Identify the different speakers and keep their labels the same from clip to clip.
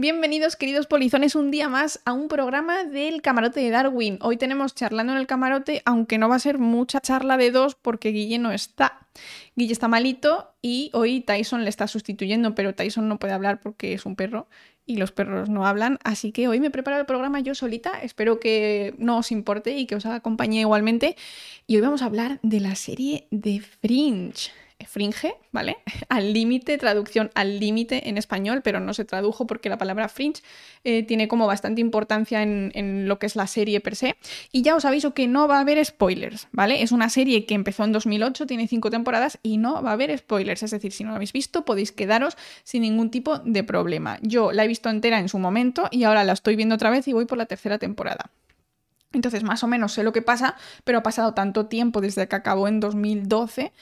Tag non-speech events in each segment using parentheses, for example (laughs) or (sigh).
Speaker 1: Bienvenidos, queridos polizones, un día más a un programa del camarote de Darwin. Hoy tenemos charlando en el camarote, aunque no va a ser mucha charla de dos porque Guille no está. Guille está malito y hoy Tyson le está sustituyendo, pero Tyson no puede hablar porque es un perro y los perros no hablan, así que hoy me preparo el programa yo solita, espero que no os importe y que os haga compañía igualmente. Y hoy vamos a hablar de la serie de Fringe fringe, ¿vale? (laughs) Al límite, traducción al límite en español, pero no se tradujo porque la palabra fringe eh, tiene como bastante importancia en, lo que es la serie per se. Y ya os aviso que no va a haber spoilers, ¿vale? Es una serie que empezó en 2008, tiene cinco temporadas y no va a haber spoilers. Es decir, si no la habéis visto, podéis quedaros sin ningún tipo de problema. Yo la he visto entera en su momento y ahora la estoy viendo otra vez y voy por la tercera temporada. Entonces, más o menos sé lo que pasa, pero ha pasado tanto tiempo desde que acabó en 2012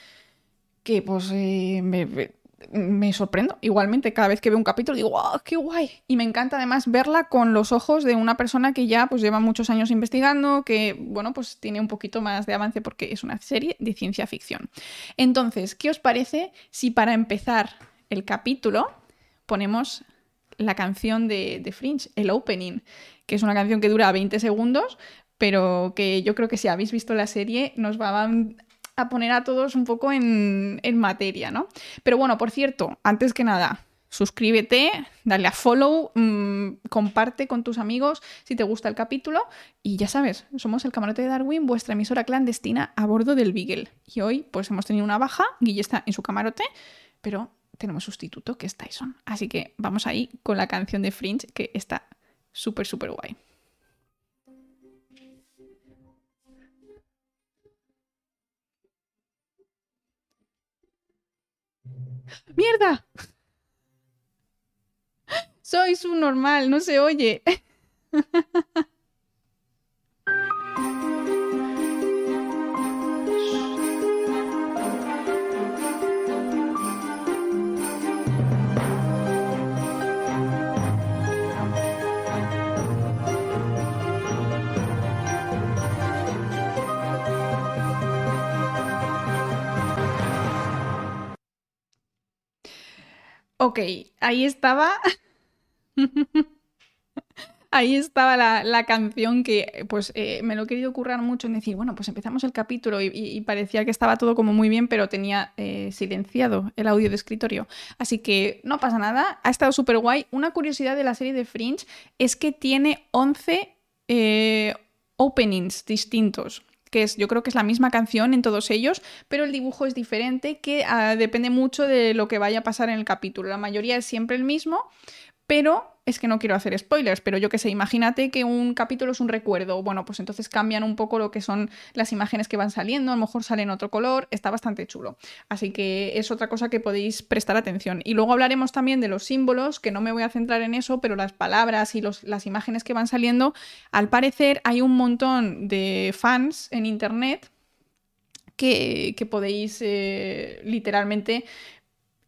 Speaker 1: que pues eh, me, sorprendo. Igualmente, cada vez que veo un capítulo digo, ¡wow, qué guay! Y me encanta además verla con los ojos de una persona que ya pues lleva muchos años investigando, que bueno, pues tiene un poquito más de avance porque es una serie de ciencia ficción. Entonces, ¿qué os parece si para empezar el capítulo ponemos la canción de, de Fringe, el opening, que es una canción que dura 20 segundos, pero que yo creo que si habéis visto la serie nos va a a poner a todos un poco en, materia, ¿no? Pero bueno, por cierto, antes que nada, suscríbete, dale a follow, mm, comparte con tus amigos si te gusta el capítulo y ya sabes, somos el camarote de Darwin, vuestra emisora clandestina a bordo del Beagle. Y hoy pues hemos tenido una baja, Guille está en su camarote, pero tenemos sustituto que es Tyson. Así que vamos ahí con la canción de Fringe que está súper, súper guay. ¡Mierda! Soy su normal, no se oye. (laughs) Ok, ahí estaba. ahí estaba la, canción que pues eh, me lo he querido currar mucho en decir, bueno, pues empezamos el capítulo y, parecía que estaba todo como muy bien, pero tenía eh, silenciado el audio de escritorio. Así que no pasa nada, ha estado súper guay. Una curiosidad de la serie de Fringe es que tiene 11 eh, openings distintos que es, yo creo que es la misma canción en todos ellos, pero el dibujo es diferente, que ah, depende mucho de lo que vaya a pasar en el capítulo. La mayoría es siempre el mismo, pero es que no quiero hacer spoilers, pero yo que sé, imagínate que un capítulo es un recuerdo. Bueno, pues entonces cambian un poco lo que son las imágenes que van saliendo, a lo mejor salen otro color, está bastante chulo. Así que es otra cosa que podéis prestar atención. Y luego hablaremos también de los símbolos, que no me voy a centrar en eso, pero las palabras y las imágenes que van saliendo, al parecer hay un montón de fans en internet que, podéis eh, literalmente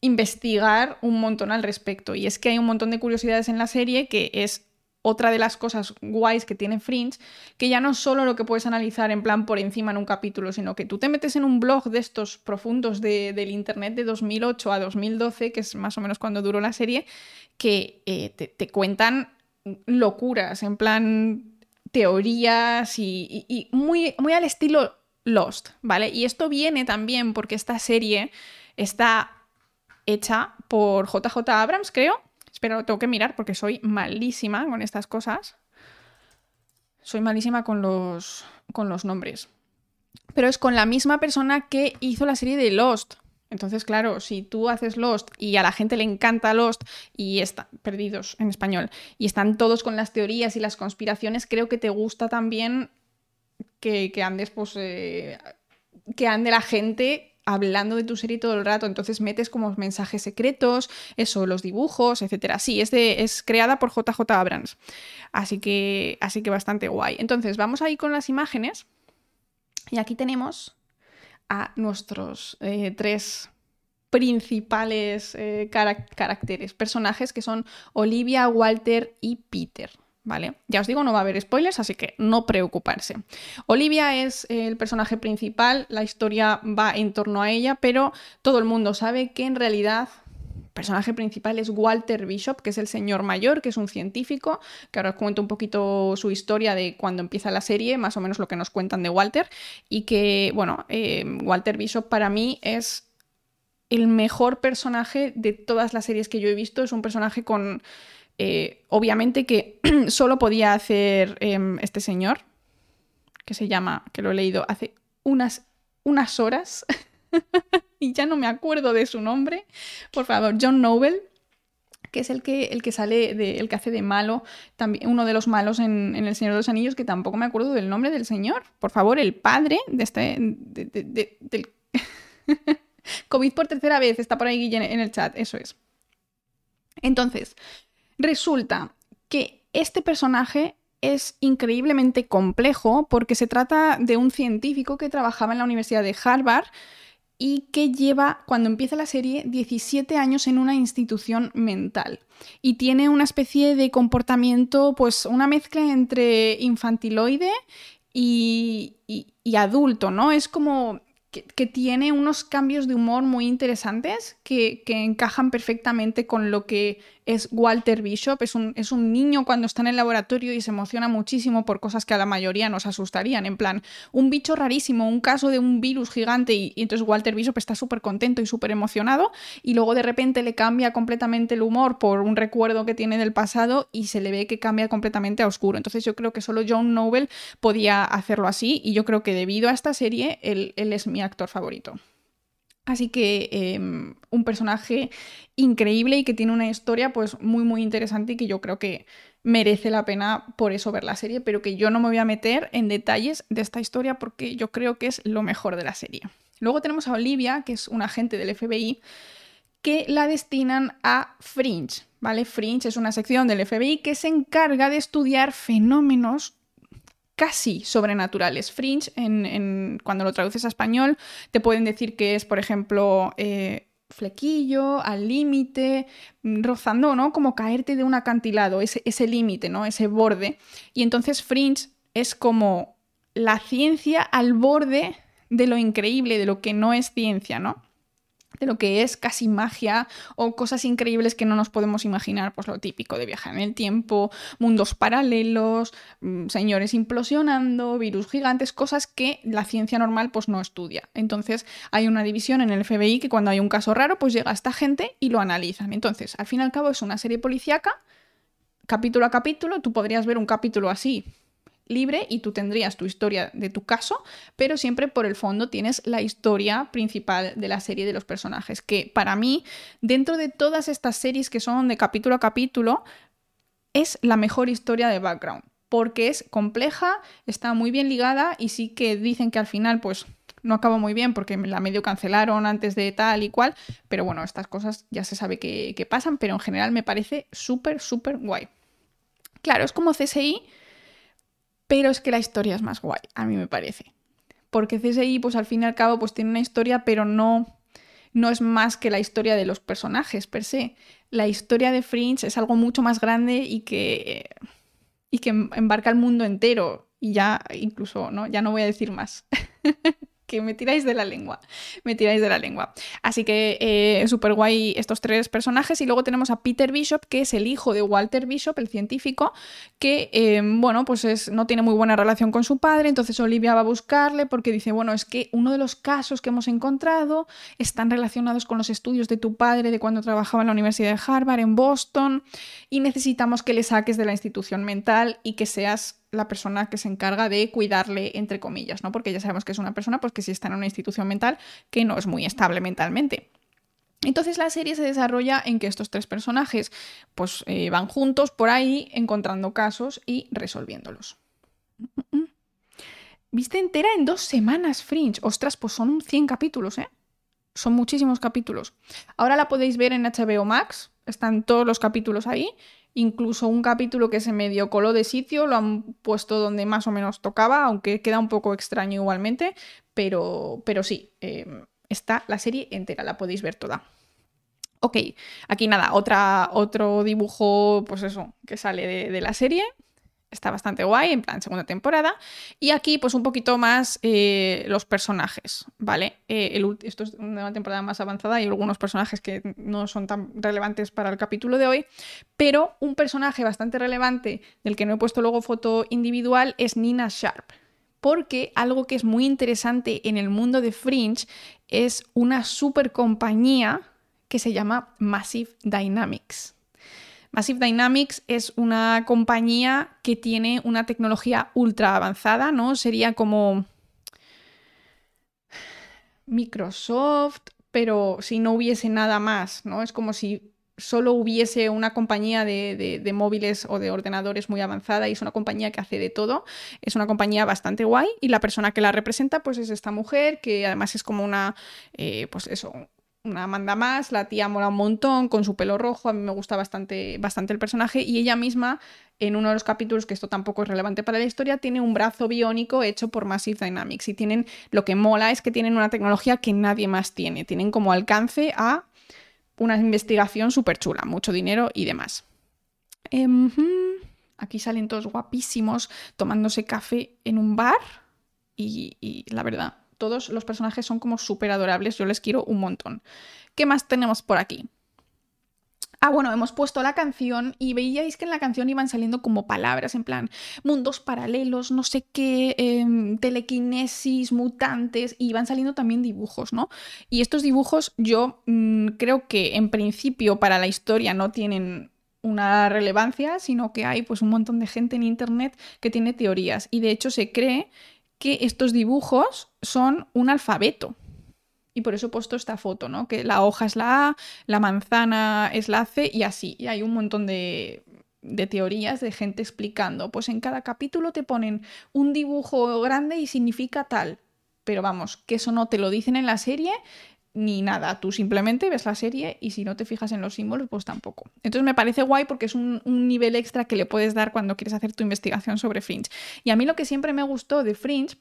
Speaker 1: investigar un montón al respecto. Y es que hay un montón de curiosidades en la serie que es otra de las cosas guays que tiene Fringe, que ya no solo lo que puedes analizar en plan por encima en un capítulo, sino que tú te metes en un blog de estos profundos del Internet de 2008 a 2012, que es más o menos cuando duró la serie, que eh, te, cuentan locuras, en plan teorías y, y, muy, muy al estilo Lost, ¿vale? Y esto viene también porque esta serie está hecha por JJ Abrams, creo. Espero, tengo que mirar porque soy malísima con estas cosas. Soy malísima con los, con los nombres. Pero es con la misma persona que hizo la serie de Lost. Entonces, claro, si tú haces Lost y a la gente le encanta Lost y están perdidos en español y están todos con las teorías y las conspiraciones, creo que te gusta también que, andes, pues, eh, que ande la gente hablando de tu serie todo el rato, entonces metes como mensajes secretos, eso, los dibujos, etcétera. Sí, es, es creada por JJ Abrams, así que, así que bastante guay. Entonces, vamos ahí con las imágenes y aquí tenemos a nuestros eh, tres principales eh, caracteres, personajes que son Olivia, Walter y Peter. ¿Vale? Ya os digo, no va a haber spoilers, así que no preocuparse. Olivia es el personaje principal, la historia va en torno a ella, pero todo el mundo sabe que en realidad personaje principal es Walter Bishop, que es el señor mayor, que es un científico, que ahora os cuento un poquito su historia de cuando empieza la serie, más o menos lo que nos cuentan de Walter, y que, bueno, eh, Walter Bishop para mí es el mejor personaje de todas las series que yo he visto, es un personaje con, eh, obviamente que (clears throat) solo podía hacer em, este señor, que se llama, que lo he leído hace unas, unas horas. (laughs) y ya no me acuerdo de su nombre. Por favor, John Noble, que es el que, el que sale, de, el que hace de malo, también, uno de los malos en, El Señor de los Anillos, que tampoco me acuerdo del nombre del señor. Por favor, el padre de este. del. (laughs) COVID por tercera vez, está por ahí en el chat, eso es. Entonces, resulta que este personaje es increíblemente complejo porque se trata de un científico que trabajaba en la Universidad de Harvard y que lleva, cuando empieza la serie, 17 años en una institución mental. Y tiene una especie de comportamiento, pues una mezcla entre infantiloide y, adulto, ¿no? Es como que, tiene unos cambios de humor muy interesantes que, encajan perfectamente con lo que es Walter Bishop. Es un, es un, niño cuando está en el laboratorio y se emociona muchísimo por cosas que a la mayoría nos asustarían. En plan, un bicho rarísimo, un caso de un virus gigante y, entonces Walter Bishop está súper contento y súper emocionado y luego de repente le cambia completamente el humor por un recuerdo que tiene del pasado y se le ve que cambia completamente a oscuro. Entonces yo creo que solo John Noble podía hacerlo así y yo creo que debido a esta serie él, él es mi actor favorito. Así que em, un personaje increíble y que tiene una historia pues muy muy interesante y que yo creo que merece la pena por eso ver la serie, pero que yo no me voy a meter en detalles de esta historia porque yo creo que es lo mejor de la serie. Luego tenemos a Olivia, que es un agente del FBI, que la destinan a Fringe, ¿vale? Fringe es una sección del FBI que se encarga de estudiar fenómenos casi sobrenaturales. Fringe, cuando lo traduces a español, te pueden decir que es, por ejemplo, eh, flequillo, al límite, rozando, ¿no? Como caerte de un acantilado, ese, ese límite, ¿no? Ese borde. Y entonces Fringe es como la ciencia al borde de lo increíble, de lo que no es ciencia, ¿no? De lo que es casi magia o cosas increíbles que no nos podemos imaginar, pues lo típico de viajar en el tiempo, mundos paralelos, mm, señores implosionando, virus gigantes, cosas que la ciencia normal pues no estudia. Entonces hay una división en el FBI que cuando hay un caso raro pues llega esta gente y lo analizan. Entonces, al fin y al cabo es una serie policíaca, capítulo a capítulo, tú podrías ver un capítulo así libre y tú tendrías tu historia de tu caso, pero siempre por el fondo tienes la historia principal de la serie de los personajes, que para mí, dentro de todas estas series que son de capítulo a capítulo, es la mejor historia de background, porque es compleja, está muy bien ligada y sí que dicen que al final pues no acabó muy bien porque la medio cancelaron antes de tal y cual, pero bueno, estas cosas ya se sabe que, que pasan, pero en general me parece súper, súper guay. Claro, es como CSI, pero es que la historia es más guay, a mí me parece. Porque CSI, pues al fin y al cabo, pues tiene una historia, pero no, no es más que la historia de los personajes per se. La historia de Fringe es algo mucho más grande y que, y que embarca el mundo entero. Y ya incluso, ¿no? Ya no voy a decir más. (laughs) que me tiráis de la lengua, me tiráis de la lengua. Así que eh, súper guay estos tres personajes y luego tenemos a Peter Bishop, que es el hijo de Walter Bishop, el científico, que, eh, bueno, pues es, no tiene muy buena relación con su padre, entonces Olivia va a buscarle porque dice, bueno, es que uno de los casos que hemos encontrado están relacionados con los estudios de tu padre de cuando trabajaba en la Universidad de Harvard, en Boston, y necesitamos que le saques de la institución mental y que seas la persona que se encarga de cuidarle, entre comillas, ¿no? Porque ya sabemos que es una persona pues, que sí está en una institución mental que no es muy estable mentalmente. Entonces la serie se desarrolla en que estos tres personajes pues eh, van juntos por ahí encontrando casos y resolviéndolos. Viste entera en dos semanas, Fringe. Ostras, pues son 100 capítulos, ¿eh? Son muchísimos capítulos. Ahora la podéis ver en HBO Max, están todos los capítulos ahí Incluso un capítulo que se medio coló de sitio lo han puesto donde más o menos tocaba, aunque queda un poco extraño igualmente, pero, pero sí, em, está la serie entera, la podéis ver toda. Ok, aquí nada, otra, otro dibujo, pues eso, que sale de, la serie. Está bastante guay, en plan segunda temporada. Y aquí, pues un poquito más eh, los personajes, ¿vale? Eh, esto es una temporada más avanzada y algunos personajes que no son tan relevantes para el capítulo de hoy. Pero un personaje bastante relevante, del que no he puesto luego foto individual, es Nina Sharp. Porque algo que es muy interesante en el mundo de Fringe es una super compañía que se llama Massive Dynamics. Massive Dynamics es una compañía que tiene una tecnología ultra avanzada, ¿no? Sería como Microsoft, pero si no hubiese nada más, ¿no? Es como si solo hubiese una compañía de, de, móviles o de ordenadores muy avanzada y es una compañía que hace de todo. Es una compañía bastante guay y la persona que la representa pues es esta mujer que además es como una, eh, pues eso, una manda más, la tía mola un montón, con su pelo rojo, a mí me gusta bastante, bastante el personaje, y ella misma, en uno de los capítulos, que esto tampoco es relevante para la historia, tiene un brazo biónico hecho por Massive Dynamics, y tienen, lo que mola es que tienen una tecnología que nadie más tiene, tienen como alcance a una investigación súper chula, mucho dinero y demás. Em, aquí salen todos guapísimos tomándose café en un bar, y la verdad, todos los personajes son como súper adorables, yo les quiero un montón. ¿Qué más tenemos por aquí? Ah, bueno, hemos puesto la canción y veíais que en la canción iban saliendo como palabras en plan mundos paralelos, no sé qué, em, telequinesis, mutantes, y iban saliendo también dibujos, ¿no? Y estos dibujos yo mm, creo que en principio para la historia no tienen una relevancia, sino que hay pues un montón de gente en internet que tiene teorías y de hecho se cree que estos dibujos son un alfabeto. Y por eso he puesto esta foto, ¿no? Que la hoja es la A, la manzana es la C y así. Y hay un montón de, de teorías de gente explicando. Pues en cada capítulo te ponen un dibujo grande y significa tal. Pero vamos, que eso no te lo dicen en la serie ni nada. Tú simplemente ves la serie y si no te fijas en los símbolos, pues tampoco. Entonces me parece guay porque es un, nivel extra que le puedes dar cuando quieres hacer tu investigación sobre Fringe. Y a mí lo que siempre me gustó de Fringe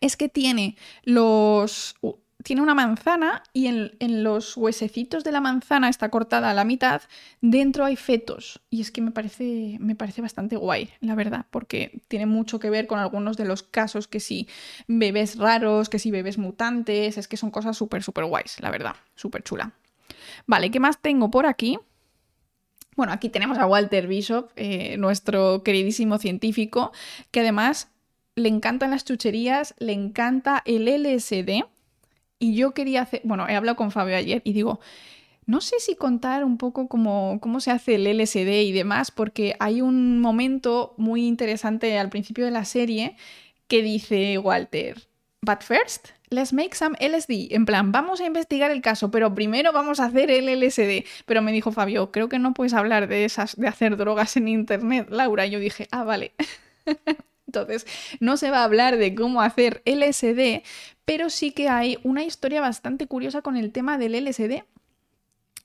Speaker 1: es que tiene los tiene una manzana y en, los huesecitos de la manzana está cortada a la mitad, dentro hay fetos. Y es que me parece, me parece bastante guay, la verdad, porque tiene mucho que ver con algunos de los casos que si bebés raros, que si bebés mutantes, es que son cosas súper, súper guays, la verdad, súper chula. Vale, ¿qué más tengo por aquí? Bueno, aquí tenemos a Walter Bishop, eh, nuestro queridísimo científico, que además le encantan las chucherías, le encanta el LSD y yo quería hacer, bueno, he hablado con Fabio ayer y digo, no sé si contar un poco cómo, cómo se hace el LSD y demás, porque hay un momento muy interesante al principio de la serie que dice Walter, but first, let's make some LSD. En plan, vamos a investigar el caso, pero primero vamos a hacer el LSD. Pero me dijo Fabio, creo que no puedes hablar de esas, de hacer drogas en internet, Laura. Y yo dije, ah, vale. (laughs) Entonces, no se va a hablar de cómo hacer LSD, pero sí que hay una historia bastante curiosa con el tema del LSD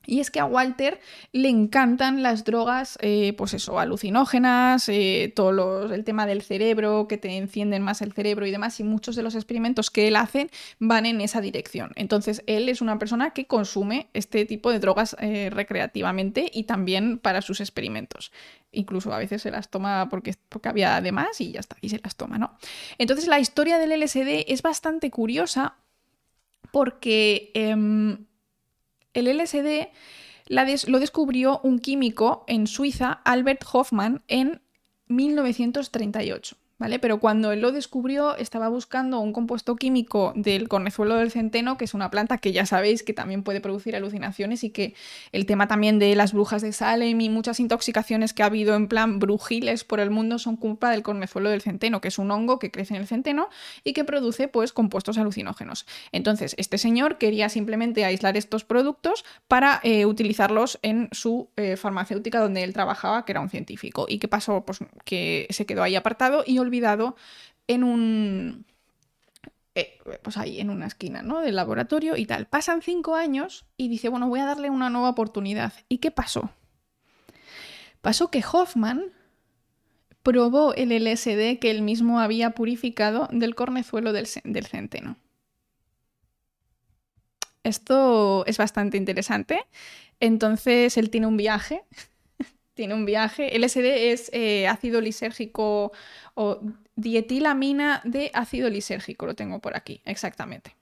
Speaker 1: y es que a Walter le encantan las drogas, eh, pues eso, alucinógenas, eh, todo el tema del cerebro, que te encienden más el cerebro y demás, y muchos de los experimentos que él hace van en esa dirección. Entonces, él es una persona que consume este tipo de drogas eh, recreativamente y también para sus experimentos. Incluso a veces se las toma porque, porque había de más y ya está, y se las toma, ¿no? Entonces, la historia del LSD es bastante curiosa porque em, el LSD lo descubrió un químico en Suiza, Albert Hoffman, en 1938. ¿Vale? Pero cuando él lo descubrió, estaba buscando un compuesto químico del cornezuelo del centeno, que es una planta que ya sabéis que también puede producir alucinaciones y que el tema también de las brujas de Salem y muchas intoxicaciones que ha habido en plan brujiles por el mundo son culpa del cornezuelo del centeno, que es un hongo que crece en el centeno y que produce pues compuestos alucinógenos. Entonces, este señor quería simplemente aislar estos productos para eh, utilizarlos en su eh, farmacéutica donde él trabajaba, que era un científico. ¿Y qué pasó? Pues que se quedó ahí apartado y olvidado en un... Eh, pues ahí, en una esquina, ¿no? Del laboratorio y tal. Pasan cinco años y dice, bueno, voy a darle una nueva oportunidad. ¿Y qué pasó? Pasó que Hoffman probó el LSD que él mismo había purificado del cornezuelo del, del centeno. Esto es bastante interesante. Entonces él tiene un viaje tiene un viaje. LSD es eh, ácido lisérgico o dietilamina de ácido lisérgico, lo tengo por aquí, exactamente.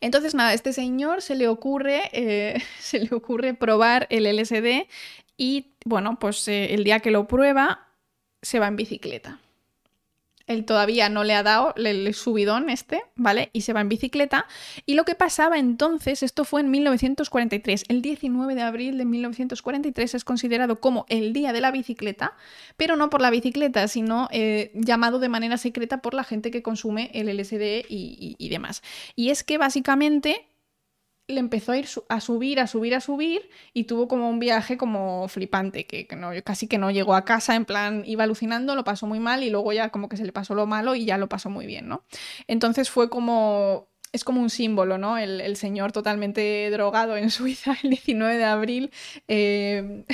Speaker 1: Entonces, nada, a este señor se le ocurre, eh, (laughs) se le ocurre probar el LSD y, bueno, pues eh, el día que lo prueba, se va en bicicleta él todavía no le ha dado el subidón este, ¿vale? Y se va en bicicleta. Y lo que pasaba entonces, esto fue en 1943, el 19 de abril de 1943 es considerado como el día de la bicicleta, pero no por la bicicleta, sino eh, llamado de manera secreta por la gente que consume el LSD y demás. Y es que básicamente le empezó a ir a subir, a subir, a subir y tuvo como un viaje como flipante, que, casi que no llegó a casa, en plan iba alucinando, lo pasó muy mal y luego ya como que se le pasó lo malo y ya lo pasó muy bien, ¿no? Entonces fue como... Es como un símbolo, ¿no? El, señor totalmente drogado en (laughs) Suiza el 19 de abril. Eh,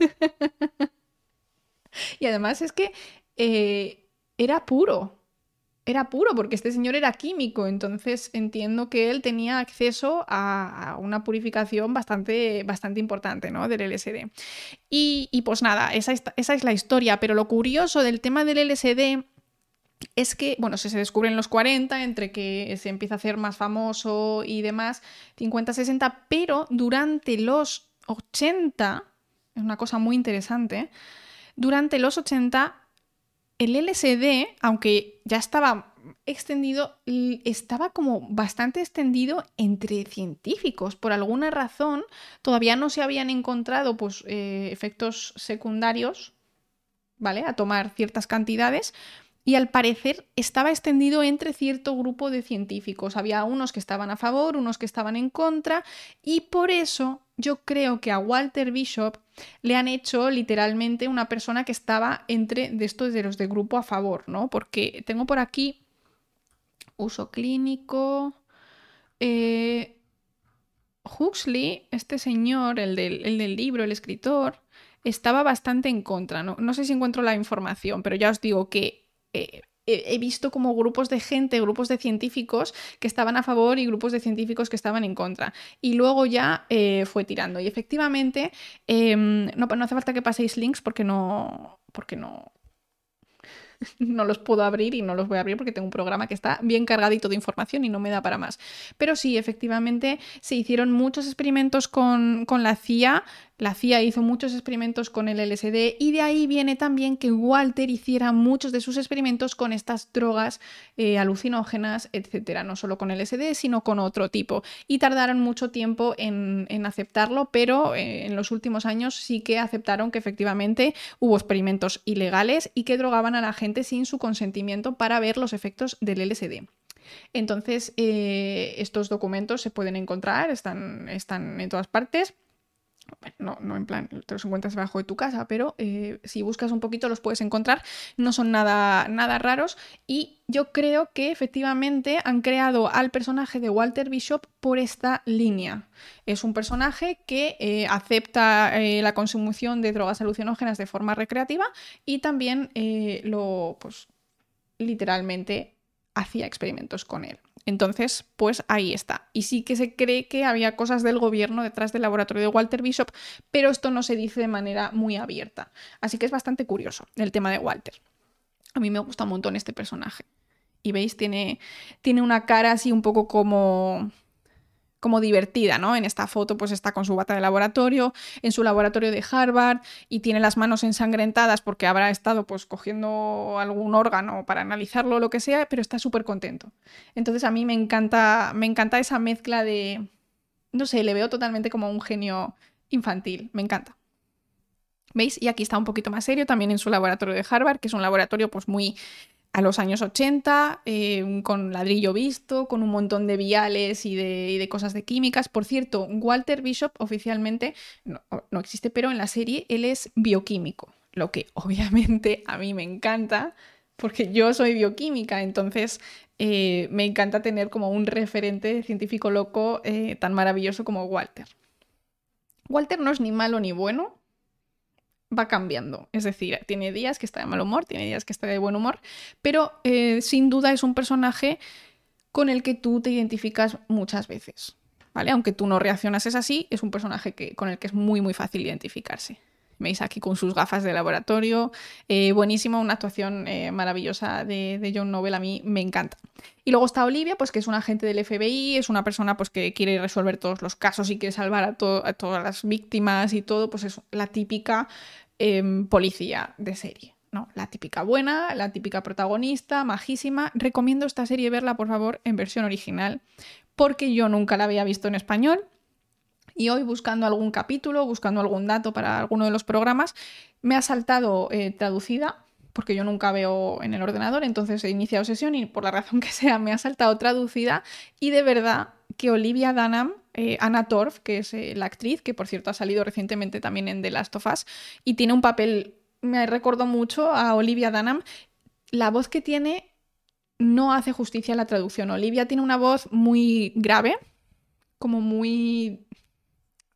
Speaker 1: (laughs) y además es que eh, era puro era puro, porque este señor era químico, entonces entiendo que él tenía acceso a, una purificación bastante, bastante importante ¿no? del LSD. Y, pues nada, esa, esa, es la historia, pero lo curioso del tema del LSD es que, bueno, se, se descubre en los 40, entre que se empieza a hacer más famoso y demás, 50-60, pero durante los 80, es una cosa muy interesante, durante los 80 el LSD, aunque ya estaba extendido, estaba como bastante extendido entre científicos. Por alguna razón, todavía no se habían encontrado pues, eh, efectos secundarios, ¿vale? A tomar ciertas cantidades. Y al parecer estaba extendido entre cierto grupo de científicos. Había unos que estaban a favor, unos que estaban en contra, y por eso yo creo que a Walter Bishop le han hecho literalmente una persona que estaba entre de estos de los de grupo a favor, ¿no? Porque tengo por aquí uso clínico. Eh, Huxley, este señor, el del, libro, el escritor, estaba bastante en contra. No, no sé si encuentro la información, pero ya os digo que eh, he visto como grupos de gente, grupos de científicos que estaban a favor y grupos de científicos que estaban en contra. Y luego ya eh, fue tirando. Y efectivamente, em, no, no, hace falta que paséis links porque no. Porque no, (laughs) no los puedo abrir y no los voy a abrir porque tengo un programa que está bien cargadito de información y no me da para más. Pero sí, efectivamente, se hicieron muchos experimentos con, con la CIA la CIA hizo muchos experimentos con el LSD y de ahí viene también que Walter hiciera muchos de sus experimentos con estas drogas eh, alucinógenas, etcétera, no solo con LSD, sino con otro tipo. Y tardaron mucho tiempo en, aceptarlo, pero eh, en los últimos años sí que aceptaron que efectivamente hubo experimentos ilegales y que drogaban a la gente sin su consentimiento para ver los efectos del LSD. Entonces, eh, estos documentos se pueden encontrar, están, están en todas partes (laughs) no, no en plan, te los encuentras debajo de tu casa, pero eh, si buscas un poquito los puedes encontrar, no son nada, nada raros y yo creo que efectivamente han creado al personaje de Walter Bishop por esta línea. Es un personaje que eh, acepta eh, la consumición de drogas alucinógenas de forma recreativa y también lo, pues, literalmente hacía experimentos con él. Entonces, pues ahí está. Y sí que se cree que había cosas del gobierno detrás del laboratorio de Walter Bishop, pero esto no se dice de manera muy abierta. Así que es bastante curioso el tema de Walter. A mí me gusta un montón este personaje. Y veis, tiene, tiene una cara así un poco como como divertida, ¿no? En esta foto pues está con su bata de laboratorio, en su laboratorio de Harvard y tiene las manos ensangrentadas porque habrá estado pues cogiendo algún órgano para analizarlo o lo que sea, pero está súper contento. Entonces a mí me encanta, me encanta esa mezcla de, no sé, le veo totalmente como un genio infantil, me encanta. ¿Veis? Y aquí está un poquito más serio también en su laboratorio de Harvard, que es un laboratorio pues muy a los años 80, eh, con ladrillo visto, con un montón de viales y de, cosas de químicas. Por cierto, Walter Bishop oficialmente no, existe, pero en la serie él es bioquímico, lo que (laughs) obviamente a mí me encanta, porque yo soy bioquímica, entonces eh, me encanta tener como un referente científico loco eh, tan maravilloso como Walter. Walter no es ni malo ni bueno, va cambiando. Es decir, tiene días que está de mal humor, tiene días que está de buen humor, pero eh, sin duda es un personaje con el que tú te identificas muchas veces. ¿Vale? Aunque tú no reaccionas es así, es un personaje que, con el que es muy muy fácil identificarse. Veis aquí con sus gafas de laboratorio. Eh, buenísimo, una actuación eh, maravillosa de, John Noble, a mí me encanta. Y luego está Olivia, pues que es un agente del FBI, es una persona pues que quiere resolver todos los casos y quiere salvar a, a todas las víctimas y todo, pues es la típica em, policía de serie. ¿no? La típica buena, la típica protagonista, majísima. Recomiendo esta serie verla, por favor, en versión original, porque yo nunca la había visto en español. Y hoy buscando algún capítulo, buscando algún dato para alguno de los programas, me ha saltado eh, traducida, porque yo nunca veo en el ordenador, entonces he iniciado sesión y por la razón que sea me ha saltado traducida y de verdad que Olivia Dunham, eh, Anna Torf, que es eh, la actriz, que por cierto ha salido recientemente también en The Last of Us, y tiene un papel, me recordó mucho a Olivia Dunham, la voz que tiene no hace justicia a la traducción. Olivia tiene una voz muy grave, como muy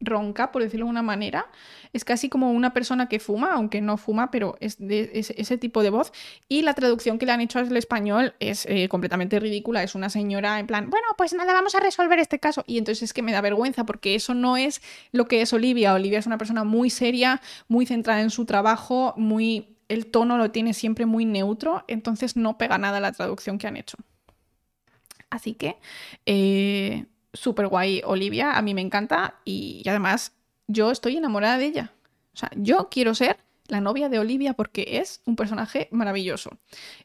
Speaker 1: ronca, por decirlo de una manera. Es casi como una persona que fuma, aunque no fuma, pero es de ese, tipo de voz. Y la traducción que le han hecho al español es eh, completamente ridícula. Es una señora en plan, bueno, pues nada, vamos a resolver este caso. Y entonces es que me da vergüenza porque eso no es lo que es Olivia. Olivia es una persona muy seria, muy centrada en su trabajo, muy... El tono lo tiene siempre muy neutro, entonces no pega nada la traducción que han hecho. Así que eh, súper guay Olivia, a mí me encanta y, además yo estoy enamorada de ella. O sea, yo quiero ser la novia de Olivia porque es un personaje maravilloso.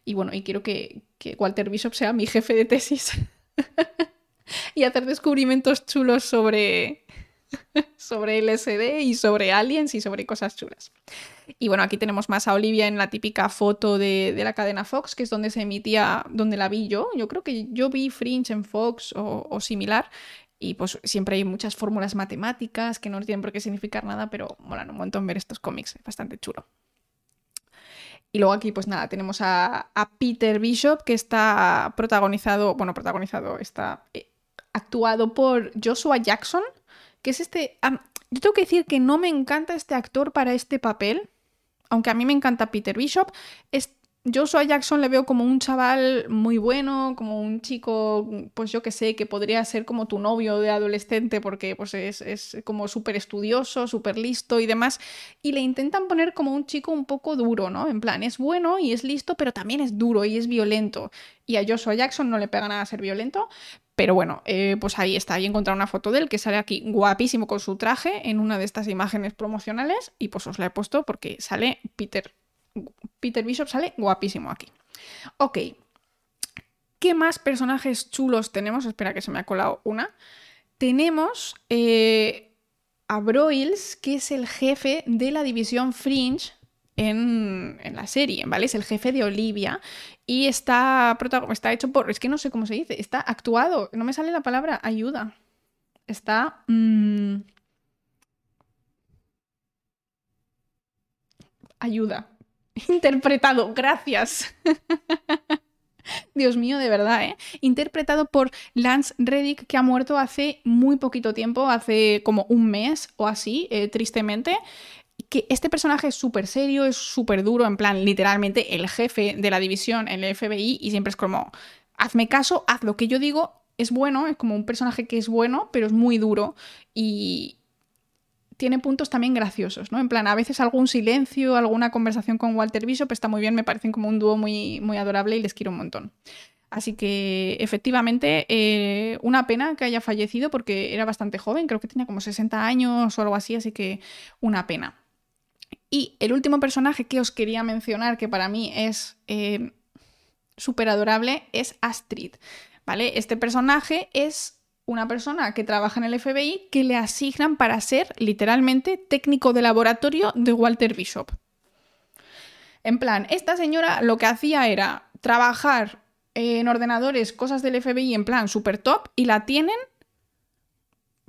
Speaker 1: Y bueno, y quiero que, que Walter Bishop sea mi jefe de tesis (laughs) y hacer descubrimientos chulos sobre, (laughs) sobre LSD y sobre aliens y sobre cosas chulas. Y bueno, aquí tenemos más a Olivia en la típica foto de, la cadena Fox, que es donde se emitía, donde la vi yo. Yo creo que yo vi Fringe en Fox o, similar. Y pues siempre hay muchas fórmulas matemáticas que no tienen por qué significar nada, pero molan un montón ver estos cómics, es bastante chulo. Y luego aquí, pues nada, tenemos a, Peter Bishop, que está protagonizado, bueno, protagonizado, está eh, actuado por Joshua Jackson, que es este... yo tengo que decir que no me encanta este actor para este papel, aunque a mí me encanta Peter Bishop. Es, Joshua Jackson le veo como un chaval muy bueno, como un chico, pues yo que sé, que podría ser como tu novio de adolescente porque pues es, es como súper estudioso, súper listo y demás. Y le intentan poner como un chico un poco duro, ¿no? En plan, es bueno y es listo, pero también es duro y es violento. Y a Joshua Jackson no le pega nada ser violento, pero bueno, eh, pues ahí está. Ahí he encontrado una foto de él que sale aquí guapísimo con su traje en una de estas imágenes promocionales. Y pues os la he puesto porque sale Peter. Peter Bishop sale guapísimo aquí. Ok. ¿Qué más personajes chulos tenemos? Espera que se me ha colado una. Tenemos eh, a Broyles, que es el jefe de la división Fringe en, la serie, ¿vale? Es el jefe de Olivia y está, está hecho por, es que no sé cómo se dice, está actuado, no me sale la palabra ayuda. Está... Mm, ayuda. (laughs) Interpretado, gracias. (laughs) Dios mío, de verdad, ¿eh? Interpretado por Lance Reddick, que ha muerto hace muy poquito tiempo, hace como un mes o así, eh, tristemente que este personaje es súper serio, es súper duro, en plan, literalmente el jefe de la división el FBI y siempre es como, hazme caso, haz lo que yo digo, es bueno, es como un personaje que es bueno, pero es muy duro y tiene puntos también graciosos, ¿no? En plan, a veces algún silencio, alguna conversación con Walter Bishop está muy bien, me parecen como un dúo muy, muy adorable y les quiero un montón. Así que efectivamente, eh, una pena que haya fallecido porque era bastante joven, creo que tenía como 60 años o algo así, así que una pena. Y el último personaje que os quería mencionar, que para mí es eh, súper adorable, es Astrid. ¿Vale? Este personaje es una persona que trabaja en el FBI que le asignan para ser literalmente técnico de laboratorio de Walter Bishop. En plan, esta señora lo que hacía era trabajar en ordenadores, cosas del FBI en plan super top y la tienen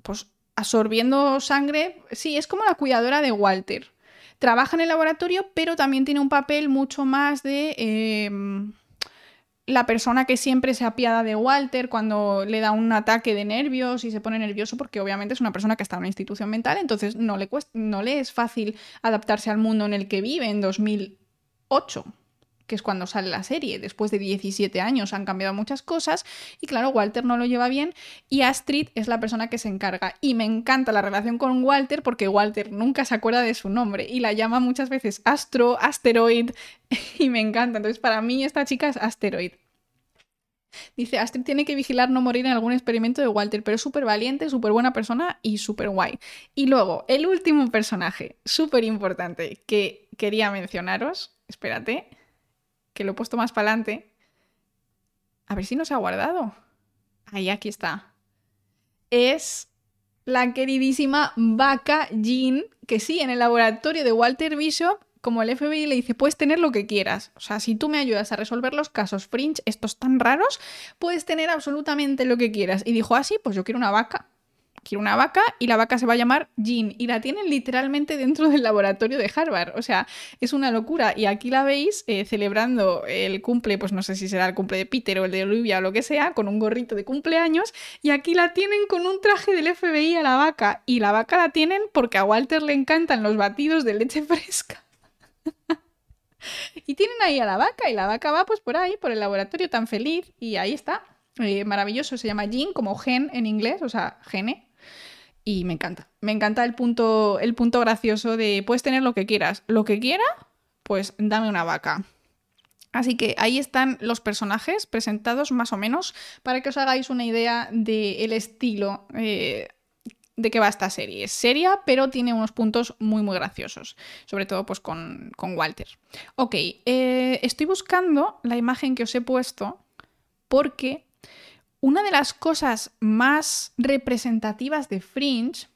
Speaker 1: pues absorbiendo sangre. Sí, es como la cuidadora de Walter trabaja en el laboratorio, pero también tiene un papel mucho más de em, la persona que siempre se apiada de Walter cuando le da un ataque de nervios y se pone nervioso porque obviamente es una persona que está en una institución mental, entonces no le, no le es fácil adaptarse al mundo en el que vive en 2008. Que es cuando sale la serie. Después de 17 años han cambiado muchas cosas y claro, Walter no lo lleva bien y Astrid es la persona que se encarga. Y me encanta la relación con Walter porque Walter nunca se acuerda de su nombre y la llama muchas veces Astro, Asteroid (laughs) y me encanta. Entonces para mí esta chica es Asteroid. Dice, Astrid tiene que vigilar no morir en algún experimento de Walter, pero es súper valiente, súper buena persona y súper guay. Y luego, el último personaje, súper importante, que quería mencionaros, espérate, que lo he puesto más para adelante. A ver si nos ha guardado. Ahí, aquí está. Es la queridísima vaca Jean, que sí, en el laboratorio de Walter Bishop, como el FBI le dice, puedes tener lo que quieras. O sea, si tú me ayudas a resolver los casos fringe, estos tan raros, puedes tener absolutamente lo que quieras. Y dijo, ah, sí, pues yo quiero una vaca quiero una vaca y la vaca se va a llamar Jean y la tienen literalmente dentro del laboratorio de Harvard. O sea, es una locura. Y aquí la veis eh, celebrando el cumple, pues no sé si será el cumple de Peter o el de Olivia o lo que sea, con un gorrito de cumpleaños. Y aquí la tienen con un traje del FBI a la vaca. Y la vaca la tienen porque a Walter le encantan los batidos de leche (laughs) fresca. y tienen ahí a la vaca y la vaca va pues por ahí, por el laboratorio tan feliz y ahí está. Eh, maravilloso, se llama Jean como gen en inglés, o sea, gene, y me encanta. Me encanta el punto, el punto gracioso de puedes tener lo que quieras. Lo que quiera, pues dame una vaca. Así que ahí están los personajes presentados más o menos para que os hagáis una idea del estilo eh, de que va esta serie. Es seria, pero tiene unos puntos muy, muy graciosos. Sobre todo pues con, Walter. Ok, eh, estoy buscando la imagen que os he puesto porque una de las cosas más representativas de Fringe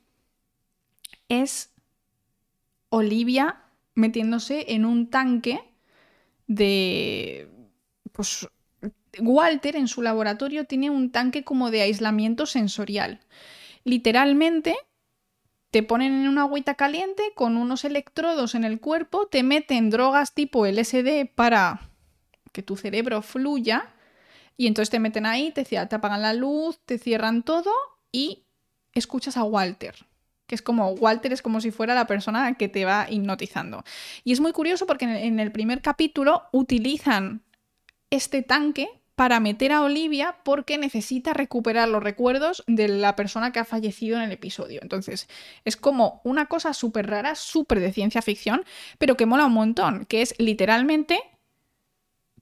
Speaker 1: es Olivia metiéndose en un tanque de... Pues Walter en su laboratorio tiene un tanque como de aislamiento sensorial. Literalmente te ponen en una agüita caliente con unos electrodos en el cuerpo, te meten drogas tipo LSD para que tu cerebro fluya y entonces te meten ahí, te, te apagan la luz, te cierran todo y escuchas a Walter que es como Walter es como si fuera la persona que te va hipnotizando. Y es muy curioso porque en el primer capítulo utilizan este tanque para meter a Olivia porque necesita recuperar los recuerdos de la persona que ha fallecido en el episodio. Entonces, es como una cosa súper rara, súper de ciencia ficción, pero que mola un montón, que es literalmente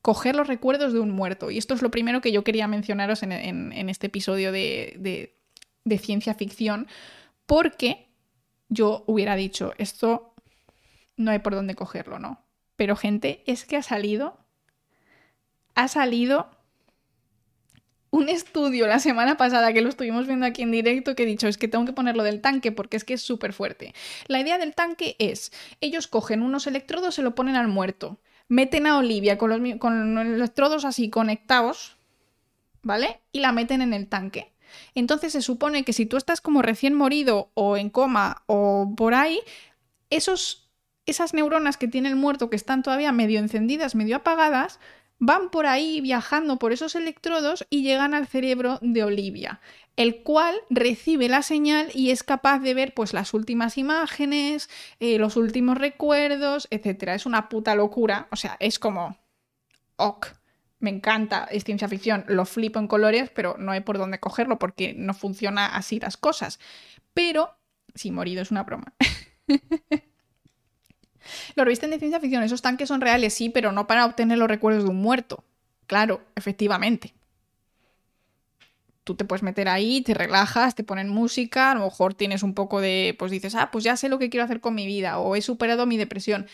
Speaker 1: coger los recuerdos de un muerto. Y esto es lo primero que yo quería mencionaros en, este episodio de, de ciencia ficción, porque yo hubiera dicho, esto no hay por dónde cogerlo, ¿no? Pero gente, es que ha salido, ha salido un estudio la semana pasada que lo estuvimos viendo aquí en directo que he dicho es que tengo que ponerlo del tanque porque es que es súper fuerte. La idea del tanque es, ellos cogen unos electrodos, se lo ponen al muerto meten a Olivia con los, con electrodos así conectados, ¿vale? Y la meten en el tanque. Entonces se supone que si tú estás como recién morido o en coma o por ahí, esos, esas neuronas que tiene el muerto que están todavía medio encendidas, medio apagadas, van por ahí viajando por esos electrodos y llegan al cerebro de Olivia, el cual recibe la señal y es capaz de ver pues las últimas imágenes, eh, los últimos recuerdos, etc. Es una puta locura, o sea, es como... Ok, me encanta, es ciencia ficción, lo flipo en colores, pero no hay por dónde cogerlo porque no funciona así las cosas. Pero, si morido es una broma. (laughs) Lo revisten de ciencia ficción, esos tanques son reales, sí, pero no para obtener los recuerdos de un muerto. Claro, efectivamente. Tú te puedes meter ahí, te relajas, te ponen música, a lo mejor tienes un poco de, pues dices, ah, pues ya sé lo que quiero hacer con mi vida o he superado mi depresión,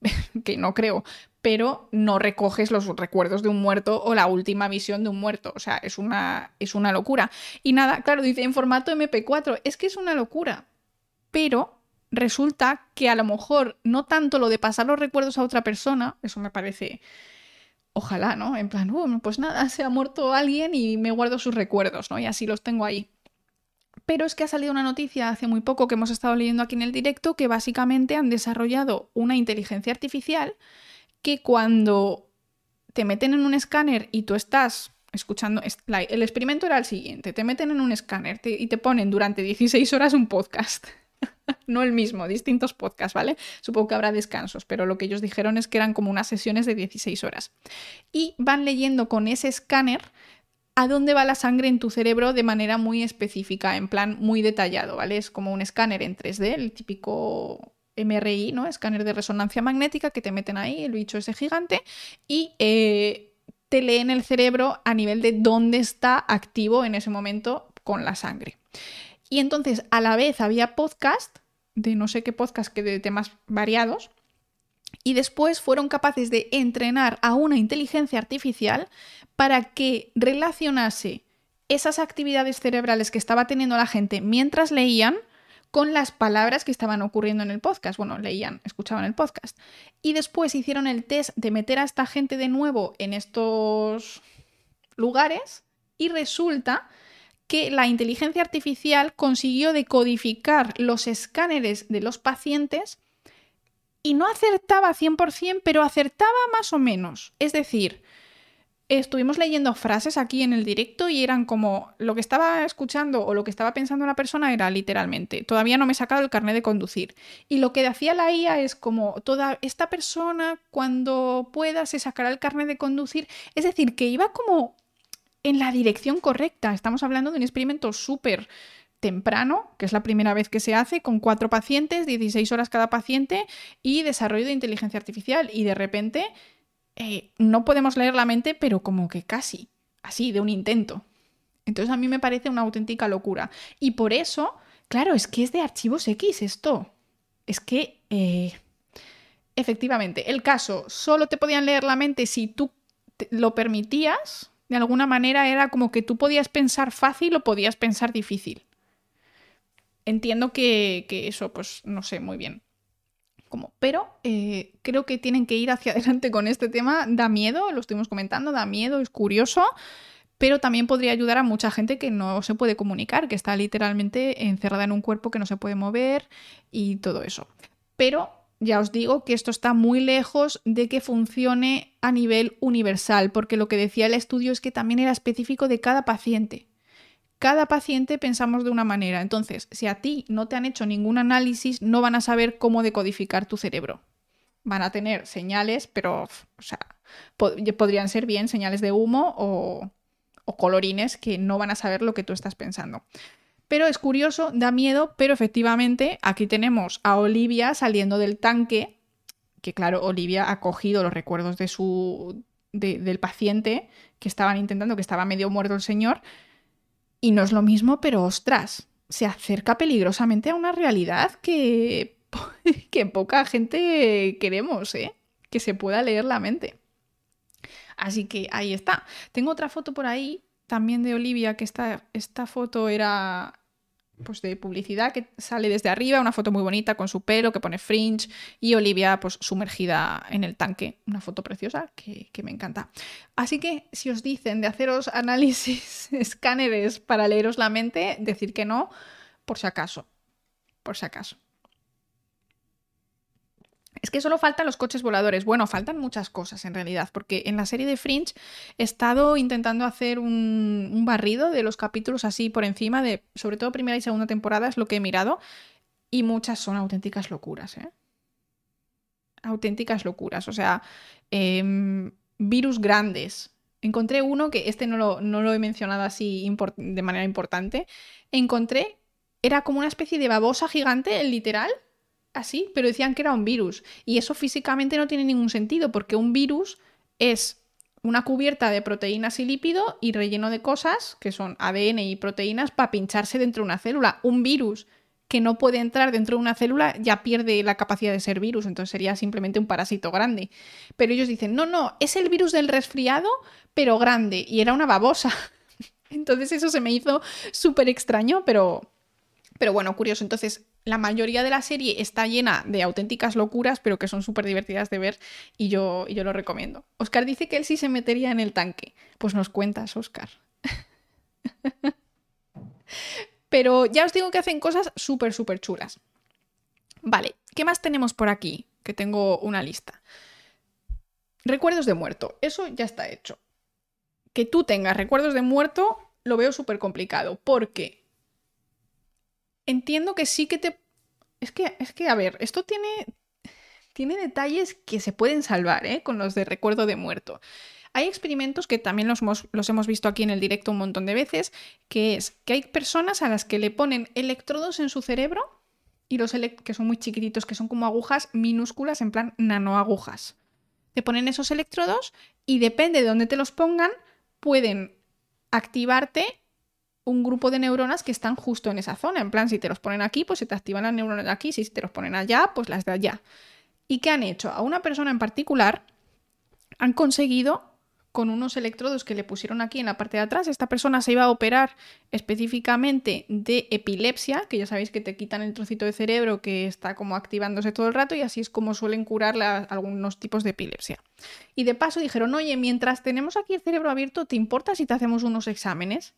Speaker 1: (laughs) que no creo, pero no recoges los recuerdos de un muerto o la última visión de un muerto. O sea, es una, es una locura. Y nada, claro, dice en formato MP4, es que es una locura, pero resulta que a lo mejor no tanto lo de pasar los recuerdos a otra persona, eso me parece, ojalá, ¿no? En plan, uh, pues nada, se ha muerto alguien y me guardo sus recuerdos, ¿no? Y así los tengo ahí. Pero es que ha salido una noticia hace muy poco que hemos estado leyendo aquí en el directo que básicamente han desarrollado una inteligencia artificial que cuando te meten en un escáner y tú estás escuchando, el experimento era el siguiente, te meten en un escáner y te ponen durante 16 horas un podcast. (laughs) no el mismo, distintos podcasts, ¿vale? Supongo que habrá descansos, pero lo que ellos dijeron es que eran como unas sesiones de 16 horas. Y van leyendo con ese escáner a dónde va la sangre en tu cerebro de manera muy específica, en plan muy detallado, ¿vale? Es como un escáner en 3D, el típico MRI, ¿no? Escáner de resonancia magnética que te meten ahí, el bicho ese gigante, y eh, te leen el cerebro a nivel de dónde está activo en ese momento con la sangre. Y entonces a la vez había podcast, de no sé qué podcast, que de temas variados, y después fueron capaces de entrenar a una inteligencia artificial para que relacionase esas actividades cerebrales que estaba teniendo la gente mientras leían con las palabras que estaban ocurriendo en el podcast. Bueno, leían, escuchaban el podcast. Y después hicieron el test de meter a esta gente de nuevo en estos lugares y resulta que la inteligencia artificial consiguió decodificar los escáneres de los pacientes y no acertaba 100%, pero acertaba más o menos. Es decir, estuvimos leyendo frases aquí en el directo y eran como lo que estaba escuchando o lo que estaba pensando la persona era literalmente, todavía no me he sacado el carnet de conducir. Y lo que hacía la IA es como toda esta persona cuando pueda se sacará el carnet de conducir. Es decir, que iba como en la dirección correcta. Estamos hablando de un experimento súper temprano, que es la primera vez que se hace, con cuatro pacientes, 16 horas cada paciente y desarrollo de inteligencia artificial. Y de repente eh, no podemos leer la mente, pero como que casi, así, de un intento. Entonces a mí me parece una auténtica locura. Y por eso, claro, es que es de archivos X esto. Es que, eh, efectivamente, el caso, solo te podían leer la mente si tú lo permitías. De alguna manera era como que tú podías pensar fácil o podías pensar difícil. Entiendo que, que eso, pues no sé muy bien. Como, pero eh, creo que tienen que ir hacia (laughs) adelante con este tema. Da miedo, lo estuvimos comentando, da miedo, es curioso, pero también podría ayudar a mucha gente que no se puede comunicar, que está literalmente encerrada en un cuerpo que no se puede mover y todo eso. Pero ya os digo que esto está muy lejos de que funcione a nivel universal, porque lo que decía el estudio es que también era específico de cada paciente cada paciente pensamos de una manera. Entonces, si a ti no te han hecho ningún análisis, no van a saber cómo decodificar tu cerebro. Van a tener señales, pero, o sea, podrían ser bien señales de humo o, o colorines que no van a saber lo que tú estás pensando. Pero es curioso, da miedo, pero efectivamente aquí tenemos a Olivia saliendo del tanque, que claro, Olivia ha cogido los recuerdos de su, del paciente que estaban intentando, que estaba medio muerto el señor, y no es lo mismo, pero ostras, se acerca peligrosamente a una realidad que, (laughs) que poca gente queremos, ¿eh? Que se pueda leer la mente. Así que ahí está. Tengo otra foto por ahí, también de Olivia, que esta, esta foto era pues de publicidad que sale desde arriba, una foto muy bonita con su pelo que pone fringe y Olivia pues sumergida en el tanque, una foto preciosa que, que me encanta. Así que si os dicen de haceros análisis, (laughs) escáneres para leeros la mente, decir que no, por si acaso, por si acaso. Es que solo faltan los coches voladores. Bueno, faltan muchas cosas en realidad, porque en la serie de Fringe he estado intentando hacer un, barrido de los capítulos así por encima de, sobre todo primera y segunda temporada, es lo que he mirado, y muchas son auténticas locuras, ¿eh? Auténticas locuras. O sea, em, virus grandes. Encontré uno que este no lo, no lo he mencionado así de manera importante. Encontré, era como una especie de babosa gigante, literal, así, pero decían que era un virus. Y eso físicamente no tiene ningún sentido, porque un virus es una cubierta de proteínas y lípido y relleno de cosas, que son ADN y proteínas, para pincharse dentro de una célula. Un virus que no puede entrar dentro de una célula ya pierde la capacidad de ser virus, entonces sería simplemente un parásito grande. Pero ellos dicen, no, no, es el virus del resfriado, pero grande, y era una babosa. (laughs) Entonces eso se me hizo súper extraño, pero, pero bueno, curioso. Entonces, la mayoría de la serie está llena de auténticas locuras, pero que son súper divertidas de ver y yo, yo lo recomiendo. Oscar dice que él sí se metería en el tanque. Pues nos cuentas, Oscar. (laughs) pero ya os digo que hacen cosas súper, súper chulas. Vale, ¿qué más tenemos por aquí? Que tengo una lista. Recuerdos de muerto. Eso ya está hecho. Que tú tengas recuerdos de muerto lo veo súper complicado porque entiendo que sí que te Es que, es que, a ver, esto tiene, tiene detalles que se pueden salvar, ¿eh? Con los de recuerdo de muerto. Hay experimentos que también los hemos, los hemos, visto aquí en el directo un montón de veces, que es que hay personas a las que le ponen electrodos en su cerebro y los que son muy chiquititos, que son como agujas minúsculas, en plan nanoagujas. Te ponen esos electrodos y depende de dónde te los pongan, pueden activarte un grupo de neuronas que están justo en esa zona. En plan, si te los ponen aquí, pues se te activan las neuronas de aquí, si te los ponen allá, pues las de allá. ¿Y qué han hecho? A una persona en particular han conseguido con unos electrodos que le pusieron aquí en la parte de atrás. Esta persona se iba a operar específicamente de epilepsia, que ya sabéis que te quitan el trocito de cerebro que está como activándose todo el rato y así es como suelen curar algunos tipos de epilepsia. Y de paso dijeron, oye, mientras tenemos aquí el cerebro abierto, ¿te importa si te hacemos unos exámenes?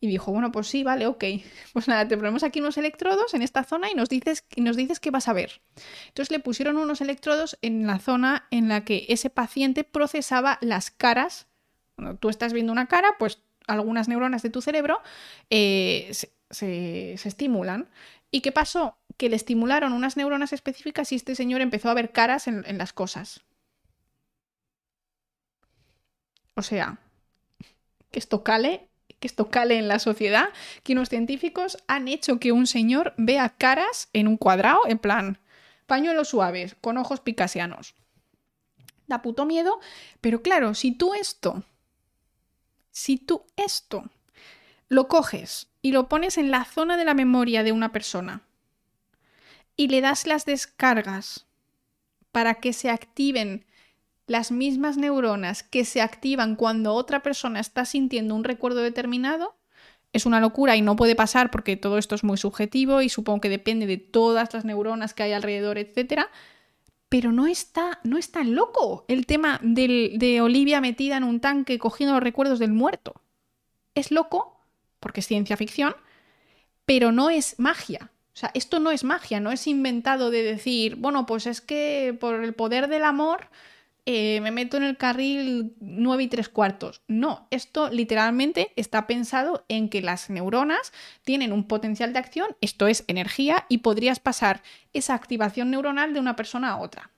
Speaker 1: Y dijo, bueno, pues sí, vale, ok. (laughs) Pues nada, te ponemos aquí unos electrodos en esta zona y nos dices, nos dices qué vas a ver. Entonces le pusieron unos electrodos en la zona en la que ese paciente procesaba las caras. Cuando tú estás viendo una cara, pues algunas neuronas de tu cerebro eh, se, estimulan. ¿Y qué pasó? Que le estimularon unas neuronas específicas y este señor empezó a ver caras en, en las cosas. O sea, que esto cale que esto cale en la sociedad, que unos científicos han hecho que un señor vea caras en un cuadrado, en plan, pañuelos suaves, con ojos picasianos. Da puto miedo, pero claro, si tú esto, si tú esto lo coges y lo pones en la zona de la memoria de una persona y le das las descargas para que se activen las mismas neuronas que se activan cuando otra persona está sintiendo un recuerdo determinado, es una locura y no puede pasar porque todo esto es muy subjetivo y supongo que depende de todas las neuronas que hay alrededor, etc. Pero no está, no es tan loco el tema de Olivia metida en un tanque cogiendo los recuerdos del muerto. Es loco, porque es ciencia ficción, pero no es magia. O sea, esto no es magia, no es inventado de decir, bueno, pues es que por el poder del amor eh, me meto en el carril 9 y 3 cuartos. No, esto literalmente está pensado en que las neuronas tienen un potencial de acción, esto es energía, y podrías pasar esa activación neuronal de una persona a otra.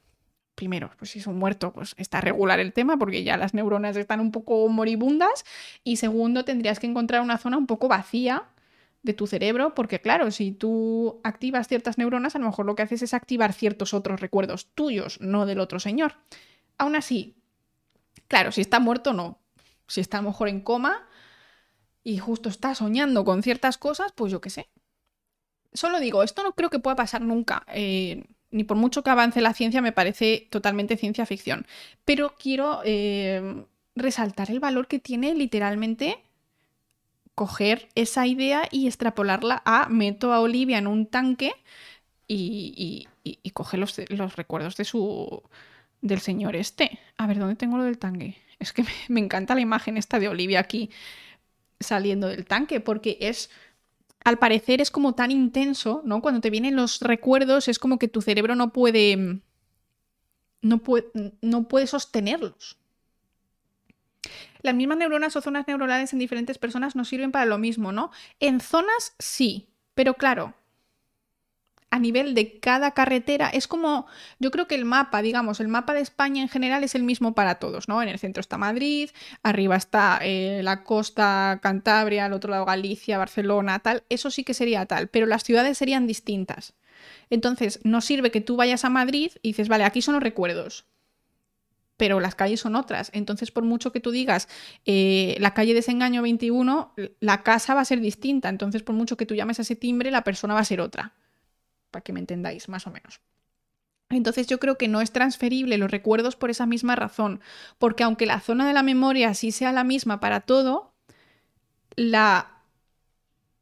Speaker 1: Primero, pues si es un muerto, pues está regular el tema porque ya las neuronas están un poco moribundas. Y segundo, tendrías que encontrar una zona un poco vacía de tu cerebro, porque claro, si tú activas ciertas neuronas, a lo mejor lo que haces es activar ciertos otros recuerdos tuyos, no del otro señor. Aún así, claro, si está muerto, no. Si está a lo mejor en coma y justo está soñando con ciertas cosas, pues yo qué sé. Solo digo, esto no creo que pueda pasar nunca. Eh, ni por mucho que avance la ciencia, me parece totalmente ciencia ficción. Pero quiero eh, resaltar el valor que tiene literalmente coger esa idea y extrapolarla a meto a Olivia en un tanque y, y, coger los, los, recuerdos de su, del señor este. A ver, ¿dónde tengo lo del tanque? Es que (laughs) me, encanta la imagen esta de Olivia aquí saliendo del tanque, porque es, al parecer es como tan intenso, ¿no? Cuando te vienen los recuerdos es como que tu cerebro no puede, no puede, no puede sostenerlos. Las mismas neuronas o zonas neuronales en diferentes personas no sirven para lo mismo, ¿no? En zonas sí, pero claro, a nivel de cada carretera. Es como, yo creo que el mapa, digamos, el mapa de España en general es el mismo para todos, ¿no? En el centro está Madrid, arriba está eh, la costa Cantabria, al otro lado Galicia, Barcelona, tal. Eso sí que sería tal, pero las ciudades serían distintas. Entonces, no sirve que tú vayas a Madrid y dices, vale, aquí son los recuerdos. Pero las calles son otras. Entonces, por mucho que tú digas eh, la calle Desengaño 21, la casa va a ser distinta. Entonces, por mucho que tú llames a ese timbre, la persona va a ser otra para que me entendáis más o menos. Entonces yo creo que no es transferible los recuerdos por esa misma razón, porque aunque la zona de la memoria sí sea la misma para todo, la,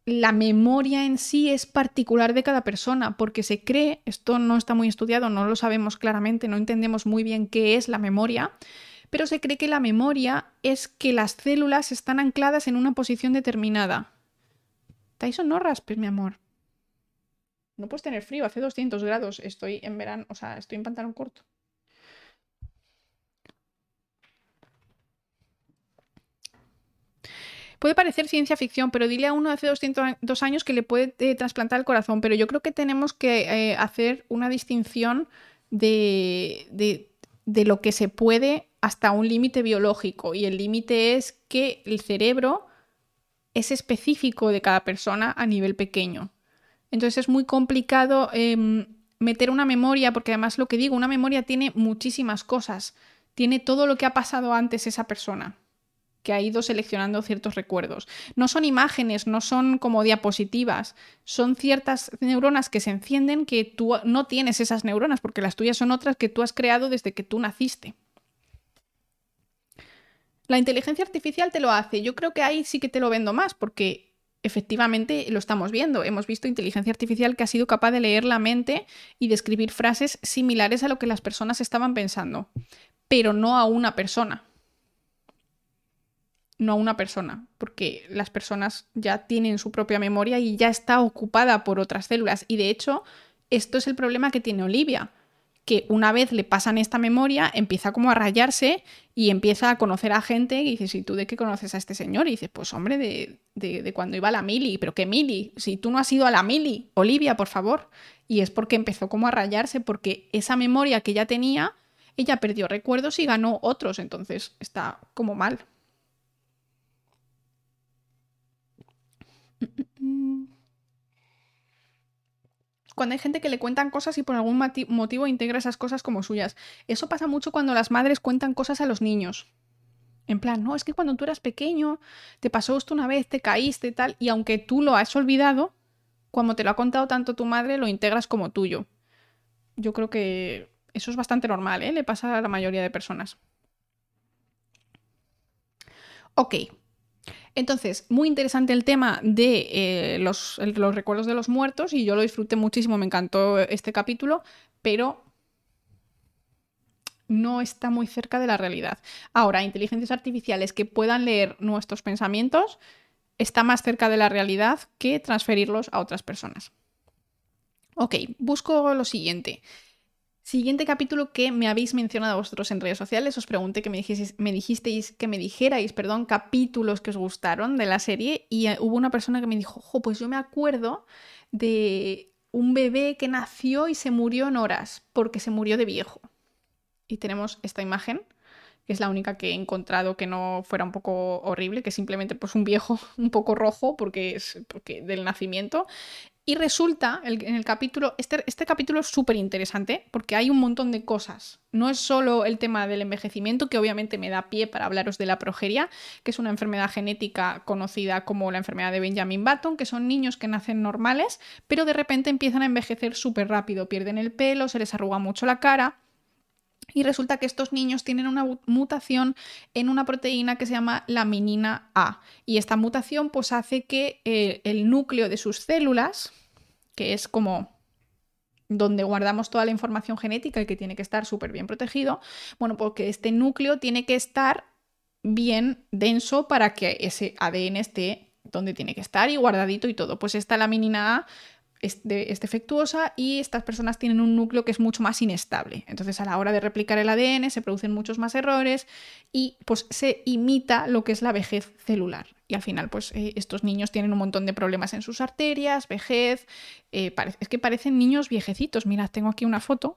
Speaker 1: la memoria en sí es particular de cada persona, porque se cree, esto no está muy estudiado, no lo sabemos claramente, no entendemos muy bien qué es la memoria, pero se cree que la memoria es que las células están ancladas en una posición determinada. Tyson, no raspes, mi amor. No puedes tener frío, hace 200 grados. Estoy en verano, o sea, estoy en pantalón corto. Puede parecer ciencia ficción, pero dile a uno de hace 202 años que le puede eh, trasplantar el corazón, pero yo creo que tenemos que eh, hacer una distinción de, de, de lo que se puede hasta un límite biológico y el límite es que el cerebro es específico de cada persona a nivel pequeño. Entonces es muy complicado em, meter una memoria, porque además lo que digo, una memoria tiene muchísimas cosas, tiene todo lo que ha pasado antes esa persona que ha ido seleccionando ciertos recuerdos. No son imágenes, no son como diapositivas, son ciertas neuronas que se encienden que tú no tienes esas neuronas, porque las tuyas son otras que tú has creado desde que tú naciste. La inteligencia artificial te lo hace. Yo creo que ahí sí que te lo vendo más, porque efectivamente lo estamos viendo. Hemos visto inteligencia artificial que ha sido capaz de leer la mente y de escribir frases similares a lo que las personas estaban pensando, pero no a una persona. No a una persona, porque las personas ya tienen su propia memoria y ya está ocupada por otras células. Y de hecho, esto es el problema que tiene Olivia que una vez le pasan esta memoria, empieza como a rayarse y empieza a conocer a gente y dices, ¿y tú de qué conoces a este señor? Y dices, pues hombre, de, de, cuando iba a la mili, pero ¿qué mili? Si tú no has ido a la mili, Olivia, por favor. Y es porque empezó como a rayarse, porque esa memoria que ella tenía, ella perdió recuerdos y ganó otros, entonces está como mal. Cuando hay gente que le cuentan cosas y por algún motivo integra esas cosas como suyas. Eso pasa mucho cuando las madres cuentan cosas a los niños. En plan, no, es que cuando tú eras pequeño te pasó esto una vez, te caíste y tal, y aunque tú lo has olvidado, cuando te lo ha contado tanto tu madre, lo integras como tuyo. Yo creo que eso es bastante normal, ¿eh? Le pasa a la mayoría de personas. Ok, entonces, muy interesante el tema de eh, los, los, recuerdos de los muertos y yo lo disfruté muchísimo, me encantó este capítulo, pero no está muy cerca de la realidad. Ahora, inteligencias artificiales que puedan leer nuestros pensamientos está más cerca de la realidad que transferirlos a otras personas. Ok, busco lo siguiente. Siguiente capítulo que me habéis mencionado vosotros en redes sociales, os pregunté que me, me dijisteis, que me dijerais, perdón, capítulos que os gustaron de la serie y eh, hubo una persona que me dijo, ojo, pues yo me acuerdo de un bebé que nació y se murió en horas porque se murió de viejo. Y tenemos esta imagen, que es la única que he encontrado que no fuera un poco horrible, que simplemente pues un viejo (laughs) un poco rojo porque es porque del nacimiento y resulta, en el capítulo, este, este capítulo es súper interesante porque hay un montón de cosas. No es solo el tema del envejecimiento, que obviamente me da pie para hablaros de la progeria, que es una enfermedad genética conocida como la enfermedad de Benjamin Button, que son niños que nacen normales, pero de repente empiezan a envejecer súper rápido, pierden el pelo, se les arruga mucho la cara. Y resulta que estos niños tienen una mutación en una proteína que se llama laminina A. Y esta mutación pues hace que eh, el núcleo de sus células, que es como donde guardamos toda la información genética y que tiene que estar súper bien protegido, bueno, porque este núcleo tiene que estar bien denso para que ese ADN esté donde tiene que estar y guardadito y todo. Pues esta laminina A es, defectuosa y estas personas tienen un núcleo que es mucho más inestable. Entonces a la hora de replicar el ADN se producen muchos más errores y pues se imita lo que es la vejez celular. Y al final pues eh, estos niños tienen un montón de problemas en sus arterias, vejez, eh, es que parecen niños viejecitos. Mirad, tengo aquí una foto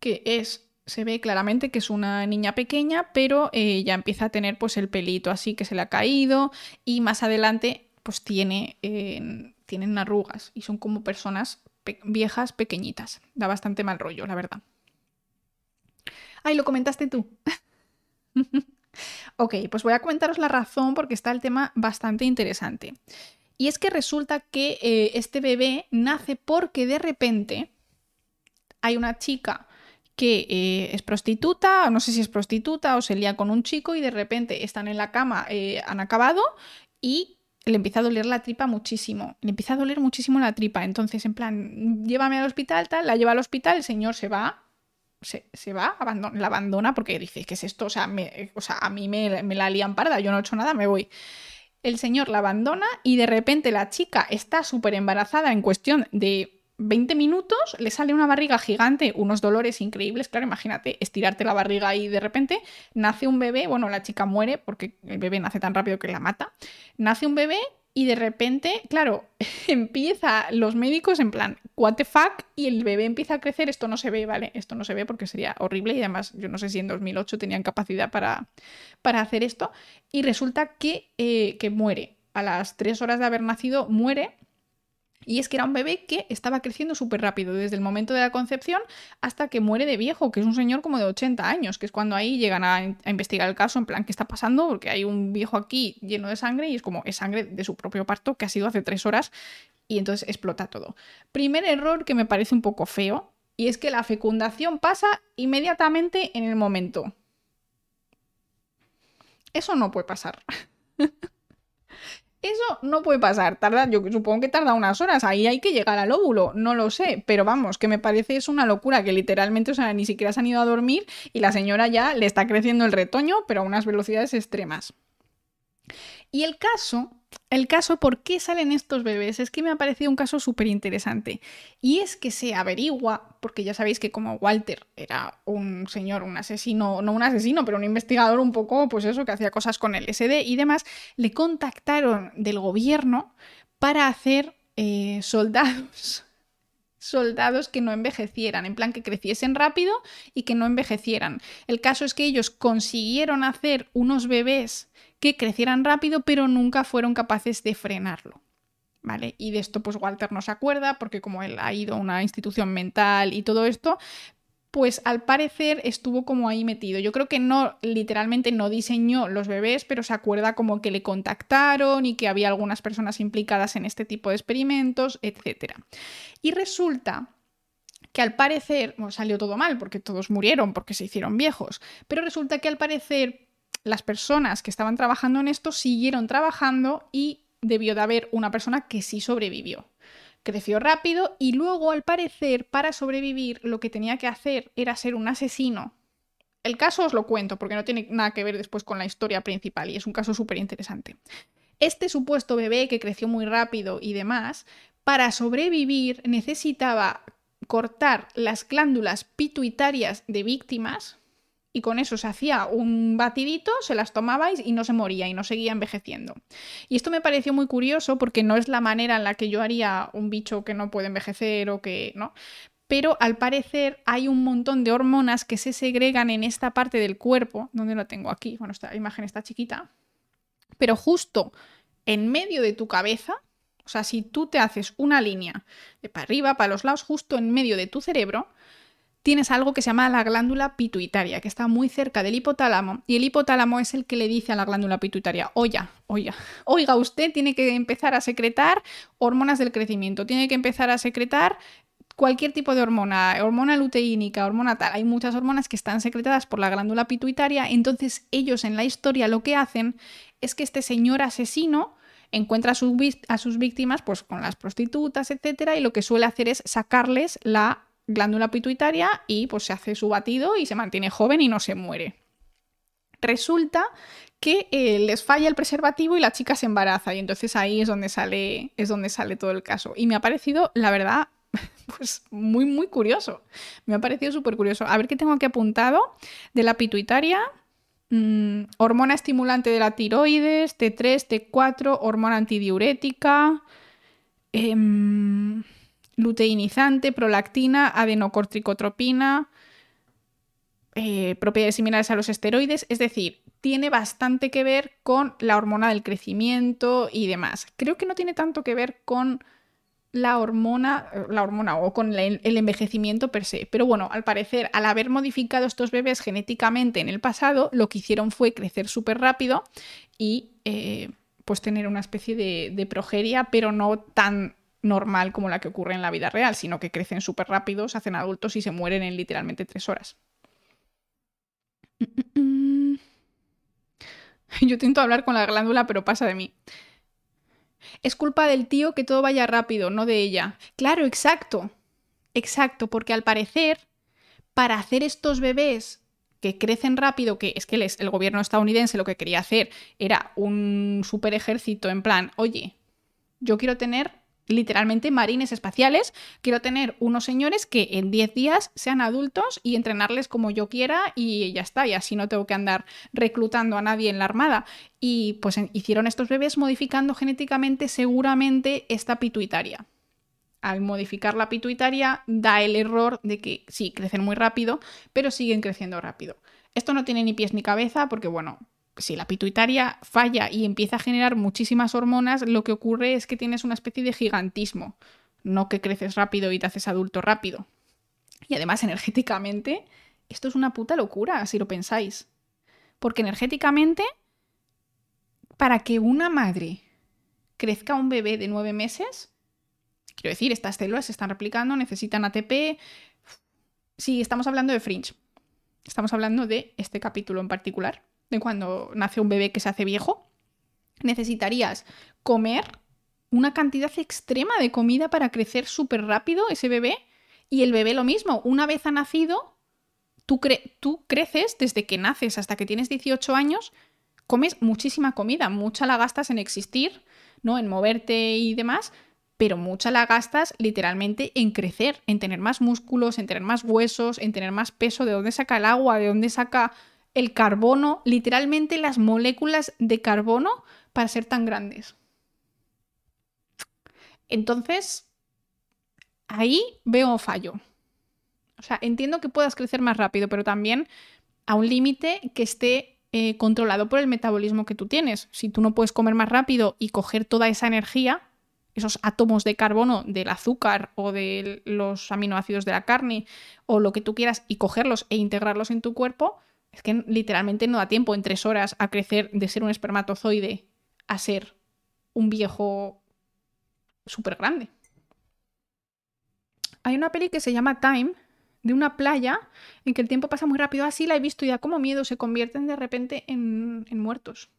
Speaker 1: que es se ve claramente que es una niña pequeña, pero eh, ya empieza a tener pues el pelito así que se le ha caído y más adelante pues tiene, tienen arrugas y son como personas viejas pequeñitas. Da bastante mal rollo, la verdad. Ay, lo comentaste tú. (laughs) ok, pues voy a comentaros la razón porque está el tema bastante interesante. Y es que resulta que eh, este bebé nace porque de repente hay una chica que eh, es prostituta, o no sé si es prostituta o se lía con un chico y de repente están en la cama, eh, han acabado y le empieza a doler la tripa muchísimo. Le empieza a doler muchísimo la tripa. Entonces, en plan, llévame al hospital, tal, la lleva al hospital, el señor se va. Se, va, la abandona porque dice, ¿qué es esto? O sea, sea a mí me, me, la lían parda, yo no he hecho nada, me voy. El señor la abandona y de repente la chica está súper embarazada en cuestión de 20 minutos, le sale una barriga gigante, unos dolores increíbles, claro, imagínate, estirarte la barriga y de repente nace un bebé, bueno, la chica muere porque el bebé nace tan rápido que la mata, nace un bebé y de repente, claro, (laughs) empieza los médicos en plan, what the fuck, y el bebé empieza a crecer, esto no se ve, ¿vale? Esto no se ve porque sería horrible y además yo no sé si en 2008 tenían capacidad para, para hacer esto, y resulta que, eh, que muere. A las tres horas de haber nacido, muere y es que era un bebé que estaba creciendo súper rápido, desde el momento de la concepción hasta que muere de viejo, que es un señor como de 80 años, que es cuando ahí llegan a, investigar el caso, en plan, ¿qué está pasando? Porque hay un viejo aquí lleno de sangre y es como, es sangre de su propio parto que ha sido hace tres horas y entonces explota todo. Primer error que me parece un poco feo, y es que la fecundación pasa inmediatamente en el momento. Eso no puede pasar. (laughs) Eso no puede pasar, tarda, yo supongo que tarda unas horas, ahí hay que llegar al óvulo, no lo sé, pero vamos, que me parece es una locura que literalmente, o sea, ni siquiera se han ido a dormir y la señora ya le está creciendo el retoño, pero a unas velocidades extremas. Y el caso el caso, ¿por qué salen estos bebés? Es que me ha parecido un caso súper interesante. Y es que se averigua, porque ya sabéis que como Walter era un señor, un asesino, no un asesino, pero un investigador un poco, pues eso, que hacía cosas con el SD y demás, le contactaron del gobierno para hacer eh, soldados soldados que no envejecieran, en plan que creciesen rápido y que no envejecieran. El caso es que ellos consiguieron hacer unos bebés que crecieran rápido, pero nunca fueron capaces de frenarlo. ¿Vale? Y de esto pues Walter no se acuerda porque como él ha ido a una institución mental y todo esto, pues al parecer estuvo como ahí metido. Yo creo que no, literalmente no diseñó los bebés, pero se acuerda como que le contactaron y que había algunas personas implicadas en este tipo de experimentos, etc. Y resulta que al parecer, bueno, salió todo mal porque todos murieron porque se hicieron viejos, pero resulta que al parecer las personas que estaban trabajando en esto siguieron trabajando y debió de haber una persona que sí sobrevivió. Creció rápido y luego, al parecer, para sobrevivir, lo que tenía que hacer era ser un asesino. El caso os lo cuento porque no tiene nada que ver después con la historia principal y es un caso súper interesante. Este supuesto bebé que creció muy rápido y demás, para sobrevivir necesitaba cortar las glándulas pituitarias de víctimas, y con eso se hacía un batidito, se las tomabais y no se moría y no seguía envejeciendo. Y esto me pareció muy curioso porque no es la manera en la que yo haría un bicho que no puede envejecer o que no. Pero al parecer hay un montón de hormonas que se segregan en esta parte del cuerpo, donde lo tengo aquí, bueno, esta imagen está chiquita, pero justo en medio de tu cabeza, o sea, si tú te haces una línea de para arriba, para los lados, justo en medio de tu cerebro, tienes algo que se llama la glándula pituitaria, que está muy cerca del hipotálamo, y el hipotálamo es el que le dice a la glándula pituitaria, oiga, oiga, oiga, usted tiene que empezar a secretar hormonas del crecimiento, tiene que empezar a secretar cualquier tipo de hormona, hormona luteínica, hormona tal, hay muchas hormonas que están secretadas por la glándula pituitaria, entonces ellos en la historia lo que hacen es que este señor asesino encuentra a sus, víctimas pues con las prostitutas, etcétera, y lo que suele hacer es sacarles la glándula pituitaria y pues se hace su batido y se mantiene joven y no se muere. Resulta que eh, les falla el preservativo y la chica se embaraza y entonces ahí es donde sale es donde sale todo el caso. Y me ha parecido la verdad (laughs) pues muy muy curioso. Me ha parecido súper curioso a ver qué tengo aquí apuntado de la pituitaria. Mm, hormona estimulante de la tiroides T3 T4 hormona antidiurética. Em, luteinizante, prolactina, adenocorticotropina, eh, propiedades similares a los esteroides, es decir, tiene bastante que ver con la hormona del crecimiento y demás. Creo que no tiene tanto que ver con la hormona, la hormona o con el envejecimiento per se. Pero bueno, al parecer, al haber modificado estos bebés genéticamente en el pasado, lo que hicieron fue crecer súper rápido y eh, pues tener una especie de, de progeria, pero no tan normal como la que ocurre en la vida real, sino que crecen súper rápido, se hacen adultos y se mueren en literalmente tres horas. (laughs) Yo intento hablar con la glándula, pero pasa de mí. Es culpa del tío que todo vaya rápido, no de ella. Claro, exacto. Exacto, porque al parecer, para hacer estos bebés que crecen rápido, que es que el gobierno estadounidense lo que quería hacer era un super ejército en plan, oye, yo quiero tener literalmente marines espaciales. Quiero tener unos señores que en 10 días sean adultos y entrenarles como yo quiera y ya está, y así no tengo que andar reclutando a nadie en la armada. Y pues hicieron estos bebés modificando genéticamente seguramente esta pituitaria. Al modificar la pituitaria da el error de que sí, crecen muy rápido, pero siguen creciendo rápido. Esto no tiene ni pies ni cabeza porque, bueno, si la pituitaria falla y empieza a generar muchísimas hormonas, lo que ocurre es que tienes una especie de gigantismo, no que creces rápido y te haces adulto rápido. Y además, energéticamente, esto es una puta locura, si lo pensáis. Porque energéticamente, para que una madre crezca un bebé de nueve meses, quiero decir, estas células se están replicando, necesitan ATP. Sí, estamos hablando de Fringe. Estamos hablando de este capítulo en particular cuando nace un bebé que se hace viejo, necesitarías comer una cantidad extrema de comida para crecer súper rápido ese bebé. Y el bebé lo mismo, una vez ha nacido, tú, tú creces desde que naces hasta que tienes 18 años, comes muchísima comida, mucha la gastas en existir, ¿no? En moverte y demás, pero mucha la gastas literalmente en crecer, en tener más músculos, en tener más huesos, en tener más peso, de dónde saca el agua, de dónde saca el carbono, literalmente las moléculas de carbono para ser tan grandes. Entonces, ahí veo fallo. O sea, entiendo que puedas crecer más rápido, pero también a un límite que esté eh, controlado por el metabolismo que tú tienes. Si tú no puedes comer más rápido y coger toda esa energía, esos átomos de carbono del azúcar o de los aminoácidos de la carne o lo que tú quieras y cogerlos e integrarlos en tu cuerpo, es que literalmente no da tiempo en tres horas a crecer de ser un espermatozoide a ser un viejo súper grande. Hay una peli que se llama Time, de una playa en que el tiempo pasa muy rápido. Así la he visto y da como miedo, se convierten de repente en, en muertos.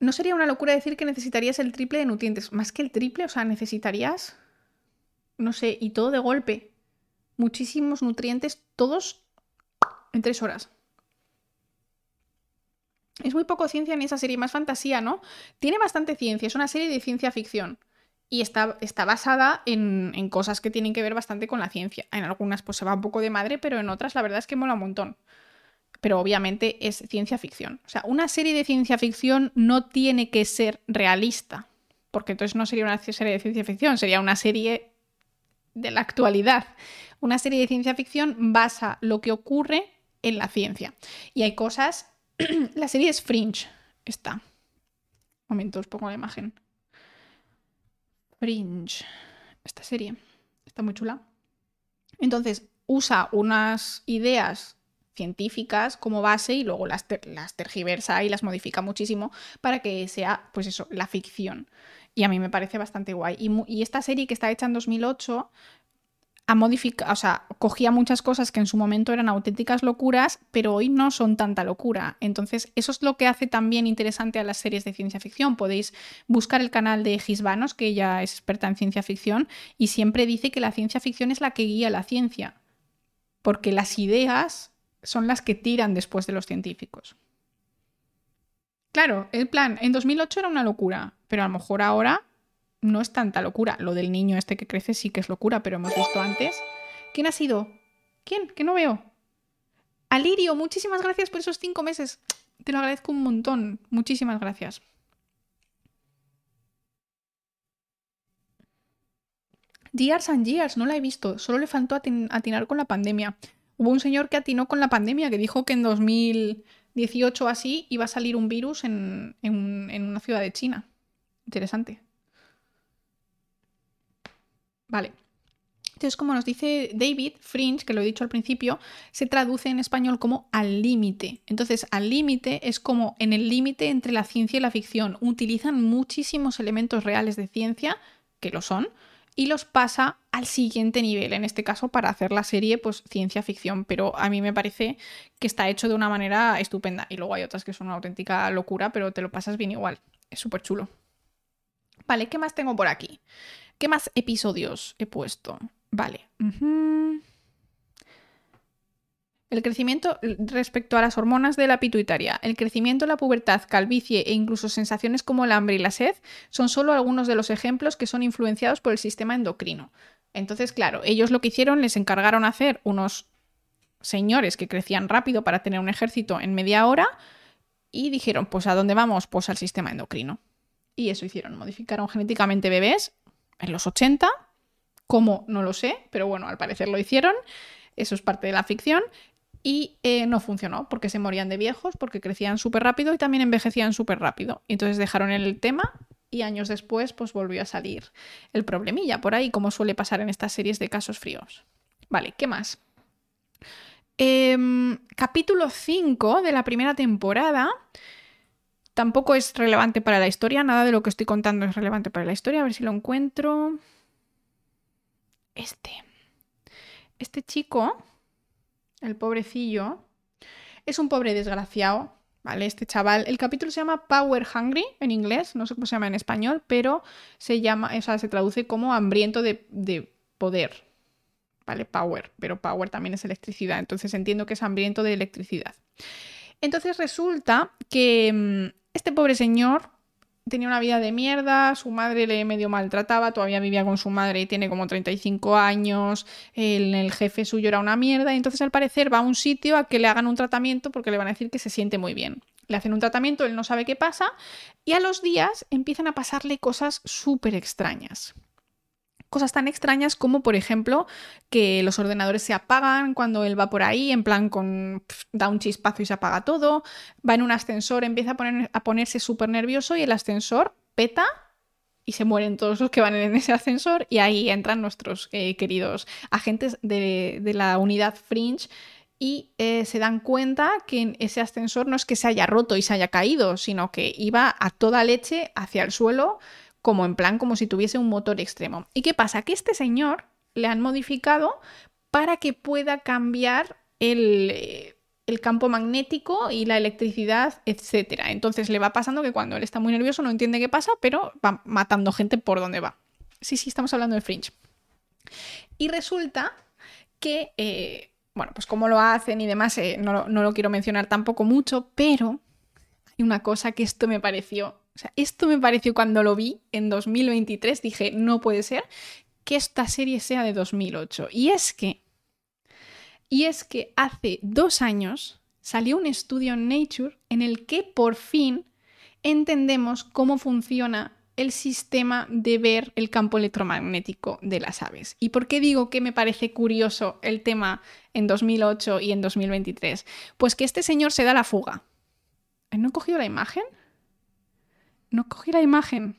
Speaker 1: ¿No sería una locura decir que necesitarías el triple de nutrientes? Más que el triple, o sea, necesitarías, no sé, y todo de golpe muchísimos nutrientes, todos en tres horas. Es muy poco ciencia en esa serie, más fantasía, ¿no? Tiene bastante ciencia, es una serie de ciencia ficción. Y está, está basada en, en, cosas que tienen que ver bastante con la ciencia. En algunas pues se va un poco de madre, pero en otras la verdad es que mola un montón. Pero obviamente es ciencia ficción. O sea, una serie de ciencia ficción no tiene que ser realista. Porque entonces no sería una serie de ciencia ficción, sería una serie de la actualidad una serie de ciencia ficción basa lo que ocurre en la ciencia. Y hay cosas. (clears throat) la serie es Fringe. Está. Momento, os pongo la imagen. Fringe. Esta serie. Está muy chula. Entonces, usa unas ideas científicas como base y luego las, las, tergiversa y las modifica muchísimo para que sea, pues eso, la ficción. Y a mí me parece bastante guay. Y, esta serie que está hecha en 2008 ha modificado, o sea, cogía muchas cosas que en su momento eran auténticas locuras, pero hoy no son tanta locura. Entonces, eso es lo que hace también interesante a las series de ciencia ficción. Podéis buscar el canal de Gisbanos, que ella es experta en ciencia ficción, y siempre dice que la ciencia ficción es la que guía la ciencia, porque las ideas son las que tiran después de los científicos. Claro, el plan en 2008 era una locura, pero a lo mejor ahora no es tanta locura. Lo del niño este que crece sí que es locura, pero hemos visto antes. ¿Quién ha sido? ¿Quién? Que no veo. Alirio, muchísimas gracias por esos cinco meses. Te lo agradezco un montón. Muchísimas gracias. Years and Years, no la he visto. Solo le faltó atinar con la pandemia. Hubo un señor que atinó con la pandemia que dijo que en 2018 así iba a salir un virus en, en una ciudad de China. Interesante. Vale. Entonces, como nos dice David, Fringe, que lo he dicho al principio, se traduce en español como al límite. Entonces, al límite es como en el límite entre la ciencia y la ficción. Utilizan muchísimos elementos reales de ciencia, que lo son, y los pasa al siguiente nivel, en este caso para hacer la serie pues ciencia ficción, pero a mí me parece que está hecho de una manera estupenda y luego hay otras que son una auténtica locura, pero te lo pasas bien igual, es súper chulo. Vale, ¿qué más tengo por aquí? ¿Qué más episodios he puesto? Vale. El crecimiento respecto a las hormonas de la pituitaria, el crecimiento, la pubertad, calvicie e incluso sensaciones como el hambre y la sed son solo algunos de los ejemplos que son influenciados por el sistema endocrino. Entonces, claro, ellos lo que hicieron, les encargaron hacer unos señores que crecían rápido para tener un ejército en media hora y dijeron, pues ¿a dónde vamos? Pues al sistema endocrino. Y eso hicieron, modificaron genéticamente bebés en los 80, ¿cómo? No lo sé, pero bueno, al parecer lo hicieron, eso es parte de la ficción, y eh, no funcionó porque se morían de viejos, porque crecían súper rápido y también envejecían súper rápido. Entonces dejaron el tema y años después pues volvió a salir el problemilla por ahí, como suele pasar en estas series de casos fríos. Vale, ¿qué más? Em, capítulo 5 de la primera temporada. Tampoco es relevante para la historia, nada de lo que estoy contando es relevante para la historia. A ver si lo encuentro. Este. Este chico el pobrecillo, es un pobre desgraciado, ¿vale? Este chaval, el capítulo se llama Power Hungry en inglés, no sé cómo se llama en español, pero se llama, o sea, se traduce como hambriento de, de poder, ¿vale? Power, pero power también es electricidad, entonces entiendo que es hambriento de electricidad. Entonces resulta que mm, este pobre señor tenía una vida de mierda, su madre le medio maltrataba, todavía vivía con su madre y tiene como 35 años, el, jefe suyo era una mierda, y entonces al parecer va a un sitio a que le hagan un tratamiento porque le van a decir que se siente muy bien. Le hacen un tratamiento, él no sabe qué pasa, y a los días empiezan a pasarle cosas súper extrañas cosas tan extrañas como, por ejemplo, que los ordenadores se apagan cuando él va por ahí, en plan con da un chispazo y se apaga todo, va en un ascensor, empieza a, poner, a ponerse súper nervioso y el ascensor peta y se mueren todos los que van en ese ascensor y ahí entran nuestros eh, queridos agentes de, la unidad Fringe y eh, se dan cuenta que ese ascensor no es que se haya roto y se haya caído, sino que iba a toda leche hacia el suelo como en plan como si tuviese un motor extremo. ¿Y qué pasa? Que este señor le han modificado para que pueda cambiar el, eh, el campo magnético y la electricidad, etc. Entonces le va pasando que cuando él está muy nervioso no entiende qué pasa, pero va matando gente por donde va. Sí, sí, estamos hablando de Fringe. Y resulta que, eh, bueno, pues cómo lo hacen y demás, eh, no, no lo quiero mencionar tampoco mucho, pero hay una cosa que esto me pareció o sea, esto me pareció cuando lo vi en 2023, dije, no puede ser que esta serie sea de 2008. Y es que, y es que hace dos años salió un estudio en Nature en el que por fin entendemos cómo funciona el sistema de ver el campo electromagnético de las aves. ¿Y por qué digo que me parece curioso el tema en 2008 y en 2023? Pues que este señor se da la fuga. ¿No he cogido la imagen? No cogí la imagen.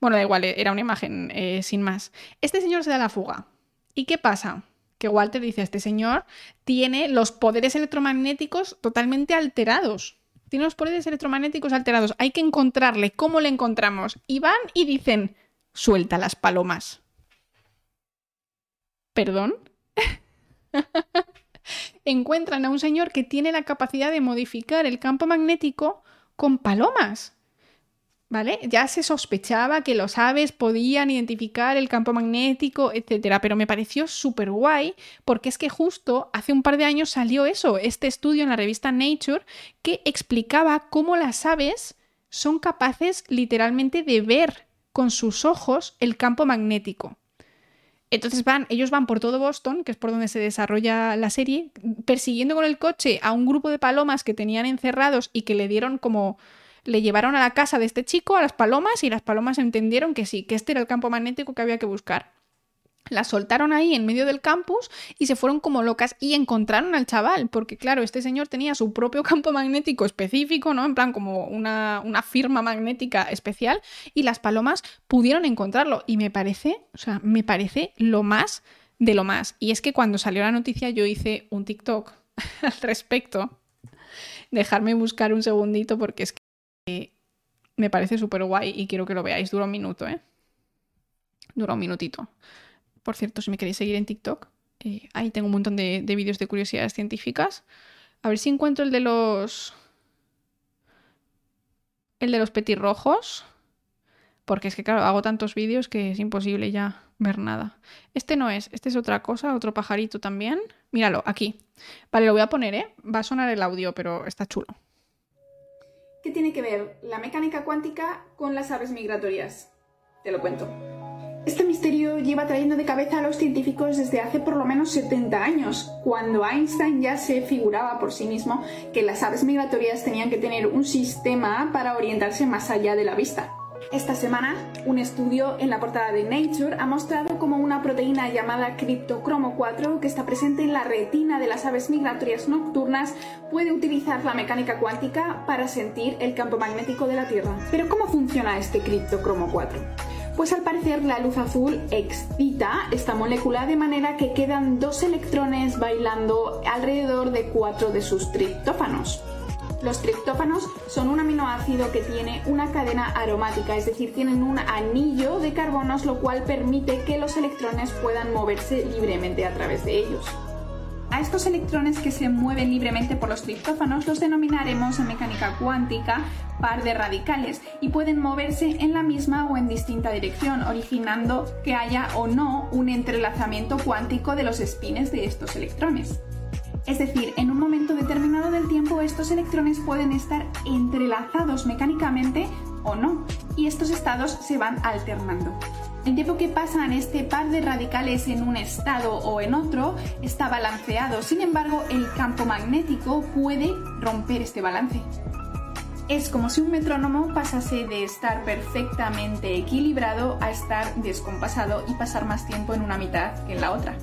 Speaker 1: Bueno, da igual, era una imagen eh, sin más. Este señor se da la fuga. ¿Y qué pasa? Que Walter dice, este señor tiene los poderes electromagnéticos totalmente alterados. Tiene los poderes electromagnéticos alterados. Hay que encontrarle. ¿Cómo le encontramos? Y van y dicen, suelta las palomas. ¿Perdón? (laughs) Encuentran a un señor que tiene la capacidad de modificar el campo magnético con palomas. ¿Vale? Ya se sospechaba que los aves podían identificar el campo magnético, etcétera, pero me pareció súper guay porque es que justo hace un par de años salió eso, este estudio en la revista Nature que explicaba cómo las aves son capaces literalmente de ver con sus ojos el campo magnético. Entonces van, ellos van por todo Boston, que es por donde se desarrolla la serie, persiguiendo con el coche a un grupo de palomas que tenían encerrados y que le dieron como le llevaron a la casa de este chico a las palomas y las palomas entendieron que sí, que este era el campo magnético que había que buscar la soltaron ahí en medio del campus y se fueron como locas y encontraron al chaval, porque claro, este señor tenía su propio (laughs) campo magnético específico, ¿no? En plan como una, una, firma magnética especial y las palomas pudieron encontrarlo y me parece, o sea, me parece lo más de lo más. Y es que cuando salió la noticia yo hice un TikTok (laughs) al respecto. Dejarme buscar un segundito porque es que me parece súper guay y quiero que lo veáis. Dura un minuto, ¿eh? Dura un minutito. Por cierto, si me queréis seguir en TikTok, eh, ahí tengo un montón de, de vídeos de curiosidades científicas. A ver si encuentro el de los. El de los petirrojos. Porque es que, claro, hago tantos vídeos que es imposible ya ver nada. Este no es, este es otra cosa, otro pajarito también. Míralo, aquí. Vale, lo voy a poner, ¿eh? Va a sonar el audio, pero está chulo.
Speaker 2: ¿Qué tiene que ver la mecánica cuántica con las aves migratorias? Te lo cuento. Este misterio lleva trayendo de cabeza a los científicos desde hace por lo menos 70 años, cuando Einstein ya se figuraba por sí mismo que las aves migratorias tenían que tener un sistema para orientarse más allá de la vista. Esta semana, un estudio en la portada de Nature ha mostrado cómo una proteína llamada criptocromo 4, que está presente en la retina de las aves migratorias nocturnas, puede utilizar la mecánica cuántica para sentir el campo magnético de la Tierra. Pero ¿cómo funciona este criptocromo 4? Pues al parecer la luz azul excita esta molécula de manera que quedan dos electrones bailando alrededor de cuatro de sus triptófanos. Los triptófanos son un aminoácido que tiene una cadena aromática, es decir, tienen un anillo de carbonos, lo cual permite que los electrones puedan moverse libremente a través de ellos. A estos electrones que se mueven libremente por los triptófanos los denominaremos en mecánica cuántica par de radicales y pueden moverse en la misma o en distinta dirección, originando que haya o no un entrelazamiento cuántico de los espines de estos electrones. Es decir, en un momento determinado del tiempo estos electrones pueden estar entrelazados mecánicamente o no, y estos estados se van alternando. El tiempo que pasan este par de radicales en un estado o en otro está balanceado, sin embargo el campo magnético puede romper este balance. Es como si un metrónomo pasase de estar perfectamente equilibrado a estar descompasado y pasar más tiempo en una mitad que en la otra.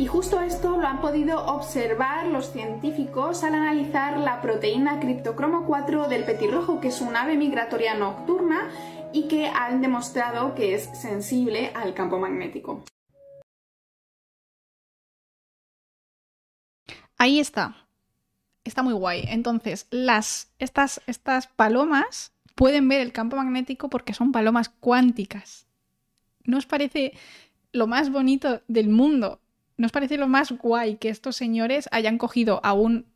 Speaker 2: Y justo esto lo han podido observar los científicos al analizar la proteína criptocromo 4 del petirrojo, que es un ave migratoria nocturna y que han demostrado que es sensible al campo magnético.
Speaker 1: Ahí está. Está muy guay. Entonces, las, estas, estas palomas pueden ver el campo magnético porque son palomas cuánticas. ¿No os parece lo más bonito del mundo? ¿Nos parece lo más guay que estos señores hayan cogido a un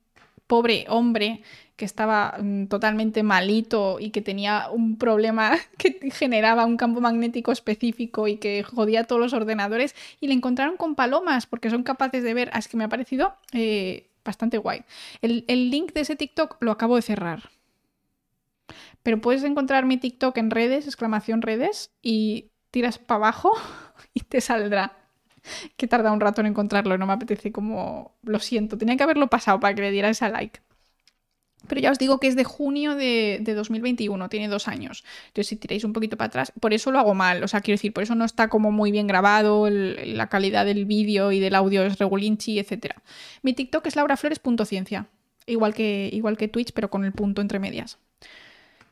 Speaker 1: pobre hombre que estaba mm, totalmente malito y que tenía un problema (laughs) que generaba un campo magnético específico y que jodía todos los ordenadores y le encontraron con palomas porque son capaces de ver. Ah, es que me ha parecido eh, bastante guay. El, el link de ese TikTok lo acabo de cerrar. Pero puedes encontrar mi TikTok en redes, exclamación redes, y tiras para abajo (laughs) y te saldrá (laughs) que tarda un rato en encontrarlo, no me apetece como... Lo siento, tenía que haberlo pasado para que le diera esa like. Pero ya os digo que es de junio de, 2021, tiene dos años. Entonces, si tiráis un poquito para atrás, por eso lo hago mal. O sea, quiero decir, por eso no está como muy bien grabado, la calidad del vídeo y del audio es regulinchi, etc. Mi TikTok es lauraflores.ciencia. Igual que, igual que Twitch, pero con el punto entre medias.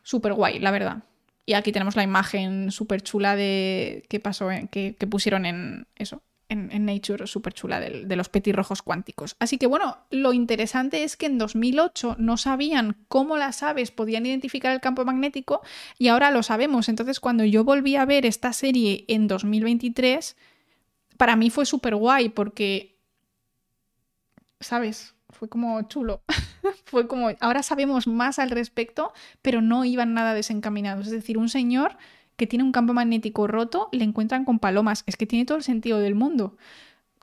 Speaker 1: Súper guay, la verdad. Y aquí tenemos la imagen súper chula de que pasó, que pusieron en eso, en, Nature súper chula de, de, los petirrojos cuánticos. Así que bueno, lo interesante es que en 2008 no sabían cómo las aves podían identificar el campo magnético y ahora lo sabemos. Entonces cuando yo volví a ver esta serie en 2023, para mí fue súper guay porque, ¿sabes? Fue como chulo. (laughs) fue como, ahora sabemos más al respecto, pero no iban nada desencaminados. Es decir, un señor que tiene un campo magnético roto, le encuentran con palomas. Es que tiene todo el sentido del mundo.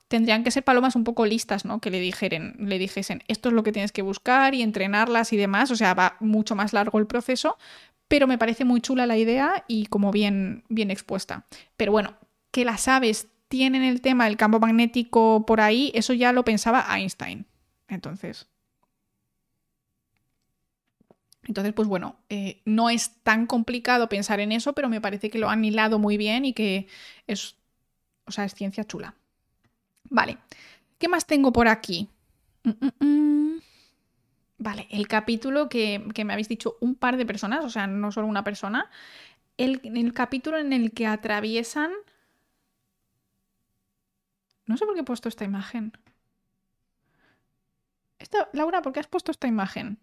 Speaker 1: Tendrían que ser palomas un poco listas, ¿no? Que le dijeren, le dijesen, esto es lo que tienes que buscar y entrenarlas y demás. O sea, va mucho más largo el proceso, pero me parece muy chula la idea y como bien, bien expuesta. Pero bueno, que las aves tienen el tema del campo magnético por ahí, eso ya lo pensaba Einstein. Entonces, entonces, pues bueno, eh, no es tan complicado pensar en eso, pero me parece que lo han hilado muy bien y que es, o sea, es ciencia chula. Vale, ¿qué más tengo por aquí? Mm, mm, mm. Vale, el capítulo que, me habéis dicho un par de personas, o sea, no solo una persona, el, el capítulo en el que atraviesan... No sé por qué he puesto esta imagen. Laura, ¿por qué has puesto esta imagen?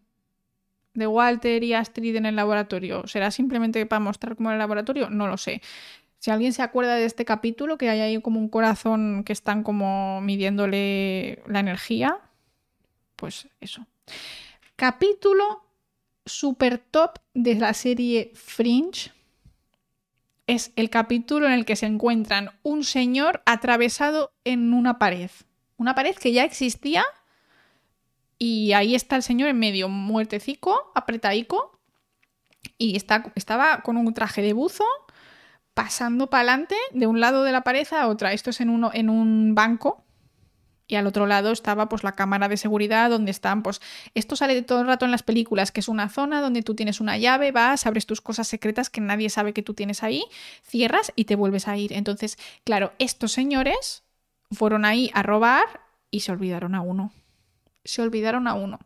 Speaker 1: De Walter y Astrid en el laboratorio? ¿Será simplemente para mostrar cómo era el laboratorio? No lo sé. Si alguien se acuerda de este capítulo, que hay ahí como un corazón que están como midiéndole la energía, pues eso. Capítulo super top de la serie Fringe. es el capítulo en el que se encuentran un señor atravesado en una pared. Una pared que ya existía y ahí está el señor en medio, muertecico, apretaico, y está, estaba con un traje de buzo pasando para adelante de un lado de la pared a otra. Esto es en, uno, en un banco y al otro lado estaba pues la cámara de seguridad donde están pues esto sale de todo el rato en las películas que es una zona donde tú tienes una llave vas abres tus cosas secretas que nadie sabe que tú tienes ahí cierras y te vuelves a ir entonces claro estos señores fueron ahí a robar y se olvidaron a uno se olvidaron a uno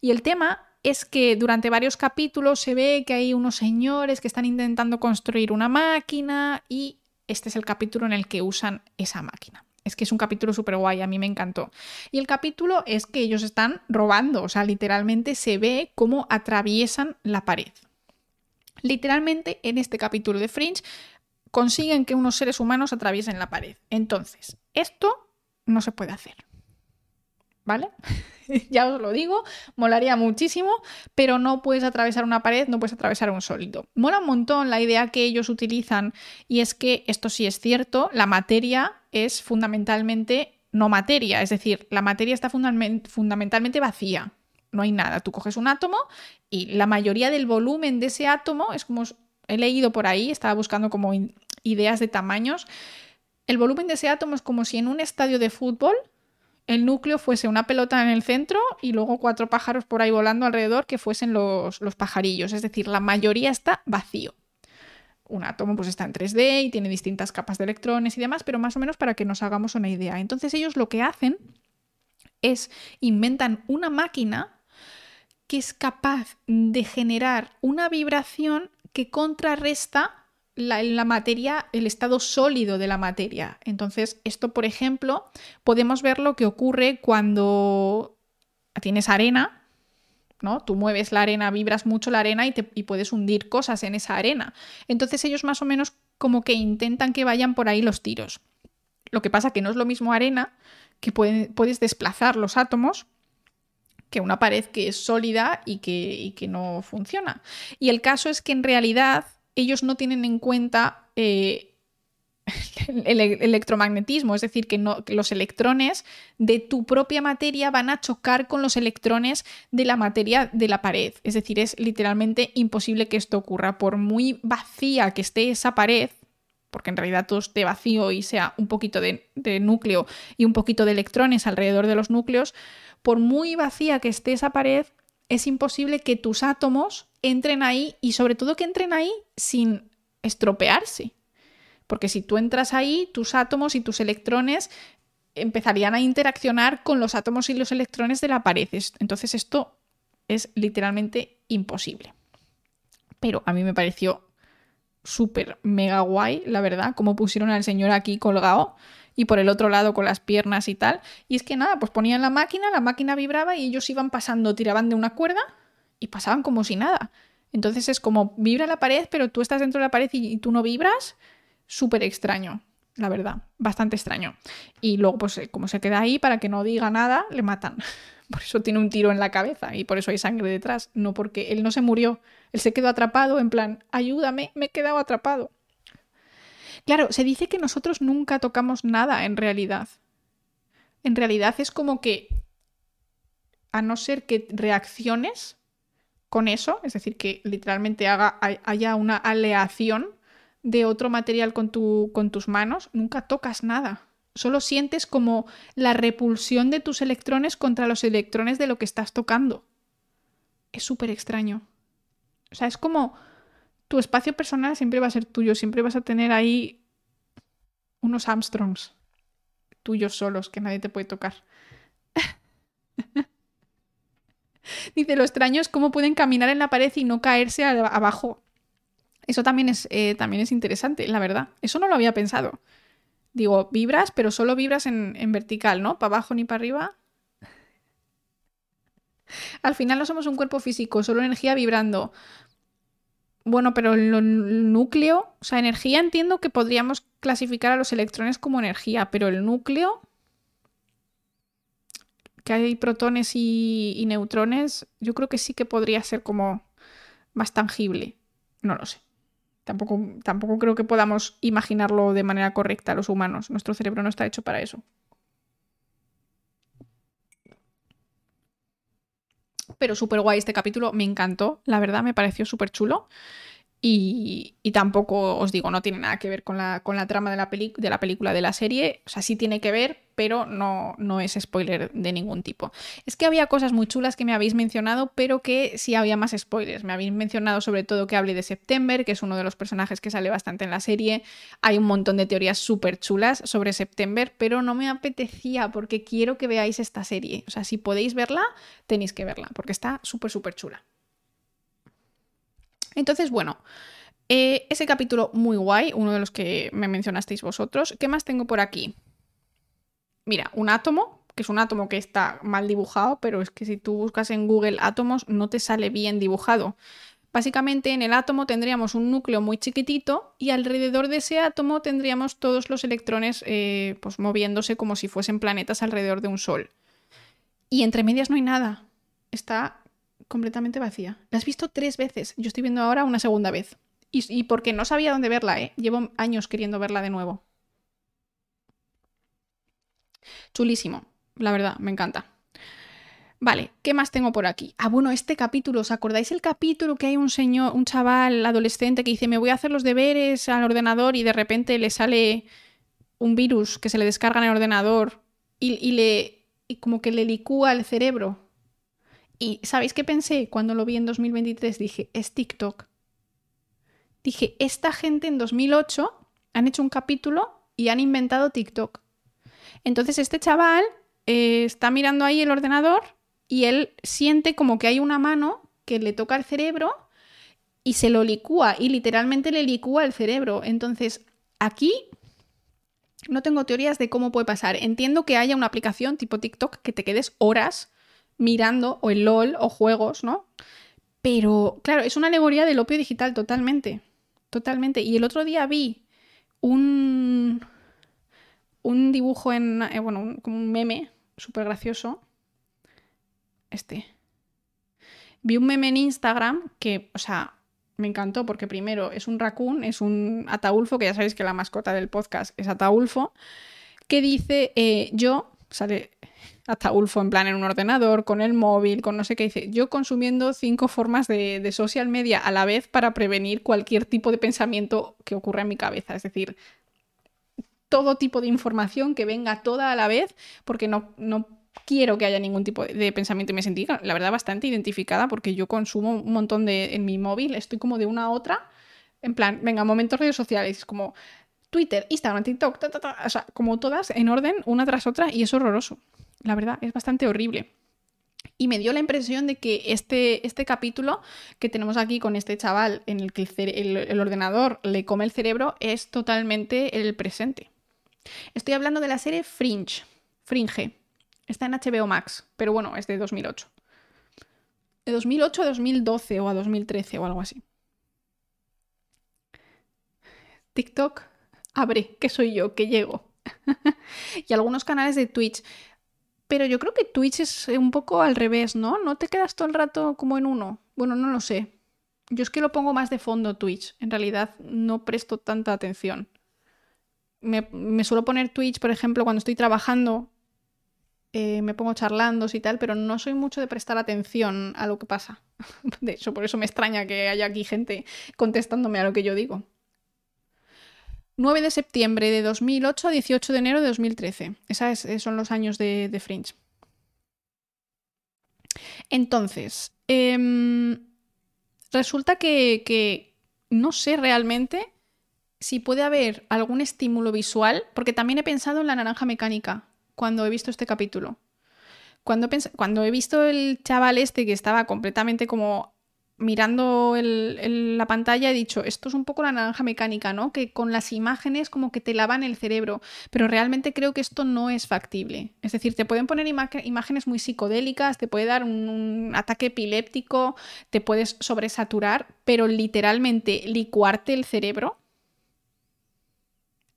Speaker 1: y el tema es que durante varios capítulos se ve que hay unos señores que están intentando construir una máquina y este es el capítulo en el que usan esa máquina. Es que es un capítulo súper guay, a mí me encantó. Y el capítulo es que ellos están robando, o sea, literalmente se ve cómo atraviesan la pared. Literalmente en este capítulo de Fringe consiguen que unos seres humanos atraviesen la pared. Entonces, esto no se puede hacer. ¿Vale? (laughs) ya os lo digo, molaría muchísimo, pero no puedes atravesar una pared, no puedes atravesar un sólido. Mola un montón la idea que ellos utilizan y es que esto sí es cierto, la materia es fundamentalmente no materia, es decir, la materia está fundamentalmente vacía, no hay nada. Tú coges un átomo y la mayoría del volumen de ese átomo es como he leído por ahí, estaba buscando como ideas de tamaños. El volumen de ese átomo es como si en un estadio de fútbol el núcleo fuese una pelota en el centro y luego cuatro pájaros por ahí volando alrededor que fuesen los, los pajarillos. Es decir, la mayoría está vacío. Un átomo pues está en 3D y tiene distintas capas de electrones y demás, pero más o menos para que nos hagamos una idea. Entonces ellos lo que hacen es inventan una máquina que es capaz de generar una vibración que contrarresta la, materia, el estado sólido de la materia. Entonces, esto, por ejemplo, podemos ver lo que ocurre cuando tienes arena, ¿no? Tú mueves la arena, vibras mucho la arena y, te, puedes hundir cosas en esa arena. Entonces ellos más o menos como que intentan que vayan por ahí los tiros. Lo que pasa que no es lo mismo arena, que puedes desplazar los átomos, que una pared que es sólida y que, y que no funciona. Y el caso es que en realidad ellos no tienen en cuenta eh, (laughs) el, electromagnetismo, es decir, que, los electrones de tu propia materia van a chocar con los electrones de la materia de la pared. Es decir, es literalmente imposible que esto ocurra. Por muy vacía que esté esa pared, porque en realidad todo esté vacío y sea un poquito de, de núcleo y un poquito de electrones alrededor de los núcleos, por muy vacía que esté esa pared, es imposible que tus átomos entren ahí y sobre todo que entren ahí sin estropearse. Porque si tú entras ahí, tus átomos y tus electrones empezarían a interaccionar con los átomos y los electrones de la pared. Entonces esto es literalmente imposible. Pero a mí me pareció súper mega guay, la verdad, como pusieron al señor aquí colgado y por el otro lado con las piernas y tal. Y es que nada, pues ponían la máquina, la máquina vibraba y ellos iban pasando, tiraban de una cuerda y pasaban como si nada. Entonces es como vibra la pared, pero tú estás dentro de la pared y, tú no vibras. Súper extraño, la verdad, bastante extraño. Y luego, pues eh, como se queda ahí, para que no diga nada, le matan. (laughs) Por eso tiene un tiro en la cabeza y por eso hay sangre detrás. No porque él no se murió, él se quedó atrapado en plan, ayúdame, me he quedado atrapado. Claro, se dice que nosotros nunca tocamos nada en realidad. En realidad es como que, a no ser que reacciones con eso, es decir, que literalmente haga, haya una aleación de otro material con, con tus manos, nunca tocas nada. Solo sientes como la repulsión de tus electrones contra los electrones de lo que estás tocando. Es súper extraño. O sea, es como tu espacio personal siempre va a ser tuyo, siempre vas a tener ahí unos Armstrongs tuyos solos que nadie te puede tocar. (laughs) Dice, lo extraño es cómo pueden caminar en la pared y no caerse abajo. Eso también es, eh, también es interesante, la verdad. Eso no lo había pensado. Digo, vibras, pero solo vibras en, en vertical, ¿no? Para abajo ni para arriba. Al final no somos un cuerpo físico, solo energía vibrando. Bueno, pero el núcleo, o sea, energía entiendo que podríamos clasificar a los electrones como energía, pero el núcleo, que hay protones y, neutrones, yo creo que sí que podría ser como más tangible. No lo sé. Tampoco, tampoco creo que podamos imaginarlo de manera correcta los humanos. Nuestro cerebro no está hecho para eso. Pero súper guay este capítulo, me encantó, la verdad me pareció súper chulo. Y, tampoco os digo, no tiene nada que ver con la, con la trama de la, de la película de la serie. O sea, sí tiene que ver, pero no, no es spoiler de ningún tipo. Es que había cosas muy chulas que me habéis mencionado, pero que sí había más spoilers. Me habéis mencionado sobre todo que hable de September, que es uno de los personajes que sale bastante en la serie. Hay un montón de teorías súper chulas sobre September, pero no me apetecía porque quiero que veáis esta serie. O sea, si podéis verla, tenéis que verla, porque está súper, súper chula. Entonces, bueno, eh, ese capítulo muy guay, uno de los que me mencionasteis vosotros. ¿Qué más tengo por aquí? Mira, un átomo, que es un átomo que está mal dibujado, pero es que si tú buscas en Google átomos no te sale bien dibujado. Básicamente en el átomo tendríamos un núcleo muy chiquitito y alrededor de ese átomo tendríamos todos los electrones eh, pues moviéndose como si fuesen planetas alrededor de un sol. Y entre medias no hay nada. Está completamente vacía. La has visto tres veces. Yo estoy viendo ahora una segunda vez. Y, porque no sabía dónde verla, ¿eh? Llevo años queriendo verla de nuevo. Chulísimo, la verdad, me encanta. Vale, ¿qué más tengo por aquí? Ah, bueno, este capítulo, ¿os acordáis el capítulo que hay un señor, un chaval adolescente que dice, me voy a hacer los deberes al ordenador y de repente le sale un virus que se le descarga en el ordenador y, y le y como que le licúa el cerebro? Y ¿sabéis qué pensé cuando lo vi en 2023? Dije, es TikTok. Dije, esta gente en 2008 han hecho un capítulo y han inventado TikTok. Entonces este chaval eh, está mirando ahí el ordenador y él siente como que hay una mano que le toca el cerebro y se lo licúa y literalmente le licúa el cerebro. Entonces aquí no tengo teorías de cómo puede pasar. Entiendo que haya una aplicación tipo TikTok que te quedes horas mirando, o el LOL, o juegos, ¿no? Pero, claro, es una alegoría del opio digital totalmente. Totalmente. Y el otro día vi un. Un dibujo en. Eh, bueno, como un meme súper gracioso. Este. Vi un meme en Instagram que, o sea, me encantó porque primero es un raccoon, es un ataulfo, que ya sabéis que la mascota del podcast es ataulfo, que dice, eh, yo, sale hasta Ulfo en plan en un ordenador, con el móvil, con no sé qué dice. Yo consumiendo cinco formas de, social media a la vez para prevenir cualquier tipo de pensamiento que ocurra en mi cabeza. Es decir, todo tipo de información que venga toda a la vez, porque no, no quiero que haya ningún tipo de pensamiento y me sentí, la verdad, bastante identificada porque yo consumo un montón de en mi móvil, estoy como de una a otra, en plan, venga, momentos redes sociales, como Twitter, Instagram, TikTok, o sea, como todas en orden, una tras otra, y es horroroso. La verdad, es bastante horrible. Y me dio la impresión de que este, este capítulo que tenemos aquí con este chaval en el que el, ordenador le come el cerebro es totalmente el presente. Estoy hablando de la serie Fringe. Fringe. Está en HBO Max, pero bueno, es de 2008. De 2008 a 2012 o a 2013 o algo así. TikTok, abre, que soy yo, que llego. (laughs) y algunos canales de Twitch. Pero yo creo que Twitch es un poco al revés, ¿no? ¿No te quedas todo el rato como en uno? Bueno, no lo sé. Yo es que lo pongo más de fondo Twitch. En realidad no presto tanta atención. Me, suelo poner Twitch, por ejemplo, cuando estoy trabajando. Eh, me pongo charlando y tal, pero no soy mucho de prestar atención a lo que pasa. (laughs) De hecho, por eso me extraña que haya aquí gente contestándome a lo que yo digo. 9 de septiembre de 2008 a 18 de enero de 2013. Esos son los años de, Fringe. Entonces, em, resulta que, no sé realmente si puede haber algún estímulo visual, porque también he pensado en la naranja mecánica cuando he visto este capítulo. Cuando, he visto el chaval este que estaba completamente como mirando la pantalla he dicho, esto es un poco la naranja mecánica, ¿no? Que con las imágenes como que te lavan el cerebro, pero realmente creo que esto no es factible. Es decir, te pueden poner imágenes muy psicodélicas, te puede dar un, ataque epiléptico, te puedes sobresaturar, pero literalmente licuarte el cerebro.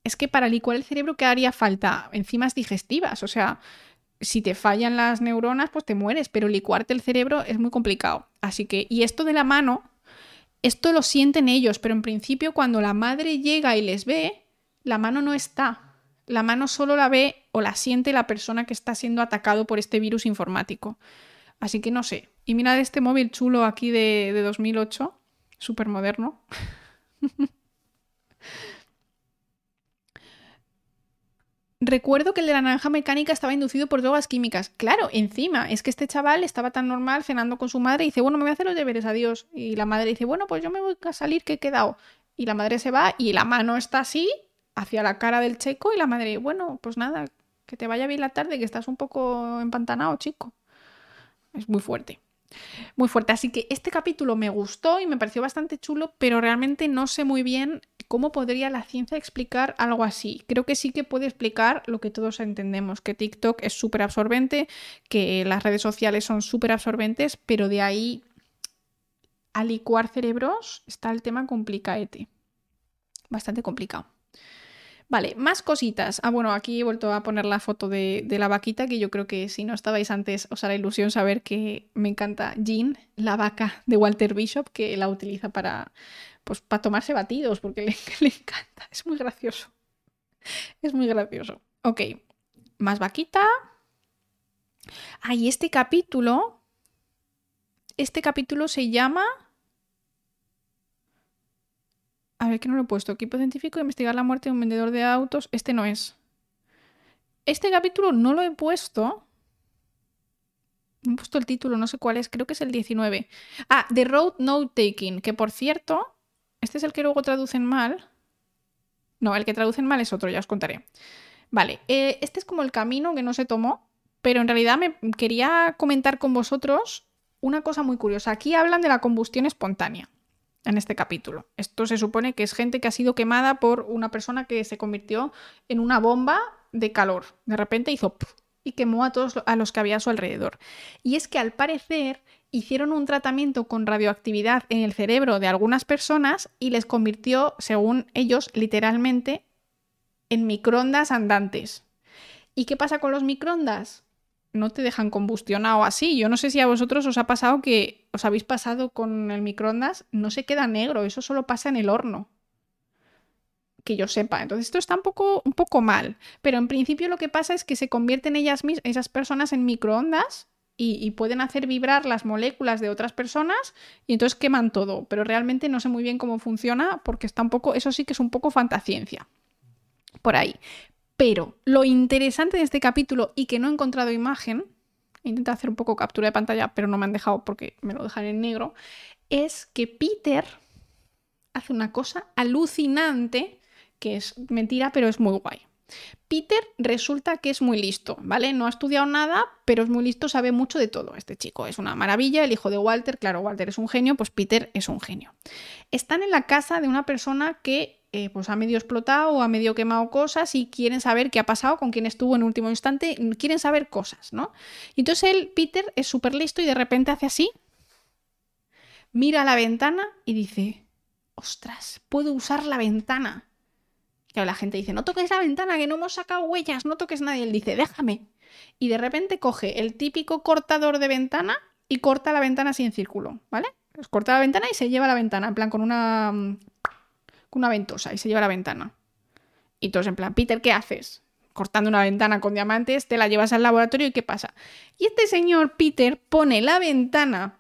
Speaker 1: Es que para licuar el cerebro, ¿qué haría falta? Enzimas digestivas, o sea, si te fallan las neuronas, pues te mueres, pero licuarte el cerebro es muy complicado. Así que, y esto de la mano, esto lo sienten ellos, pero en principio cuando la madre llega y les ve, la mano no está. La mano solo la ve o la siente la persona que está siendo atacado por este virus informático. Así que no sé. Y mirad este móvil chulo aquí de, de 2008, súper moderno. Recuerdo que el de la naranja mecánica estaba inducido por drogas químicas. Claro, encima, es que este chaval estaba tan normal cenando con su madre y dice, bueno, me voy a hacer los deberes, adiós. Y la madre dice, bueno, pues yo me voy a salir, que he quedado. Y la madre se va y la mano está así, hacia la cara del checo, y la madre, bueno, pues nada, que te vaya bien la tarde, que estás un poco empantanado, chico. Es muy fuerte muy fuerte. Así que este capítulo me gustó y me pareció bastante chulo, pero realmente no sé muy bien cómo podría la ciencia explicar algo así. Creo que sí que puede explicar lo que todos entendemos, que TikTok es súper absorbente, que las redes sociales son súper absorbentes, pero de ahí a licuar cerebros está el tema complicaete. Bastante complicado. Vale, más cositas. Ah, bueno, aquí he vuelto a poner la foto de, la vaquita, que yo creo que si no estabais antes os hará ilusión saber que me encanta Jean, la vaca de Walter Bishop, que la utiliza para, pues, para tomarse batidos, porque le, (laughs) le encanta. Es muy gracioso. Es muy gracioso. Ok, más vaquita. Ah, este capítulo. Este capítulo se llama a ver, que no lo he puesto. Equipo científico investigar la muerte de un vendedor de autos. Este no es. Este capítulo no lo he puesto. No he puesto el título, no sé cuál es. Creo que es el 19. Ah, The Road Note Taking. Que por cierto, este es el que luego traducen mal. No, el que traducen mal es otro, ya os contaré. Vale, eh, este es como el camino que no se tomó. Pero en realidad me quería comentar con vosotros una cosa muy curiosa. Aquí hablan de la combustión espontánea en este capítulo. Esto se supone que es gente que ha sido quemada por una persona que se convirtió en una bomba de calor. De repente hizo y quemó a todos a los que había a su alrededor. Y es que al parecer hicieron un tratamiento con radioactividad en el cerebro de algunas personas y les convirtió, según ellos, literalmente en microondas andantes. ¿Y qué pasa con los microondas? No te dejan combustionado así. Yo no sé si a vosotros os ha pasado que os habéis pasado con el microondas, no se queda negro, eso solo pasa en el horno. Que yo sepa. Entonces esto está un poco, un poco mal. Pero en principio lo que pasa es que se convierten ellas esas personas en microondas y, y, pueden hacer vibrar las moléculas de otras personas y entonces queman todo. Pero realmente no sé muy bien cómo funciona porque está un poco, eso sí que es un poco fantasciencia. Por ahí. Pero lo interesante de este capítulo y que no he encontrado imagen, he intentado hacer un poco captura de pantalla, pero no me han dejado porque me lo dejan en negro, es que Peter hace una cosa alucinante, que es mentira, pero es muy guay. Peter resulta que es muy listo, ¿vale? No ha estudiado nada, pero es muy listo, sabe mucho de todo. Este chico es una maravilla, el hijo de Walter, claro, Walter es un genio, pues Peter es un genio. Están en la casa de una persona que eh, pues ha medio explotado o ha medio quemado cosas y quieren saber qué ha pasado, con quién estuvo en último instante, quieren saber cosas, ¿no? Entonces él, Peter, es súper listo y de repente hace así, mira la ventana y dice, ostras, puedo usar la ventana. Y la gente dice, no toques la ventana, que no hemos sacado huellas, no toques nadie. Él dice, déjame. Y de repente coge el típico cortador de ventana y corta la ventana así en círculo, ¿vale? Pues corta la ventana y se lleva la ventana, en plan con una una ventosa y se lleva la ventana. Y todos en plan, Peter, ¿qué haces? Cortando una ventana con diamantes, te la llevas al laboratorio y ¿qué pasa? Y este señor Peter pone la ventana,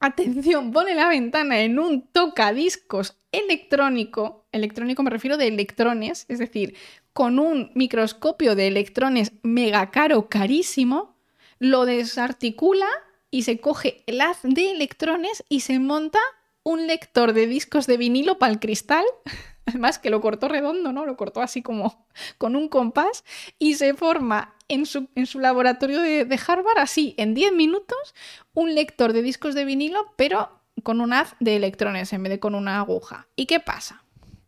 Speaker 1: atención, pone la ventana en un tocadiscos electrónico, electrónico me refiero de electrones, es decir, con un microscopio de electrones mega caro, carísimo, lo desarticula y se coge el haz de electrones y se monta un lector de discos de vinilo para el cristal. (laughs) Además que lo cortó redondo, ¿no? Lo cortó así como con un compás y se forma en su, en su laboratorio de, de, Harvard, así, en 10 minutos, un lector de discos de vinilo, pero con un haz de electrones en vez de con una aguja. ¿Y qué pasa?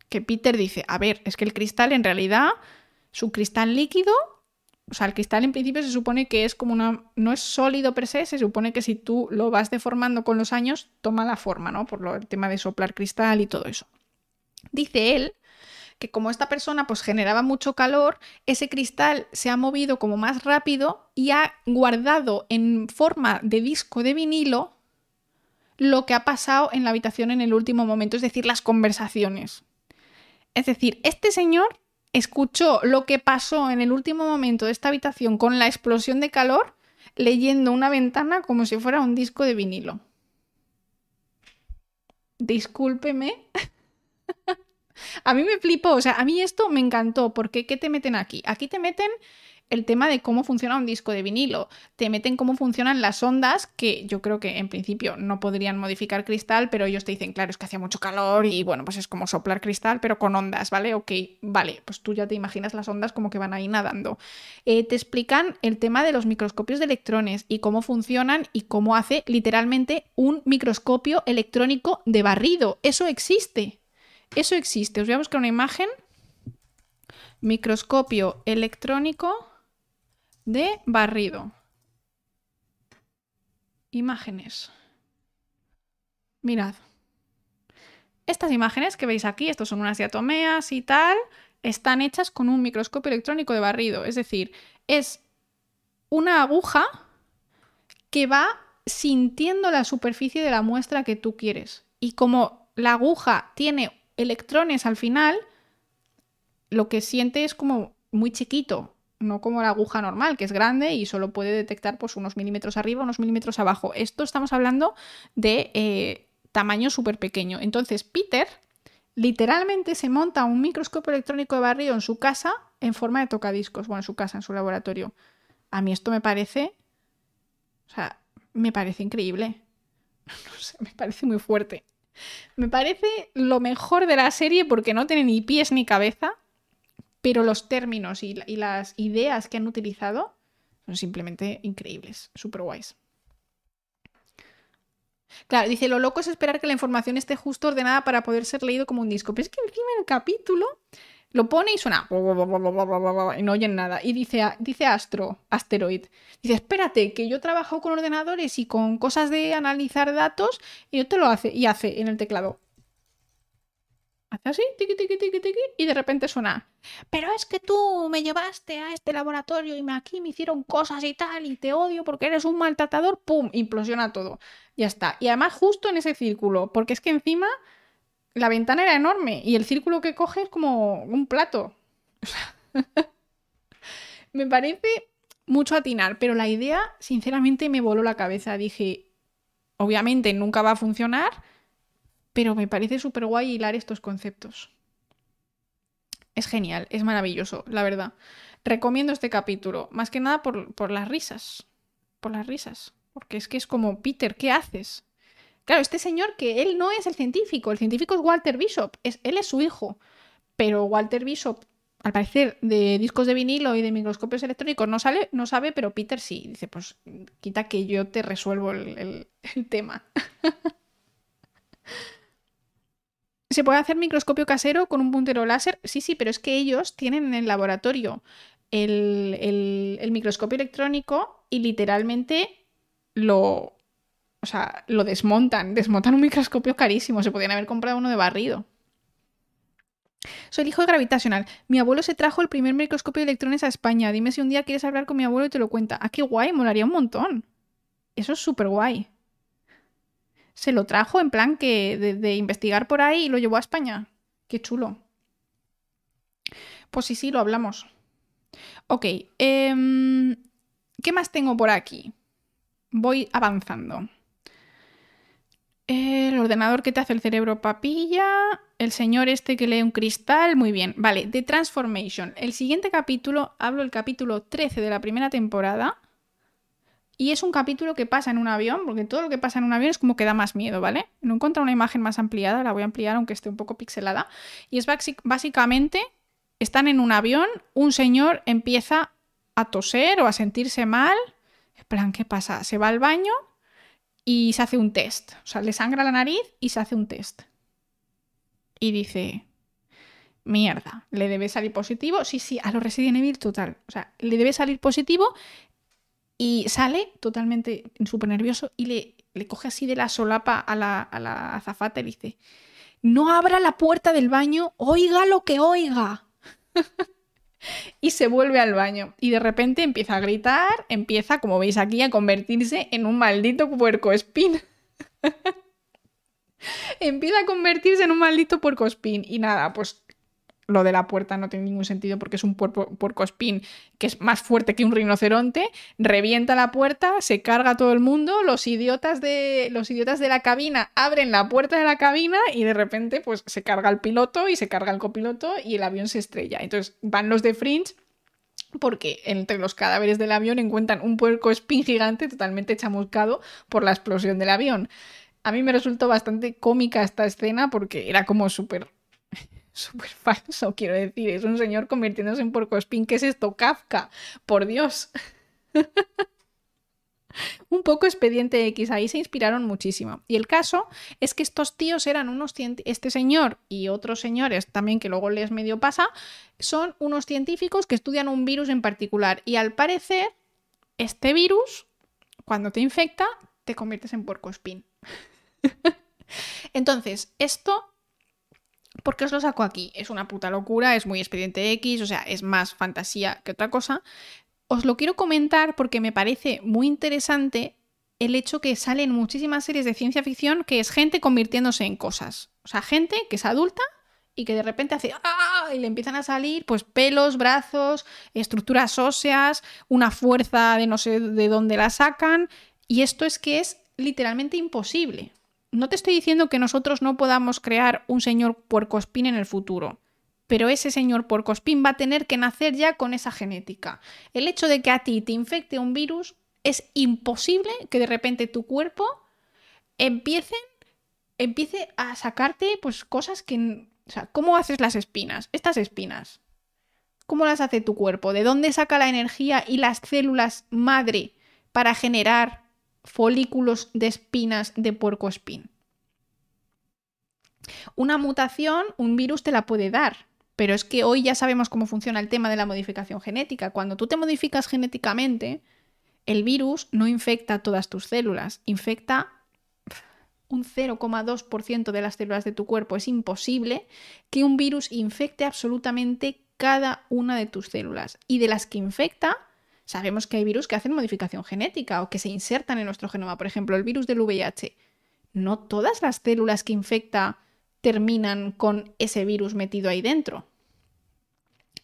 Speaker 1: Que Peter dice, a ver, es que el cristal en realidad, su cristal líquido o sea, el cristal en principio se supone que es como una. No es sólido per se, se supone que si tú lo vas deformando con los años, toma la forma, ¿no? Por lo, el tema de soplar cristal y todo eso. Dice él que como esta persona pues generaba mucho calor, ese cristal se ha movido como más rápido y ha guardado en forma de disco de vinilo lo que ha pasado en la habitación en el último momento, es decir, las conversaciones. Es decir, este señor escuchó lo que pasó en el último momento de esta habitación con la explosión de calor leyendo una ventana como si fuera un disco de vinilo. Discúlpeme. (laughs) a mí me flipó, o sea, a mí esto me encantó, porque ¿qué te meten aquí? Aquí te meten el tema de cómo funciona un disco de vinilo. Te meten cómo funcionan las ondas, que yo creo que en principio no podrían modificar cristal, pero ellos te dicen, claro, es que hacía mucho calor y bueno, pues es como soplar cristal, pero con ondas, ¿vale? Ok, vale, pues tú ya te imaginas las ondas como que van ahí nadando. Eh, te explican el tema de los microscopios de electrones y cómo funcionan y cómo hace literalmente un microscopio electrónico de barrido. Eso existe. Eso existe. Os voy a buscar una imagen. Microscopio electrónico de barrido. Imágenes. Mirad. Estas imágenes que veis aquí, estos son unas diatomeas y tal, están hechas con un microscopio electrónico de barrido. Es decir, es una aguja que va sintiendo la superficie de la muestra que tú quieres. Y como la aguja tiene electrones al final, lo que siente es como muy chiquito no como la aguja normal, que es grande y solo puede detectar pues, unos milímetros arriba, unos milímetros abajo. Esto estamos hablando de eh, tamaño súper pequeño. Entonces, Peter literalmente se monta un microscopio electrónico de barrio en su casa en forma de tocadiscos, bueno, en su casa, en su laboratorio. A mí esto me parece, o sea, me parece increíble. (laughs) No sé, me parece muy fuerte. Me parece lo mejor de la serie porque no tiene ni pies ni cabeza pero los términos y, las ideas que han utilizado son simplemente increíbles, súper guays. Claro, dice, lo loco es esperar que la información esté justo ordenada para poder ser leído como un disco. Pero es que encima el capítulo lo pone y suena y no oyen nada. Y dice, dice Astro, Asteroid, dice, espérate, que yo trabajo con ordenadores y con cosas de analizar datos y yo te lo hace y hace en el teclado Hace así, tiqui, tiqui, tiqui, tiqui, y de repente suena. Pero es que tú me llevaste a este laboratorio y aquí me hicieron cosas y tal, y te odio porque eres un maltratador, ¡pum! Implosiona todo. Ya está. Y además, justo en ese círculo, porque es que encima la ventana era enorme y el círculo que coge es como un plato. (laughs) me parece mucho atinar, pero la idea, sinceramente, me voló la cabeza. Dije, obviamente nunca va a funcionar pero me parece súper guay hilar estos conceptos. Es genial, es maravilloso, la verdad. Recomiendo este capítulo, más que nada por, las risas. Por las risas. Porque es que es como, Peter, ¿qué haces? Claro, este señor que él no es el científico, el científico es Walter Bishop, es, él es su hijo. Pero Walter Bishop, al parecer, de discos de vinilo y de microscopios electrónicos no, sale, no sabe, pero Peter sí. Dice, pues quita que yo te resuelvo el, el tema. (laughs) ¿Se puede hacer microscopio casero con un puntero láser? Sí, sí, pero es que ellos tienen en el laboratorio el, microscopio electrónico y literalmente lo, o sea, lo desmontan. Desmontan un microscopio carísimo. Se podían haber comprado uno de barrido. Soy el hijo de Gravitational. Mi abuelo se trajo el primer microscopio de electrones a España. Dime si un día quieres hablar con mi abuelo y te lo cuenta. Ah, qué guay, molaría un montón. Eso es súper guay se lo trajo en plan que de, investigar por ahí y lo llevó a España. Qué chulo. Pues sí, sí, lo hablamos. Ok, em, ¿qué más tengo por aquí? Voy avanzando. El ordenador que te hace el cerebro papilla. El señor este que lee un cristal. Muy bien. Vale, The Transformation. El siguiente capítulo, hablo el capítulo 13 de la primera temporada. Y es un capítulo que pasa en un avión, porque todo lo que pasa en un avión es como que da más miedo, ¿vale? No encuentro una imagen más ampliada, la voy a ampliar aunque esté un poco pixelada. Y es básicamente, están en un avión, un señor empieza a toser o a sentirse mal. En plan, ¿qué pasa? Se va al baño y se hace un test. O sea, le sangra la nariz y se hace un test. Y dice, mierda, le debe salir positivo. Sí, sí, a lo Resident Evil total. O sea, le debe salir positivo y sale totalmente súper nervioso y le, le, coge así de la solapa a la, a la azafata y dice, no abra la puerta del baño, oiga lo que oiga. (laughs) y se vuelve al baño y de repente empieza a gritar, empieza, como veis aquí, a convertirse en un maldito puerco espín. (laughs) empieza a convertirse en un maldito puercospín. Y nada, pues lo de la puerta no tiene ningún sentido porque es un puercospín que es más fuerte que un rinoceronte, revienta la puerta, se carga todo el mundo, los idiotas de los idiotas de la cabina abren la puerta de la cabina y de repente pues se carga el piloto y se carga el copiloto y el avión se estrella. Entonces van los de Fringe porque entre los cadáveres del avión encuentran un puercoespín gigante totalmente chamuscado por la explosión del avión. A mí me resultó bastante cómica esta escena porque era como súper súper (laughs) falso, quiero decir. Es un señor convirtiéndose en porcospín. ¿Qué es esto? Kafka. Por Dios. (laughs) un poco expediente X, ahí se inspiraron muchísimo. Y el caso es que estos tíos eran unos este señor y otros señores también que luego les medio pasa, son unos científicos que estudian un virus en particular y al parecer este virus cuando te infecta te conviertes en porcospín. (laughs) Entonces, esto ¿Por qué os lo saco aquí? Es una puta locura, es muy expediente X, o sea, es más fantasía que otra cosa. Os lo quiero comentar porque me parece muy interesante el hecho que salen muchísimas series de ciencia ficción que es gente convirtiéndose en cosas. O sea, gente que es adulta y que de repente hace ¡ah! y le empiezan a salir pues pelos, brazos, estructuras óseas, una fuerza de no sé de dónde la sacan. Y esto es que es literalmente imposible no te estoy diciendo que nosotros no podamos crear un señor puercospín en el futuro, pero ese señor puercospín va a tener que nacer ya con esa genética. El hecho de que a ti te infecte un virus es imposible que de repente tu cuerpo empiece, empiece a sacarte pues cosas que... O sea, ¿cómo haces las espinas? Estas espinas. ¿Cómo las hace tu cuerpo? ¿De dónde saca la energía y las células madre para generar folículos de espinas de puercoespín. Una mutación, un virus te la puede dar, pero es que hoy ya sabemos cómo funciona el tema de la modificación genética. Cuando tú te modificas genéticamente, el virus no infecta todas tus células, infecta un 0,2% de las células de tu cuerpo. Es imposible que un virus infecte absolutamente cada una de tus células. Y de las que infecta, Sabemos que hay virus que hacen modificación genética o que se insertan en nuestro genoma. Por ejemplo, el virus del VIH. No todas las células que infecta terminan con ese virus metido ahí dentro.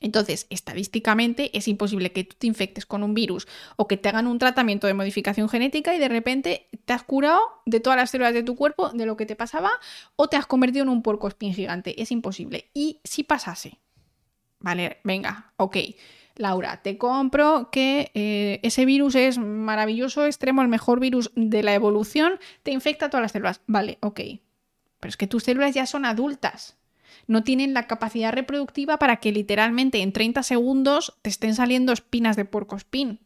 Speaker 1: Entonces, estadísticamente es imposible que tú te infectes con un virus o que te hagan un tratamiento de modificación genética y de repente te has curado de todas las células de tu cuerpo de lo que te pasaba o te has convertido en un puerco espín gigante. Es imposible. Y si pasase, vale, venga, ok. Laura, te compro que eh, ese virus es maravilloso, extremo, el mejor virus de la evolución, te infecta todas las células. Vale, ok. Pero es que tus células ya son adultas. No tienen la capacidad reproductiva para que literalmente en 30 segundos te estén saliendo espinas de puercoespín.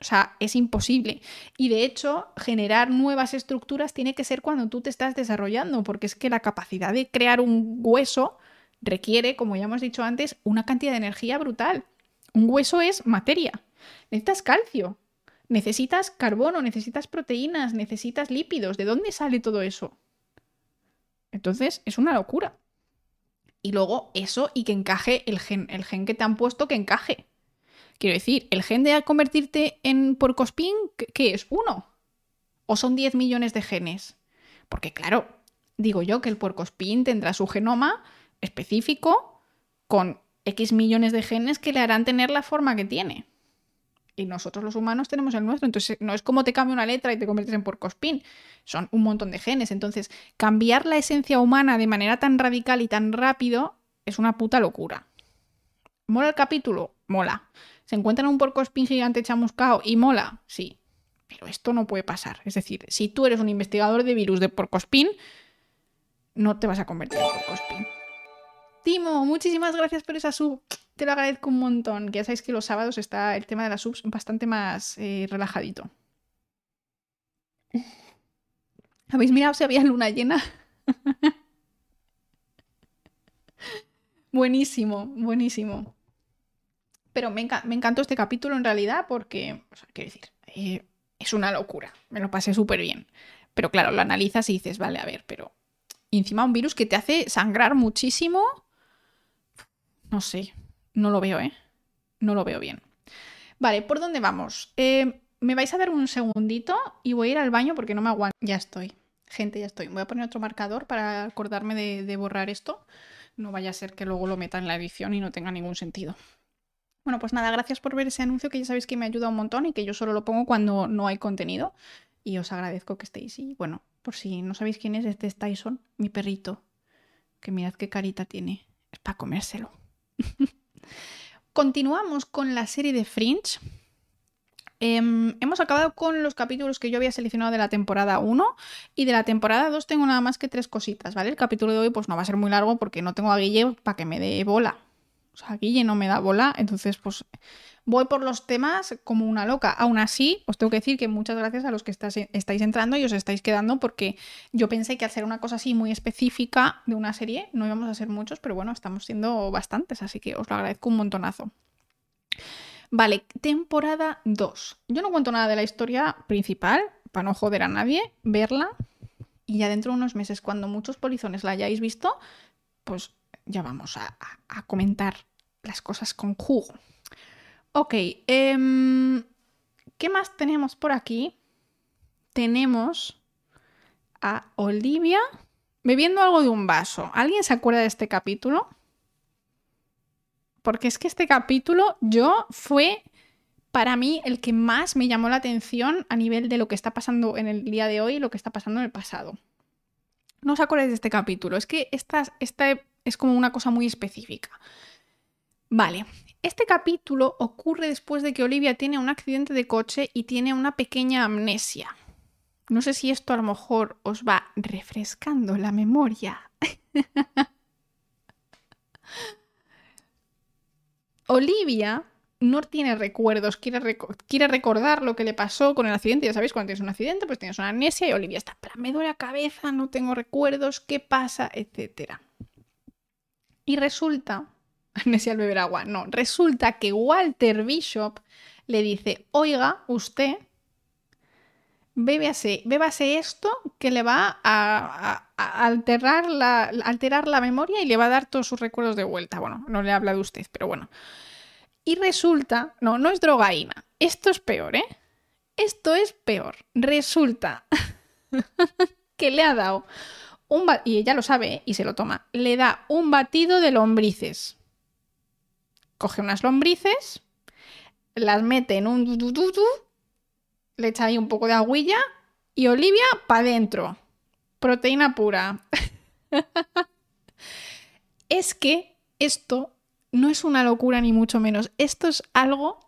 Speaker 1: O sea, es imposible. Y de hecho, generar nuevas estructuras tiene que ser cuando tú te estás desarrollando, porque es que la capacidad de crear un hueso requiere, como ya hemos dicho antes, una cantidad de energía brutal. Un hueso es materia. Necesitas calcio, necesitas carbono, necesitas proteínas, necesitas lípidos. ¿De dónde sale todo eso? Entonces, es una locura. Y luego eso y que encaje el gen, el gen que te han puesto que encaje. Quiero decir, el gen de convertirte en porcospín, ¿qué es? ¿Uno? ¿O son 10 millones de genes? Porque claro, digo yo que el porcospín tendrá su genoma específico con X millones de genes que le harán tener la forma que tiene. Y nosotros los humanos tenemos el nuestro. Entonces, no es como te cambia una letra y te conviertes en porcospín. Son un montón de genes. Entonces, cambiar la esencia humana de manera tan radical y tan rápido es una puta locura. ¿Mola el capítulo? Mola. ¿Se encuentran un porcospín gigante chamuscado y mola? Sí. Pero esto no puede pasar. Es decir, si tú eres un investigador de virus de porcospín, no te vas a convertir en porcospín. Timo, muchísimas gracias por esa sub. Te lo agradezco un montón. Que ya sabéis que los sábados está el tema de las subs bastante más eh, relajadito. (laughs) ¿Habéis mirado si había luna llena? (laughs) buenísimo, buenísimo. Pero me, encantó este capítulo en realidad porque, quiero decir, eh, es una locura. Me lo pasé súper bien. Pero claro, lo analizas y dices, vale, a ver, pero encima un virus que te hace sangrar muchísimo no sé, no lo veo, ¿eh? No lo veo bien. Vale, ¿por dónde vamos? Eh, me vais a dar un segundito y voy a ir al baño porque no me aguanto. Ya estoy. Gente, ya estoy. Voy a poner otro marcador para acordarme de, de borrar esto. No vaya a ser que luego lo meta en la edición y no tenga ningún sentido. Bueno, pues nada, gracias por ver ese anuncio que ya sabéis que me ayuda un montón y que yo solo lo pongo cuando no hay contenido. Y os agradezco que estéis. Y bueno, por si no sabéis quién es, este es Tyson, mi perrito. Que mirad qué carita tiene. Es para comérselo. (laughs) Continuamos con la serie de Fringe. Em, hemos acabado con los capítulos que yo había seleccionado de la temporada 1 y de la temporada 2 tengo nada más que tres cositas, ¿vale? El capítulo de hoy pues no va a ser muy largo porque no tengo a Guille para que me dé bola. O sea, Guille no me da bola, entonces pues voy por los temas como una loca. Aún así, os tengo que decir que muchas gracias a los que estáis entrando y os estáis quedando porque yo pensé que ser una cosa así muy específica de una serie no íbamos a ser muchos, pero bueno, estamos siendo bastantes, así que os lo agradezco un montonazo. Vale, temporada 2. Yo no cuento nada de la historia principal, para no joder a nadie, verla. Y ya dentro de unos meses, cuando muchos polizones la hayáis visto, pues ya vamos a, comentar las cosas con jugo. Ok, em, ¿qué más tenemos por aquí? Tenemos a Olivia bebiendo algo de un vaso. ¿Alguien se acuerda de este capítulo? porque es que este capítulo yo fue para mí el que más me llamó la atención a nivel de lo que está pasando en el día de hoy y lo que está pasando en el pasado. No os acordáis de este capítulo, es que esta, esta es como una cosa muy específica. Vale, este capítulo ocurre después de que Olivia tiene un accidente de coche y tiene una pequeña amnesia. No sé si esto a lo mejor os va refrescando la memoria. (laughs) Olivia no tiene recuerdos, quiere, recordar lo que le pasó con el accidente. Ya sabéis, cuando tienes un accidente, pues tienes una amnesia y Olivia está, me duele la cabeza, no tengo recuerdos, ¿qué pasa? etcétera. Y resulta, (laughs) amnesia al beber agua, no, resulta que Walter Bishop le dice, oiga, usted, bébase, bébase esto que le va a, alterar, la, alterar la memoria y le va a dar todos sus recuerdos de vuelta. Bueno, no le habla de usted, pero bueno. Y resulta, no, no es drogaína. Esto es peor, ¿eh? Esto es peor. Resulta (laughs) que le ha dado un y ella lo sabe ¿eh? y se lo toma. Le da un batido de lombrices. Coge unas lombrices, las mete en un le echa ahí un poco de aguilla y Olivia para adentro. Proteína pura. (laughs) es que esto no es una locura ni mucho menos. Esto es algo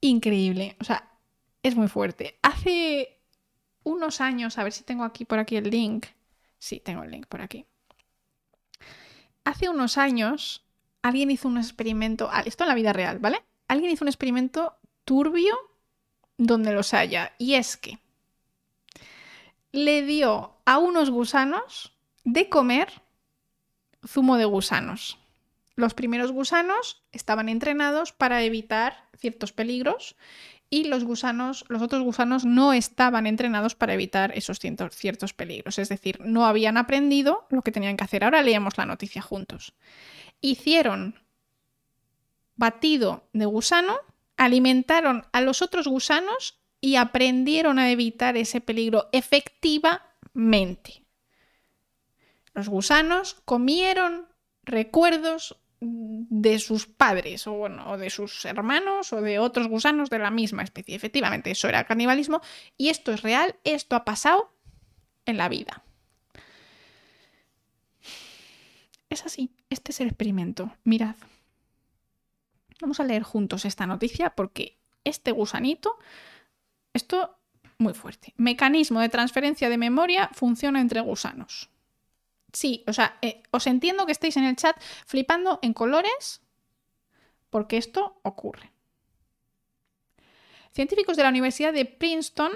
Speaker 1: increíble. O sea, es muy fuerte. Hace unos años, a ver si tengo aquí por aquí el link. Sí, tengo el link por aquí. Hace unos años alguien hizo un experimento, ah, esto en la vida real, ¿vale? Alguien hizo un experimento turbio donde los haya. Y es que le dio a unos gusanos de comer zumo de gusanos. Los primeros gusanos estaban entrenados para evitar ciertos peligros y los gusanos, los otros gusanos no estaban entrenados para evitar esos ciertos peligros, es decir, no habían aprendido lo que tenían que hacer. Ahora leemos la noticia juntos. Hicieron batido de gusano, alimentaron a los otros gusanos y aprendieron a evitar ese peligro efectivamente. Los gusanos comieron recuerdos de sus padres o, bueno, de sus hermanos o de otros gusanos de la misma especie. Efectivamente, eso era canibalismo y esto es real, esto ha pasado en la vida. Es así, este es el experimento. Mirad. Vamos a leer juntos esta noticia porque este gusanito, esto muy fuerte. Mecanismo de transferencia de memoria funciona entre gusanos. Sí, o sea, eh, os entiendo que estéis en el chat flipando en colores porque esto ocurre. Científicos de la Universidad de Princeton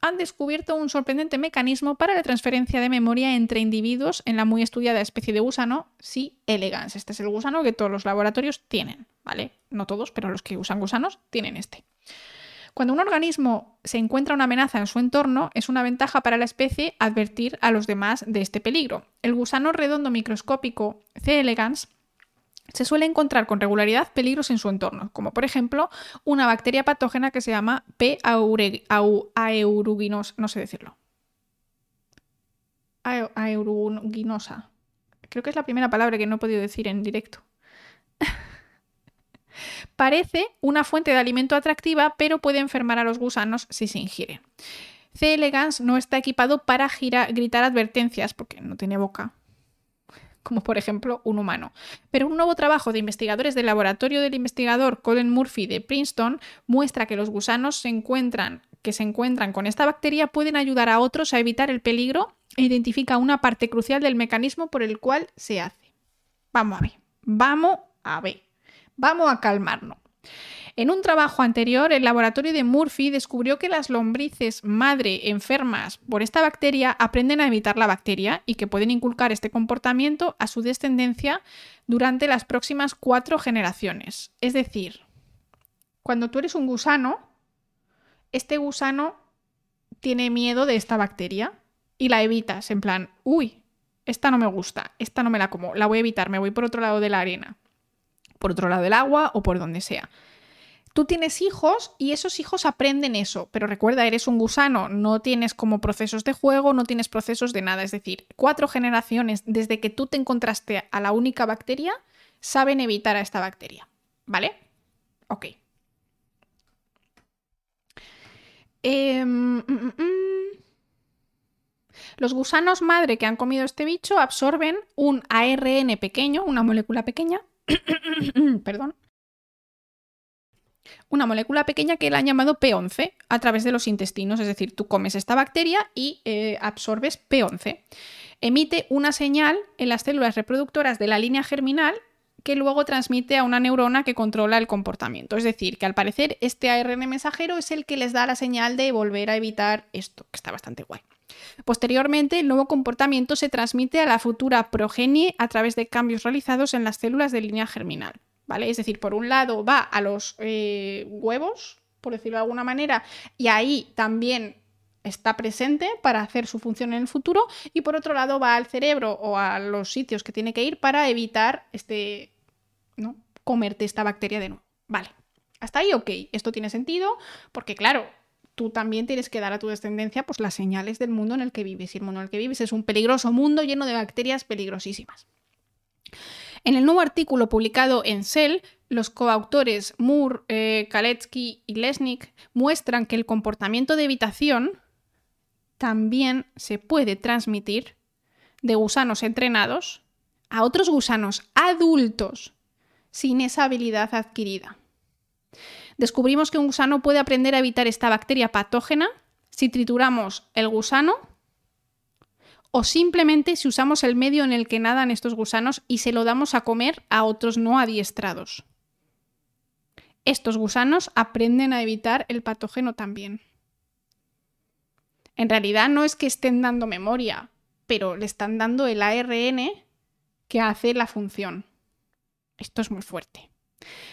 Speaker 1: han descubierto un sorprendente mecanismo para la transferencia de memoria entre individuos en la muy estudiada especie de gusano C. elegans. Este es el gusano que todos los laboratorios tienen, ¿vale? No todos, pero los que usan gusanos tienen este. Cuando un organismo se encuentra una amenaza en su entorno, es una ventaja para la especie advertir a los demás de este peligro. El gusano redondo microscópico C. elegans se suele encontrar con regularidad peligros en su entorno, como por ejemplo una bacteria patógena que se llama P. aeruginos, no sé decirlo. aeruginosa. Creo que es la primera palabra que no he podido decir en directo. (laughs) Parece una fuente de alimento atractiva, pero puede enfermar a los gusanos si se ingieren. C. elegans no está equipado para gritar advertencias porque no tiene boca, como por ejemplo un humano. Pero un nuevo trabajo de investigadores del laboratorio del investigador Colin Murphy de Princeton muestra que los gusanos que se encuentran con esta bacteria pueden ayudar a otros a evitar el peligro e identifica una parte crucial del mecanismo por el cual se hace. Vamos a ver, vamos a ver, vamos a calmarnos. En un trabajo anterior, el laboratorio de Murphy descubrió que las lombrices madre enfermas por esta bacteria aprenden a evitar la bacteria y que pueden inculcar este comportamiento a su descendencia durante las próximas cuatro generaciones. Es decir, cuando tú eres un gusano, este gusano tiene miedo de esta bacteria y la evitas, en plan, uy, esta no me gusta, esta no me la como, la voy a evitar, me voy por otro lado de la arena, por otro lado del agua o por donde sea. Tú tienes hijos y esos hijos aprenden eso, pero recuerda, eres un gusano, no tienes como procesos de juego, no tienes procesos de nada, es decir, cuatro generaciones desde que tú te encontraste a la única bacteria, saben evitar a esta bacteria, ¿vale? Ok. Em, mm, mm, mm. Los gusanos madre que han comido este bicho absorben un ARN pequeño, una molécula pequeña, (coughs) perdón, una molécula pequeña que la han llamado P11 a través de los intestinos, es decir, tú comes esta bacteria y eh, absorbes P11. Emite una señal en las células reproductoras de la línea germinal que luego transmite a una neurona que controla el comportamiento. Es decir, que al parecer este ARN mensajero es el que les da la señal de volver a evitar esto, que está bastante guay. Posteriormente, el nuevo comportamiento se transmite a la futura progenie a través de cambios realizados en las células de línea germinal. Es decir, por un lado va a los eh, huevos, por decirlo de alguna manera, y ahí también está presente para hacer su función en el futuro, y por otro lado va al cerebro o a los sitios que tiene que ir para evitar este, ¿no? comerte esta bacteria de nuevo. Vale, hasta ahí ok, esto tiene sentido, porque claro, tú también tienes que dar a tu descendencia pues, las señales del mundo en el que vives, y el mundo en el que vives es un peligroso mundo lleno de bacterias peligrosísimas. En el nuevo artículo publicado en Cell, los coautores Moore, eh, Kaletsky y Lesnick muestran que el comportamiento de evitación también se puede transmitir de gusanos entrenados a otros gusanos adultos sin esa habilidad adquirida. Descubrimos que un gusano puede aprender a evitar esta bacteria patógena si trituramos el gusano o simplemente si usamos el medio en el que nadan estos gusanos y se lo damos a comer a otros no adiestrados. Estos gusanos aprenden a evitar el patógeno también. En realidad no es que estén dando memoria, pero le están dando el ARN que hace la función. Esto es muy fuerte.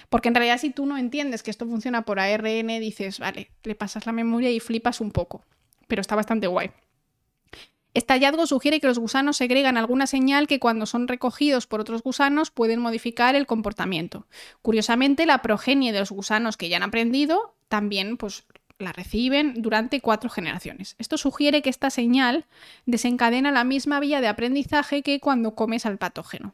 Speaker 1: Porque en realidad si tú no entiendes que esto funciona por ARN, dices, vale, le pasas la memoria y flipas un poco. Pero está bastante guay. Este hallazgo sugiere que los gusanos segregan alguna señal que cuando son recogidos por otros gusanos pueden modificar el comportamiento. Curiosamente, la progenie de los gusanos que ya han aprendido también pues, la reciben durante cuatro generaciones. Esto sugiere que esta señal desencadena la misma vía de aprendizaje que cuando comes al patógeno.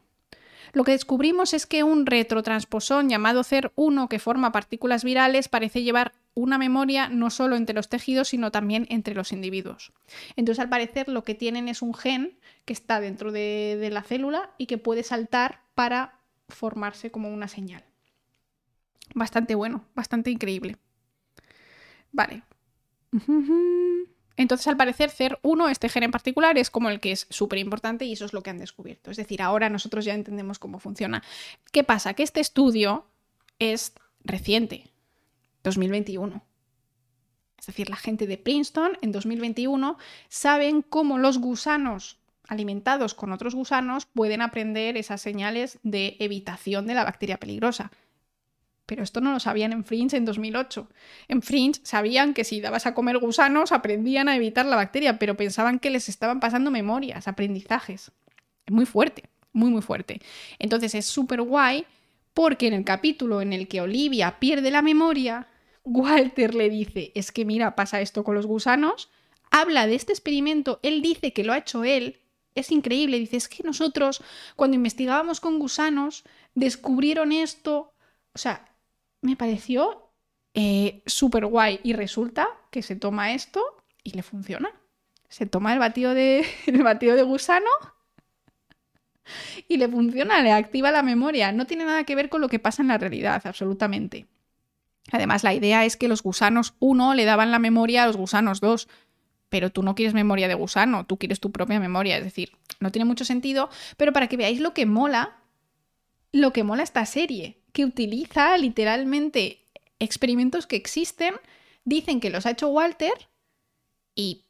Speaker 1: Lo que descubrimos es que un retrotransposón llamado CER1 que forma partículas virales parece llevar una memoria no solo entre los tejidos, sino también entre los individuos. Entonces, al parecer, lo que tienen es un gen que está dentro de, la célula y que puede saltar para formarse como una señal. Bastante bueno, bastante increíble. Vale. (laughs) Entonces, al parecer, CER1, este gen en particular, es como el que es súper importante y eso es lo que han descubierto. Es decir, ahora nosotros ya entendemos cómo funciona. ¿Qué pasa? Que este estudio es reciente, 2021. Es decir, la gente de Princeton en 2021 saben cómo los gusanos alimentados con otros gusanos pueden aprender esas señales de evitación de la bacteria peligrosa. Pero esto no lo sabían en Fringe en 2008. En Fringe sabían que si dabas a comer gusanos aprendían a evitar la bacteria, pero pensaban que les estaban pasando memorias, aprendizajes. Es muy fuerte, muy muy fuerte. Entonces es súper guay porque en el capítulo en el que Olivia pierde la memoria, Walter le dice, es que mira, pasa esto con los gusanos, habla de este experimento, él dice que lo ha hecho él es increíble. Dice, es que nosotros cuando investigábamos con gusanos descubrieron esto. O sea, me pareció eh, súper guay. Y resulta que se toma esto y le funciona. Se toma el batido de, (laughs) el batido de gusano y le funciona, le activa la memoria. No tiene nada que ver con lo que pasa en la realidad, absolutamente. Además, la idea es que los gusanos 1 le daban la memoria a los gusanos 2 pero tú no quieres memoria de gusano, tú quieres tu propia memoria. Es decir, no tiene mucho sentido, pero para que veáis lo que mola, lo que mola esta serie, que utiliza literalmente experimentos que existen, dicen que los ha hecho Walter y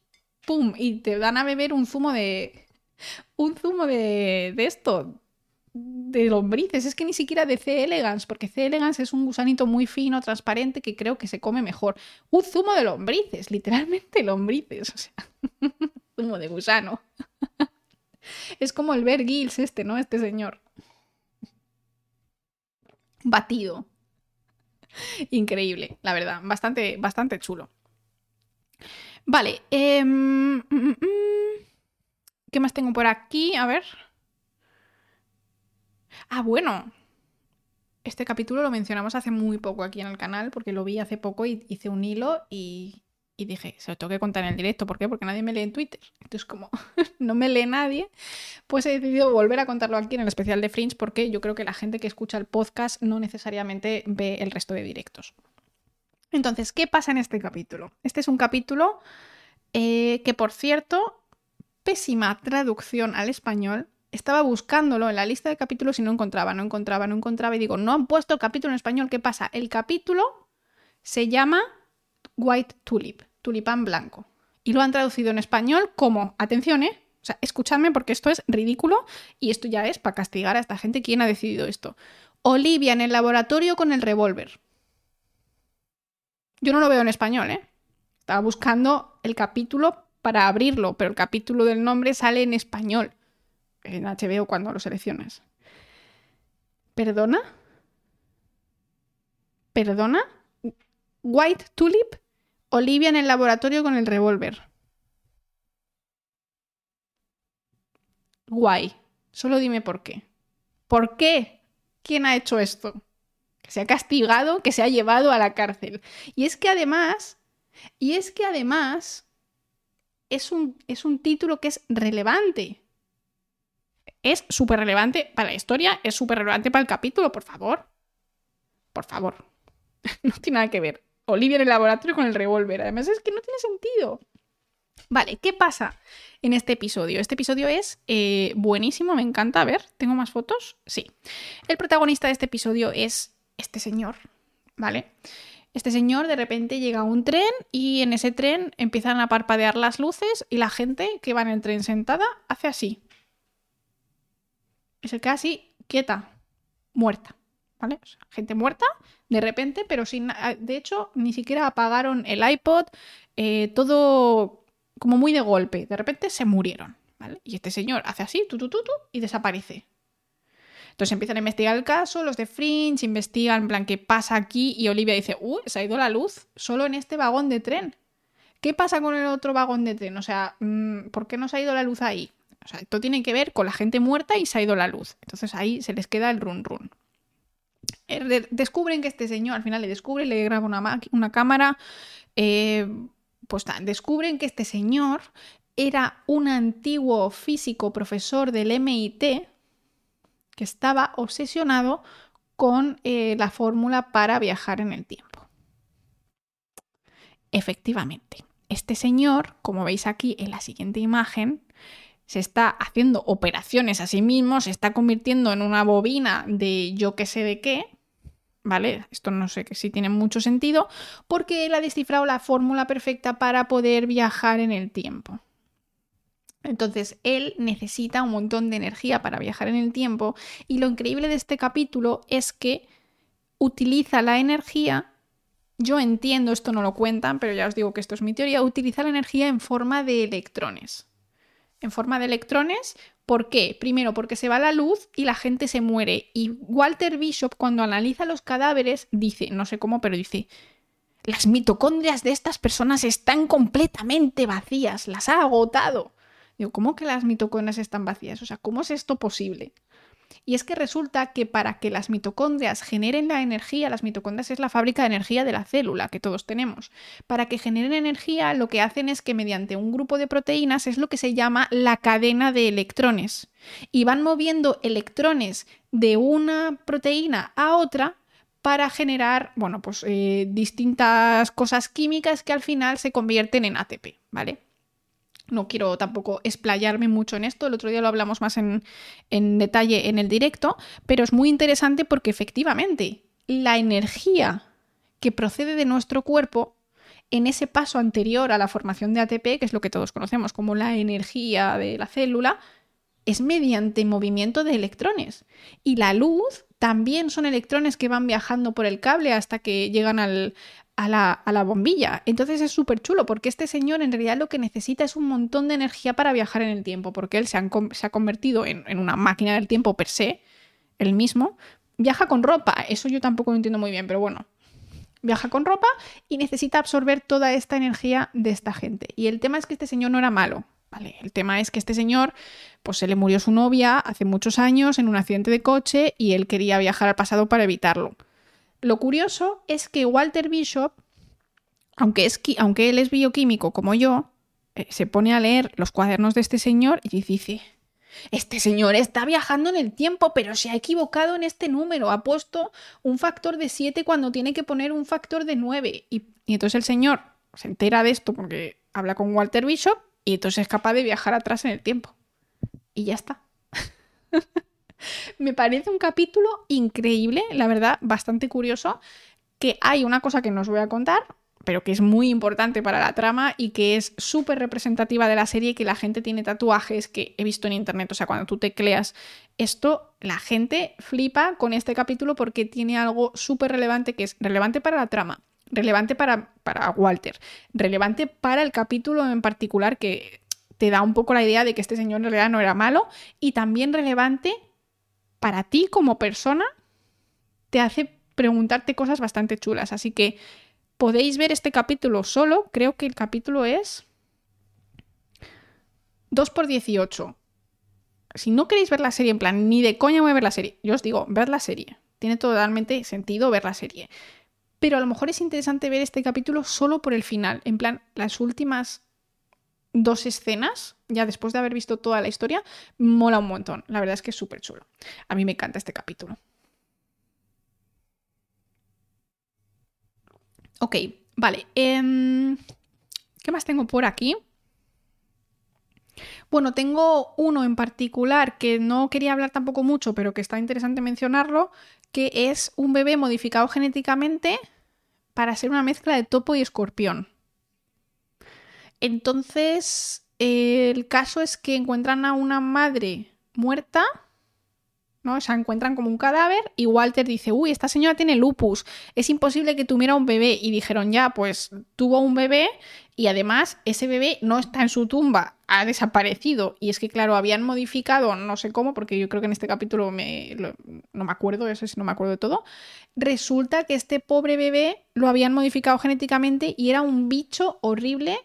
Speaker 1: ¡pum! Y te dan a beber un zumo de... Un zumo de, de esto, de lombrices, es que ni siquiera de C. elegans, porque C. elegans es un gusanito muy fino, transparente, que creo que se come mejor. Un zumo de lombrices, literalmente lombrices, o sea, (laughs) zumo de gusano. (laughs) es como el Bear este, ¿no? Este señor. Batido. Increíble, la verdad, bastante, bastante chulo. Vale, em, mm, mm, mm. ¿qué más tengo por aquí? A ver. Ah, bueno. Este capítulo lo mencionamos hace muy poco aquí en el canal, porque lo vi hace poco y hice un hilo y, dije, se lo tengo que contar en el directo. ¿Por qué? Porque nadie me lee en Twitter. Entonces, como (laughs) no me lee nadie, pues he decidido volver a contarlo aquí en el especial de Fringe, porque yo creo que la gente que escucha el podcast no necesariamente ve el resto de directos. Entonces, ¿qué pasa en este capítulo? Este es un capítulo eh, que, por cierto, pésima traducción al español estaba buscándolo en la lista de capítulos y no encontraba, no encontraba, no encontraba. Y digo, no han puesto el capítulo en español. ¿Qué pasa? El capítulo se llama White Tulip, tulipán blanco. Y lo han traducido en español como, atención, ¿eh? O sea, escuchadme porque esto es ridículo y esto ya es para castigar a esta gente. ¿Quién ha decidido esto? Olivia en el laboratorio con el revólver. Yo no lo veo en español, ¿eh? Estaba buscando el capítulo para abrirlo, pero el capítulo del nombre sale en español en HBO cuando lo seleccionas. ¿Perdona? ¿Perdona? White Tulip, Olivia en el laboratorio con el revólver. Guay. Solo dime por qué. ¿Por qué? ¿Quién ha hecho esto? Que se ha castigado, que se ha llevado a la cárcel. Y es que además, y es que además, es un, es un título que es relevante es súper relevante para la historia, es súper relevante para el capítulo, por favor. Por favor. (laughs) no tiene nada que ver. Olivia en el laboratorio con el revólver. Además es que no tiene sentido. Vale, ¿qué pasa en este episodio? Este episodio es eh, buenísimo, me encanta. A ver, ¿tengo más fotos? Sí. El protagonista de este episodio es este señor, ¿vale? Este señor de repente llega a un tren y en ese tren empiezan a parpadear las luces y la gente que va en el tren sentada hace así se queda así, quieta, muerta. ¿Vale? gente muerta de repente, pero sin. De hecho, ni siquiera apagaron el iPod, eh, todo como muy de golpe. De repente se murieron. Y este señor hace así, tu, tu, y desaparece. Entonces empiezan a investigar el caso, los de Fringe investigan, en plan, ¿qué pasa aquí? Y Olivia dice, uy, se ha ido la luz solo en este vagón de tren. ¿Qué pasa con el otro vagón de tren? O sea, mm, ¿por qué no se ha ido la luz ahí? O sea, esto tiene que ver con la gente muerta y se ha ido la luz. Entonces ahí se les queda el run run. Eh, descubren que este señor, al final le descubren, le graba una, una cámara. Eh, pues descubren que este señor era un antiguo físico profesor del MIT que estaba obsesionado con eh, la fórmula para viajar en el tiempo. Efectivamente, este señor, como veis aquí en la siguiente imagen, se está haciendo operaciones a sí mismo, se está convirtiendo en una bobina de yo que sé de qué, ¿vale? Esto no sé si tiene mucho sentido, porque él ha descifrado la fórmula perfecta para poder viajar en el tiempo. Entonces, él necesita un montón de energía para viajar en el tiempo y lo increíble de este capítulo es que utiliza la energía, yo entiendo, esto no lo cuentan, pero ya os digo que esto es mi teoría, utiliza la energía en forma de electrones en forma de electrones. ¿Por qué? Primero, porque se va la luz y la gente se muere. Y Walter Bishop, cuando analiza los cadáveres, dice, no sé cómo, pero dice, las mitocondrias de estas personas están completamente vacías, las ha agotado. Digo, ¿cómo que las mitocondrias están vacías? O sea, ¿cómo es esto posible? Y es que resulta que para que las mitocondrias generen la energía, las mitocondrias es la fábrica de energía de la célula que todos tenemos. Para que generen energía, lo que hacen es que mediante un grupo de proteínas es lo que se llama la cadena de electrones. Y van moviendo electrones de una proteína a otra para generar, bueno, pues eh, distintas cosas químicas que al final se convierten en ATP, ¿vale? No quiero tampoco explayarme mucho en esto, el otro día lo hablamos más en, en detalle en el directo, pero es muy interesante porque efectivamente la energía que procede de nuestro cuerpo en ese paso anterior a la formación de ATP, que es lo que todos conocemos como la energía de la célula, es mediante movimiento de electrones. Y la luz también son electrones que van viajando por el cable hasta que llegan al, a, la, bombilla. Entonces es súper chulo porque este señor en realidad lo que necesita es un montón de energía para viajar en el tiempo, porque él se, ha convertido en, en, una máquina del tiempo per se, él mismo. Viaja con ropa, eso yo tampoco lo entiendo muy bien, pero bueno. Viaja con ropa y necesita absorber toda esta energía de esta gente. Y el tema es que este señor no era malo, el tema es que este señor, pues se le murió su novia hace muchos años en un accidente de coche y él quería viajar al pasado para evitarlo. Lo curioso es que Walter Bishop, aunque, es, aunque él es bioquímico como yo, eh, se pone a leer los cuadernos de este señor y dice, este señor está viajando en el tiempo, pero se ha equivocado en este número. Ha puesto un factor de 7 cuando tiene que poner un factor de 9. Y, y, entonces el señor se entera de esto porque habla con Walter Bishop y entonces es capaz de viajar atrás en el tiempo. Y ya está. (laughs) Me parece un capítulo increíble, la verdad, bastante curioso, que hay una cosa que no os voy a contar, pero que es muy importante para la trama y que es súper representativa de la serie, que la gente tiene tatuajes que he visto en internet, o sea, cuando tú tecleas esto, la gente flipa con este capítulo porque tiene algo súper relevante que es relevante para la trama, relevante para, para Walter, relevante para el capítulo en particular que te da un poco la idea de que este señor en realidad no era malo y también relevante para ti como persona, te hace preguntarte cosas bastante chulas. Así que podéis ver este capítulo solo, creo que el capítulo es 2 por 18. Si no queréis ver la serie en plan, ni de coña voy a ver la serie, yo os digo, ver la serie. Tiene totalmente sentido ver la serie pero a lo mejor es interesante ver este capítulo solo por el final, en plan, las últimas dos escenas, ya después de haber visto toda la historia, mola un montón. La verdad es que es súper chulo. A mí me encanta este capítulo. Ok, vale. Em, ¿Qué más tengo por aquí? Bueno, tengo uno en particular que no quería hablar tampoco mucho, pero que está interesante mencionarlo, que es un bebé modificado genéticamente para ser una mezcla de topo y escorpión. Entonces, el caso es que encuentran a una madre muerta, ¿no? O sea, encuentran como un cadáver y Walter dice, uy, esta señora tiene lupus, es imposible que tuviera un bebé. Y dijeron, ya, pues tuvo un bebé y además ese bebé no está en su tumba, ha desaparecido. Y es que, claro, habían modificado, no sé cómo, porque yo creo que en este capítulo me, no me acuerdo, eso sí, no me acuerdo de todo. Resulta que este pobre bebé lo habían modificado genéticamente y era un bicho horrible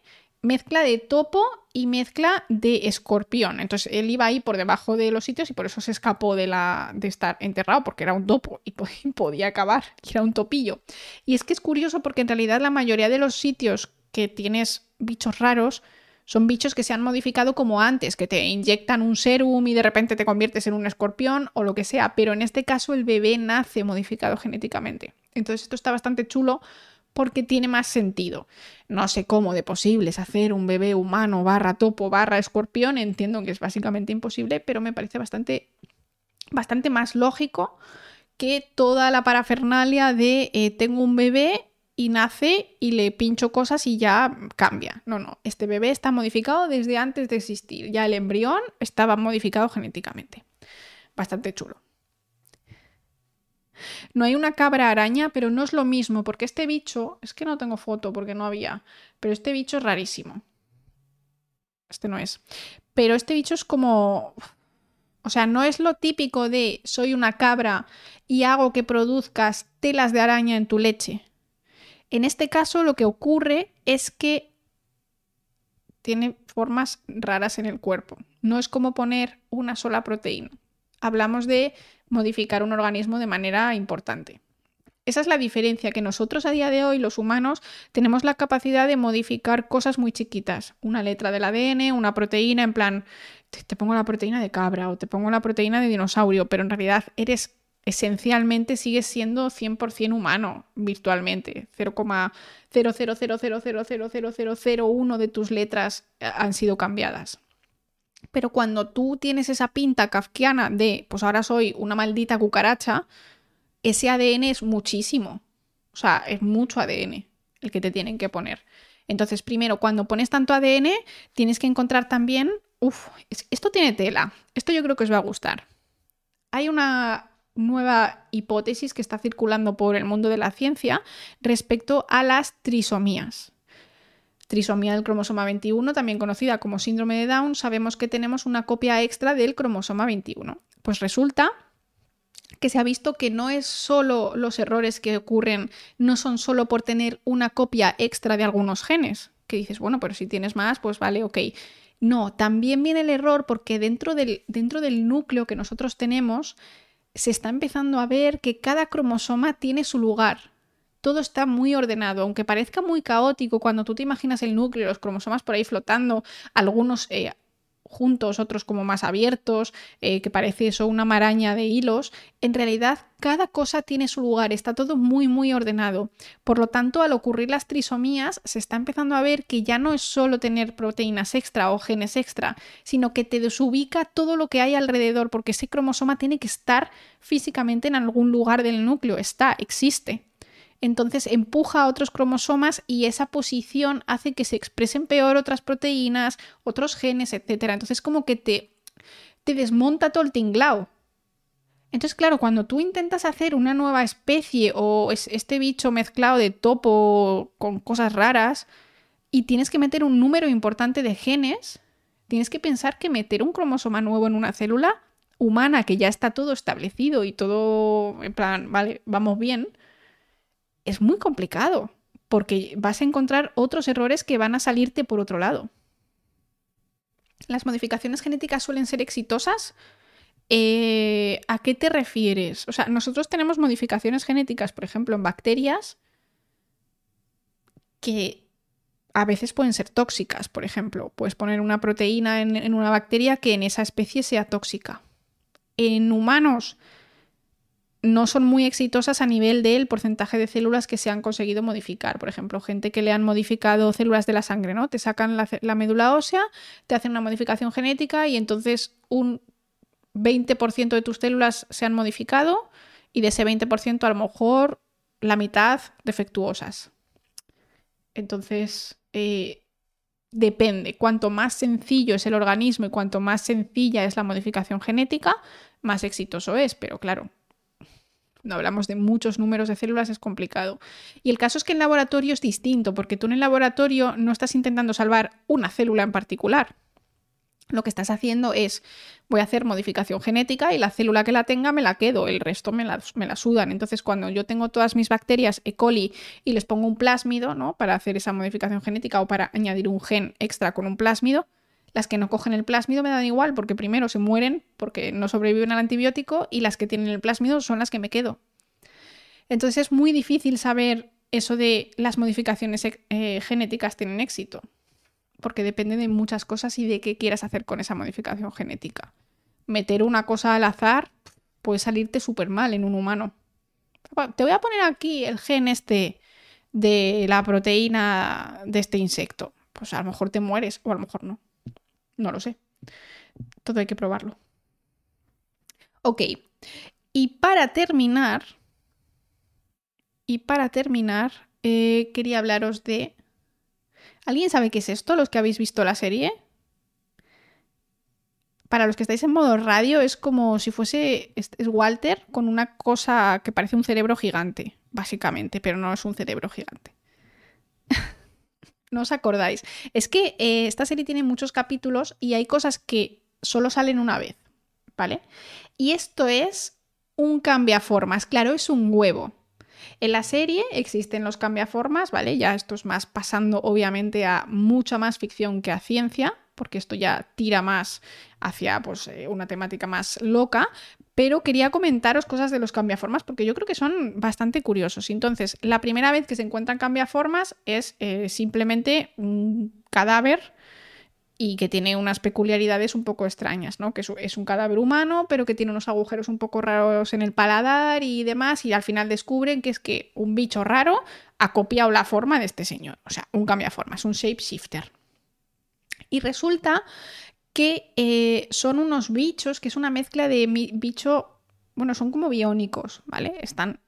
Speaker 1: mezcla de topo y mezcla de escorpión. Entonces él iba ahí por debajo de los sitios y por eso se escapó de, la, de estar enterrado, porque era un topo y (laughs) podía acabar, era un topillo. Y es que es curioso porque en realidad la mayoría de los sitios que tienes bichos raros son bichos que se han modificado como antes, que te inyectan un serum y de repente te conviertes en un escorpión o lo que sea, pero en este caso el bebé nace modificado genéticamente. Entonces esto está bastante chulo porque tiene más sentido. No sé cómo de posible es hacer un bebé humano barra topo barra escorpión, entiendo que es básicamente imposible, pero me parece bastante, bastante más lógico que toda la parafernalia de eh, tengo un bebé y nace y le pincho cosas y ya cambia. No, no, este bebé está modificado desde antes de existir, ya el embrión estaba modificado genéticamente. Bastante chulo. No hay una cabra araña, pero no es lo mismo, porque este bicho, es que no tengo foto porque no había, pero este bicho es rarísimo. Este no es. Pero este bicho es como... O sea, no es lo típico de soy una cabra y hago que produzcas telas de araña en tu leche. En este caso lo que ocurre es que tiene formas raras en el cuerpo. No es como poner una sola proteína. Hablamos de modificar un organismo de manera importante. Esa es la diferencia, que nosotros a día de hoy, los humanos, tenemos la capacidad de modificar cosas muy chiquitas. Una letra del ADN, una proteína, en plan, te, pongo la proteína de cabra o te pongo la proteína de dinosaurio, pero en realidad eres esencialmente sigues siendo 100% humano virtualmente. 0,000000001 de tus letras eh, han sido cambiadas. Pero cuando tú tienes esa pinta kafkiana de, pues ahora soy una maldita cucaracha, ese ADN es muchísimo. O sea, es mucho ADN el que te tienen que poner. Entonces, primero, cuando pones tanto ADN, tienes que encontrar también, Uf, esto tiene tela, esto yo creo que os va a gustar. Hay una nueva hipótesis que está circulando por el mundo de la ciencia respecto a las trisomías. Trisomía del cromosoma 21, también conocida como síndrome de Down, sabemos que tenemos una copia extra del cromosoma 21. Pues resulta que se ha visto que no es solo los errores que ocurren, no son solo por tener una copia extra de algunos genes, que dices, bueno, pero si tienes más, pues vale, ok. No, también viene el error porque dentro del, dentro del núcleo que nosotros tenemos se está empezando a ver que cada cromosoma tiene su lugar. Todo está muy ordenado, aunque parezca muy caótico cuando tú te imaginas el núcleo, los cromosomas por ahí flotando, algunos eh, juntos, otros como más abiertos, eh, que parece eso una maraña de hilos, en realidad cada cosa tiene su lugar, está todo muy muy ordenado. Por lo tanto, al ocurrir las trisomías, se está empezando a ver que ya no es solo tener proteínas extra o genes extra, sino que te desubica todo lo que hay alrededor, porque ese cromosoma tiene que estar físicamente en algún lugar del núcleo, está, existe entonces empuja a otros cromosomas y esa posición hace que se expresen peor otras proteínas, otros genes, etc. Entonces como que te, te desmonta todo el tinglao. Entonces, claro, cuando tú intentas hacer una nueva especie o este bicho mezclado de topo con cosas raras y tienes que meter un número importante de genes, tienes que pensar que meter un cromosoma nuevo en una célula humana que ya está todo establecido y todo, en plan, vale, vamos bien, es muy complicado porque vas a encontrar otros errores que van a salirte por otro lado. ¿Las modificaciones genéticas suelen ser exitosas? Eh, ¿A qué te refieres? O sea, nosotros tenemos modificaciones genéticas, por ejemplo, en bacterias, que a veces pueden ser tóxicas. Por ejemplo, puedes poner una proteína en, en una bacteria que en esa especie sea tóxica. En humanos no son muy exitosas a nivel del porcentaje de células que se han conseguido modificar. Por ejemplo, gente que le han modificado células de la sangre, ¿no? Te sacan la, médula ósea, te hacen una modificación genética y entonces un 20% de tus células se han modificado y de ese 20% a lo mejor la mitad defectuosas. Entonces, eh, depende. Cuanto más sencillo es el organismo y cuanto más sencilla es la modificación genética, más exitoso es. Pero claro, no hablamos de muchos números de células, es complicado. Y el caso es que en laboratorio es distinto, porque tú en el laboratorio no estás intentando salvar una célula en particular. Lo que estás haciendo es, voy a hacer modificación genética y la célula que la tenga me la quedo, el resto me la, me la sudan. Entonces, cuando yo tengo todas mis bacterias E. coli y les pongo un plásmido, ¿no? Para hacer esa modificación genética o para añadir un gen extra con un plásmido, las que no cogen el plásmido me dan igual porque primero se mueren porque no sobreviven al antibiótico y las que tienen el plásmido son las que me quedo. Entonces es muy difícil saber eso de las modificaciones eh, genéticas tienen éxito porque depende de muchas cosas y de qué quieras hacer con esa modificación genética. Meter una cosa al azar puede salirte súper mal en un humano. Te voy a poner aquí el gen este de la proteína de este insecto. Pues a lo mejor te mueres o a lo mejor no. No lo sé. Todo hay que probarlo. Ok. Y para terminar, y para terminar, eh, quería hablaros de... ¿Alguien sabe qué es esto? Los que habéis visto la serie. Para los que estáis en modo radio, es como si fuese es Walter con una cosa que parece un cerebro gigante, básicamente, pero no es un cerebro gigante. (laughs) no os acordáis. Es que eh, esta serie tiene muchos capítulos y hay cosas que solo salen una vez, ¿vale? Y esto es un cambiaformas, claro, es un huevo. En la serie existen los cambiaformas, ¿vale? Ya esto es más pasando obviamente a mucha más ficción que a ciencia, porque esto ya tira más hacia pues, eh, una temática más loca, pero quería comentaros cosas de los cambiaformas porque yo creo que son bastante curiosos. Entonces, la primera vez que se encuentran cambiaformas es eh, simplemente un cadáver y que tiene unas peculiaridades un poco extrañas, ¿no? Que es un cadáver humano, pero que tiene unos agujeros un poco raros en el paladar y demás, y al final descubren que es que un bicho raro ha copiado la forma de este señor, o sea, un cambiaformas, un shapeshifter. Y resulta que eh, son unos bichos, que es una mezcla de bicho, bueno, son como biónicos, ¿vale? Están,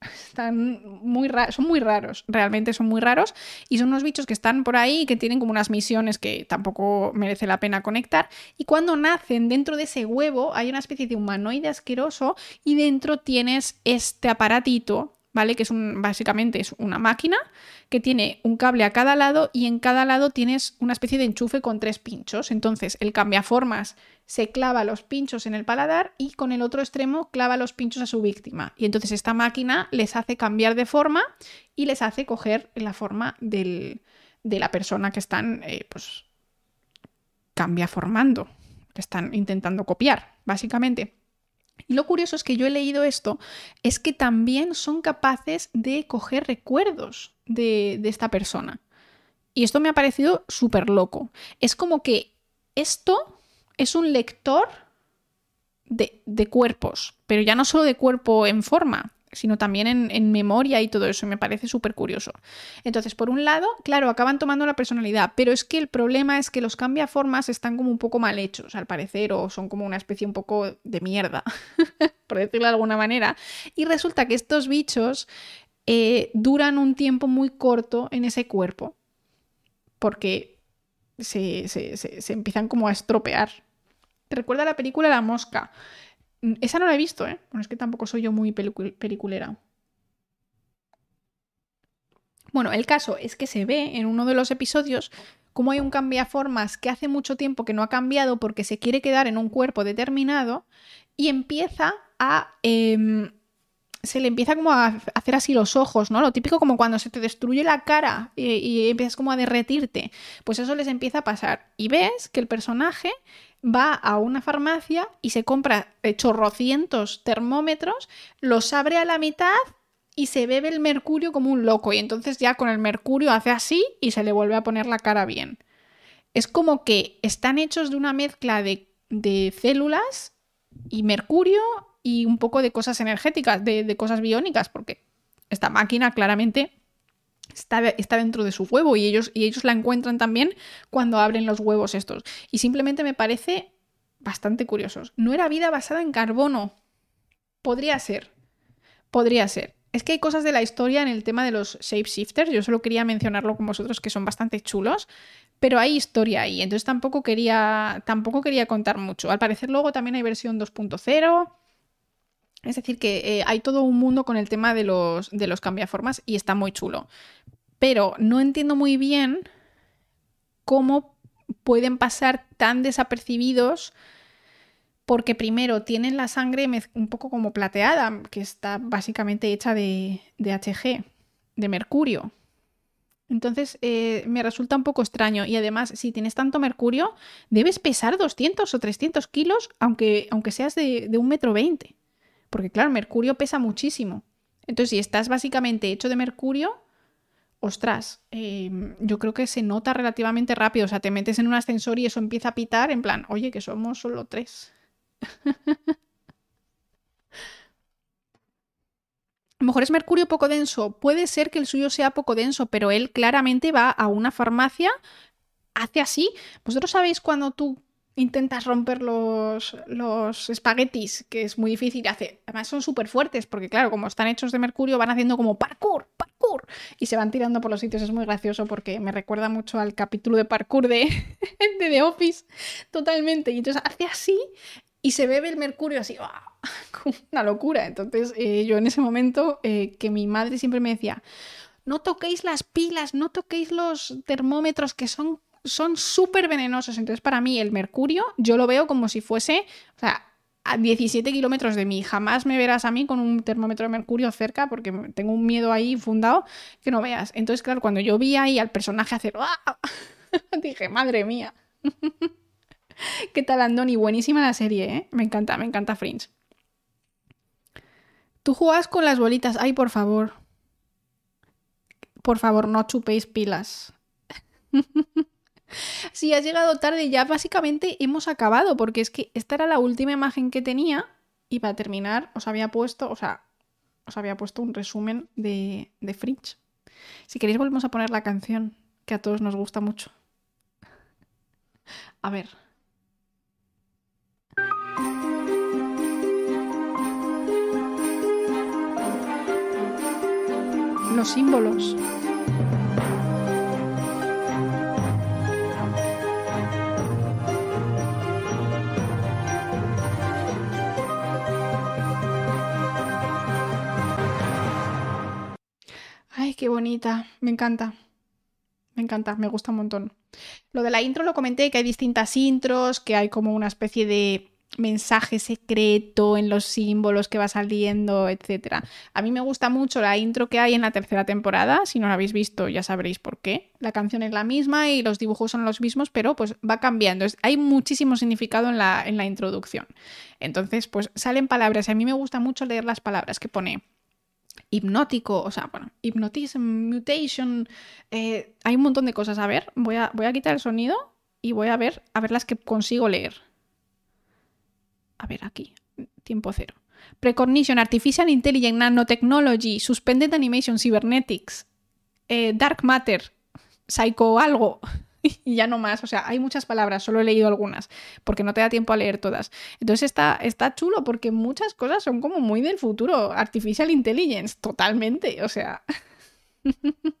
Speaker 1: están muy son muy raros, realmente son muy raros, y son unos bichos que están por ahí que tienen como unas misiones que tampoco merece la pena conectar, y cuando nacen dentro de ese huevo hay una especie de humanoide asqueroso y dentro tienes este aparatito ¿vale? Que es un, básicamente es una máquina que tiene un cable a cada lado y en cada lado tienes una especie de enchufe con tres pinchos. Entonces el cambiaformas se clava los pinchos en el paladar y con el otro extremo clava los pinchos a su víctima. Y entonces esta máquina les hace cambiar de forma y les hace coger la forma de la persona que están, eh, pues, cambiaformando, que están intentando copiar, básicamente. Y lo curioso es que yo he leído esto, es que también son capaces de coger recuerdos de, esta persona. Y esto me ha parecido súper loco. Es como que esto es un lector de, de, cuerpos, pero ya no solo de cuerpo en forma, sino también en, memoria y todo eso. Me parece súper curioso. Entonces, por un lado, claro, acaban tomando la personalidad, pero es que el problema es que los cambiaformas están como un poco mal hechos, al parecer, o son como una especie un poco de mierda, (laughs) por decirlo de alguna manera. Y resulta que estos bichos eh, duran un tiempo muy corto en ese cuerpo, porque se, se empiezan como a estropear. ¿Te recuerda la película La Mosca? Mm, esa no la he visto, ¿eh? Bueno, es que tampoco soy yo muy peliculera. Bueno, el caso es que se ve en uno de los episodios cómo hay un cambiaformas que hace mucho tiempo que no ha cambiado porque se quiere quedar en un cuerpo determinado y empieza a... Em, se le empieza como a hacer así los ojos, ¿no? Lo típico como cuando se te destruye la cara y, y empiezas como a derretirte. Pues eso les empieza a pasar. Y ves que el personaje va a una farmacia y se compra chorrocientos termómetros, los abre a la mitad y se bebe el mercurio como un loco. Y entonces ya con el mercurio hace así y se le vuelve a poner la cara bien. Es como que están hechos de una mezcla de, de células y mercurio y un poco de cosas energéticas, de, de cosas biónicas, porque esta máquina claramente está, dentro de su huevo y ellos, y ellos la encuentran también cuando abren los huevos estos. Y simplemente me parece bastante curioso. No era vida basada en carbono. Podría ser. Podría ser. Es que hay cosas de la historia en el tema de los shapeshifters, yo solo quería mencionarlo con vosotros que son bastante chulos, pero hay historia ahí, entonces tampoco quería, tampoco quería contar mucho. Al parecer luego también hay versión 2.0, es decir, que eh, hay todo un mundo con el tema de los, de los cambiaformas y está muy chulo. Pero no entiendo muy bien cómo pueden pasar tan desapercibidos porque primero tienen la sangre un poco como plateada, que está básicamente hecha de, de HG, de mercurio. Entonces eh, me resulta un poco extraño y además si tienes tanto mercurio debes pesar 200 o 300 kilos aunque, aunque seas de, de un metro veinte. Porque claro, mercurio pesa muchísimo. Entonces, si estás básicamente hecho de mercurio, ostras, em, yo creo que se nota relativamente rápido. O sea, te metes en un ascensor y eso empieza a pitar en plan, oye, que somos solo tres. (laughs) A lo mejor es mercurio poco denso. Puede ser que el suyo sea poco denso, pero él claramente va a una farmacia, hace así. Vosotros sabéis cuando tú intentas romper los, los espaguetis, que es muy difícil, hace, además son súper fuertes, porque claro, como están hechos de mercurio, van haciendo como parkour, parkour, y se van tirando por los sitios, es muy gracioso porque me recuerda mucho al capítulo de parkour de, (laughs) de The Office, totalmente, y entonces hace así y se bebe el mercurio así, una locura, entonces eh, yo en ese momento, eh, que mi madre siempre me decía, no toquéis las pilas, no toquéis los termómetros que son son súper venenosos. Entonces, para mí, el mercurio, yo lo veo como si fuese, a 17 kilómetros de mí. Jamás me verás a mí con un termómetro de mercurio cerca porque tengo un miedo ahí fundado que no veas. Entonces, claro, cuando yo vi ahí al personaje hacer... (laughs) Dije, madre mía. (laughs) ¿Qué tal, Andoni? Buenísima la serie, ¿eh? Me encanta, me encanta Fringe. Tú juegas con las bolitas. Ay, por favor. Por favor, no chupéis pilas. (laughs) (laughs) si has llegado tarde, ya básicamente hemos acabado, porque es que esta era la última imagen que tenía. Y para terminar, os había puesto, o sea, os había puesto un resumen de, de Fringe. Si queréis, volvemos a poner la canción, que a todos nos gusta mucho. (laughs) A ver. Los símbolos. Qué bonita. Me encanta. Me encanta, me gusta un montón. Lo de la intro lo comenté, que hay distintas intros, que hay como una especie de mensaje secreto en los símbolos que va saliendo, etc. A mí me gusta mucho la intro que hay en la tercera temporada, si no la habéis visto ya sabréis por qué. La canción es la misma y los dibujos son los mismos, pero pues va cambiando. hay muchísimo significado en la, en la introducción. Entonces, pues salen palabras. A mí me gusta mucho leer las palabras que pone hipnótico, o sea, bueno, hypnotism, mutation, eh, hay un montón de cosas. A ver, voy a, voy a quitar el sonido y voy a ver, a ver las que consigo leer. A ver, aquí, tiempo cero. Precognition, Artificial Intelligence, Nanotechnology, Suspended Animation, Cybernetics, eh, Dark Matter, Psycho algo, (laughs) y ya no más. O sea, hay muchas palabras, solo he leído algunas, porque no te da tiempo a leer todas. Entonces está, está chulo porque muchas cosas son como muy del futuro. Artificial Intelligence, totalmente. O sea. (laughs)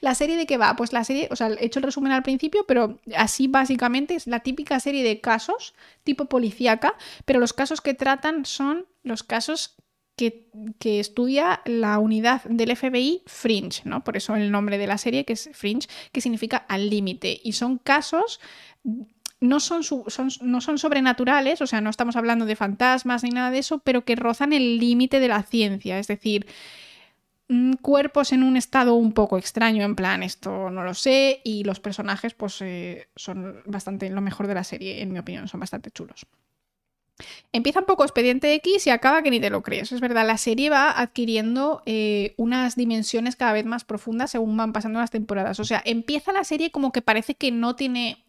Speaker 1: ¿La serie de qué va? Pues la serie, o sea, he hecho el resumen al principio, pero así básicamente es la típica serie de casos, tipo policíaca, pero los casos que tratan son los casos que, estudia la unidad del FBI Fringe, ¿no? Por eso el nombre de la serie, que es Fringe, que significa al límite. Y son casos no son, no son, sobrenaturales, o sea, no estamos hablando de fantasmas ni nada de eso, pero que rozan el límite de la ciencia, es decir, mm, cuerpos en un estado un poco extraño, en plan, esto no lo sé, y los personajes pues eh, son bastante lo mejor de la serie, en mi opinión, son bastante chulos. Empieza un poco Expediente X y acaba que ni te lo crees. Es verdad, la serie va adquiriendo eh, unas dimensiones cada vez más profundas según van pasando las temporadas. O sea, empieza la serie como que parece que no tiene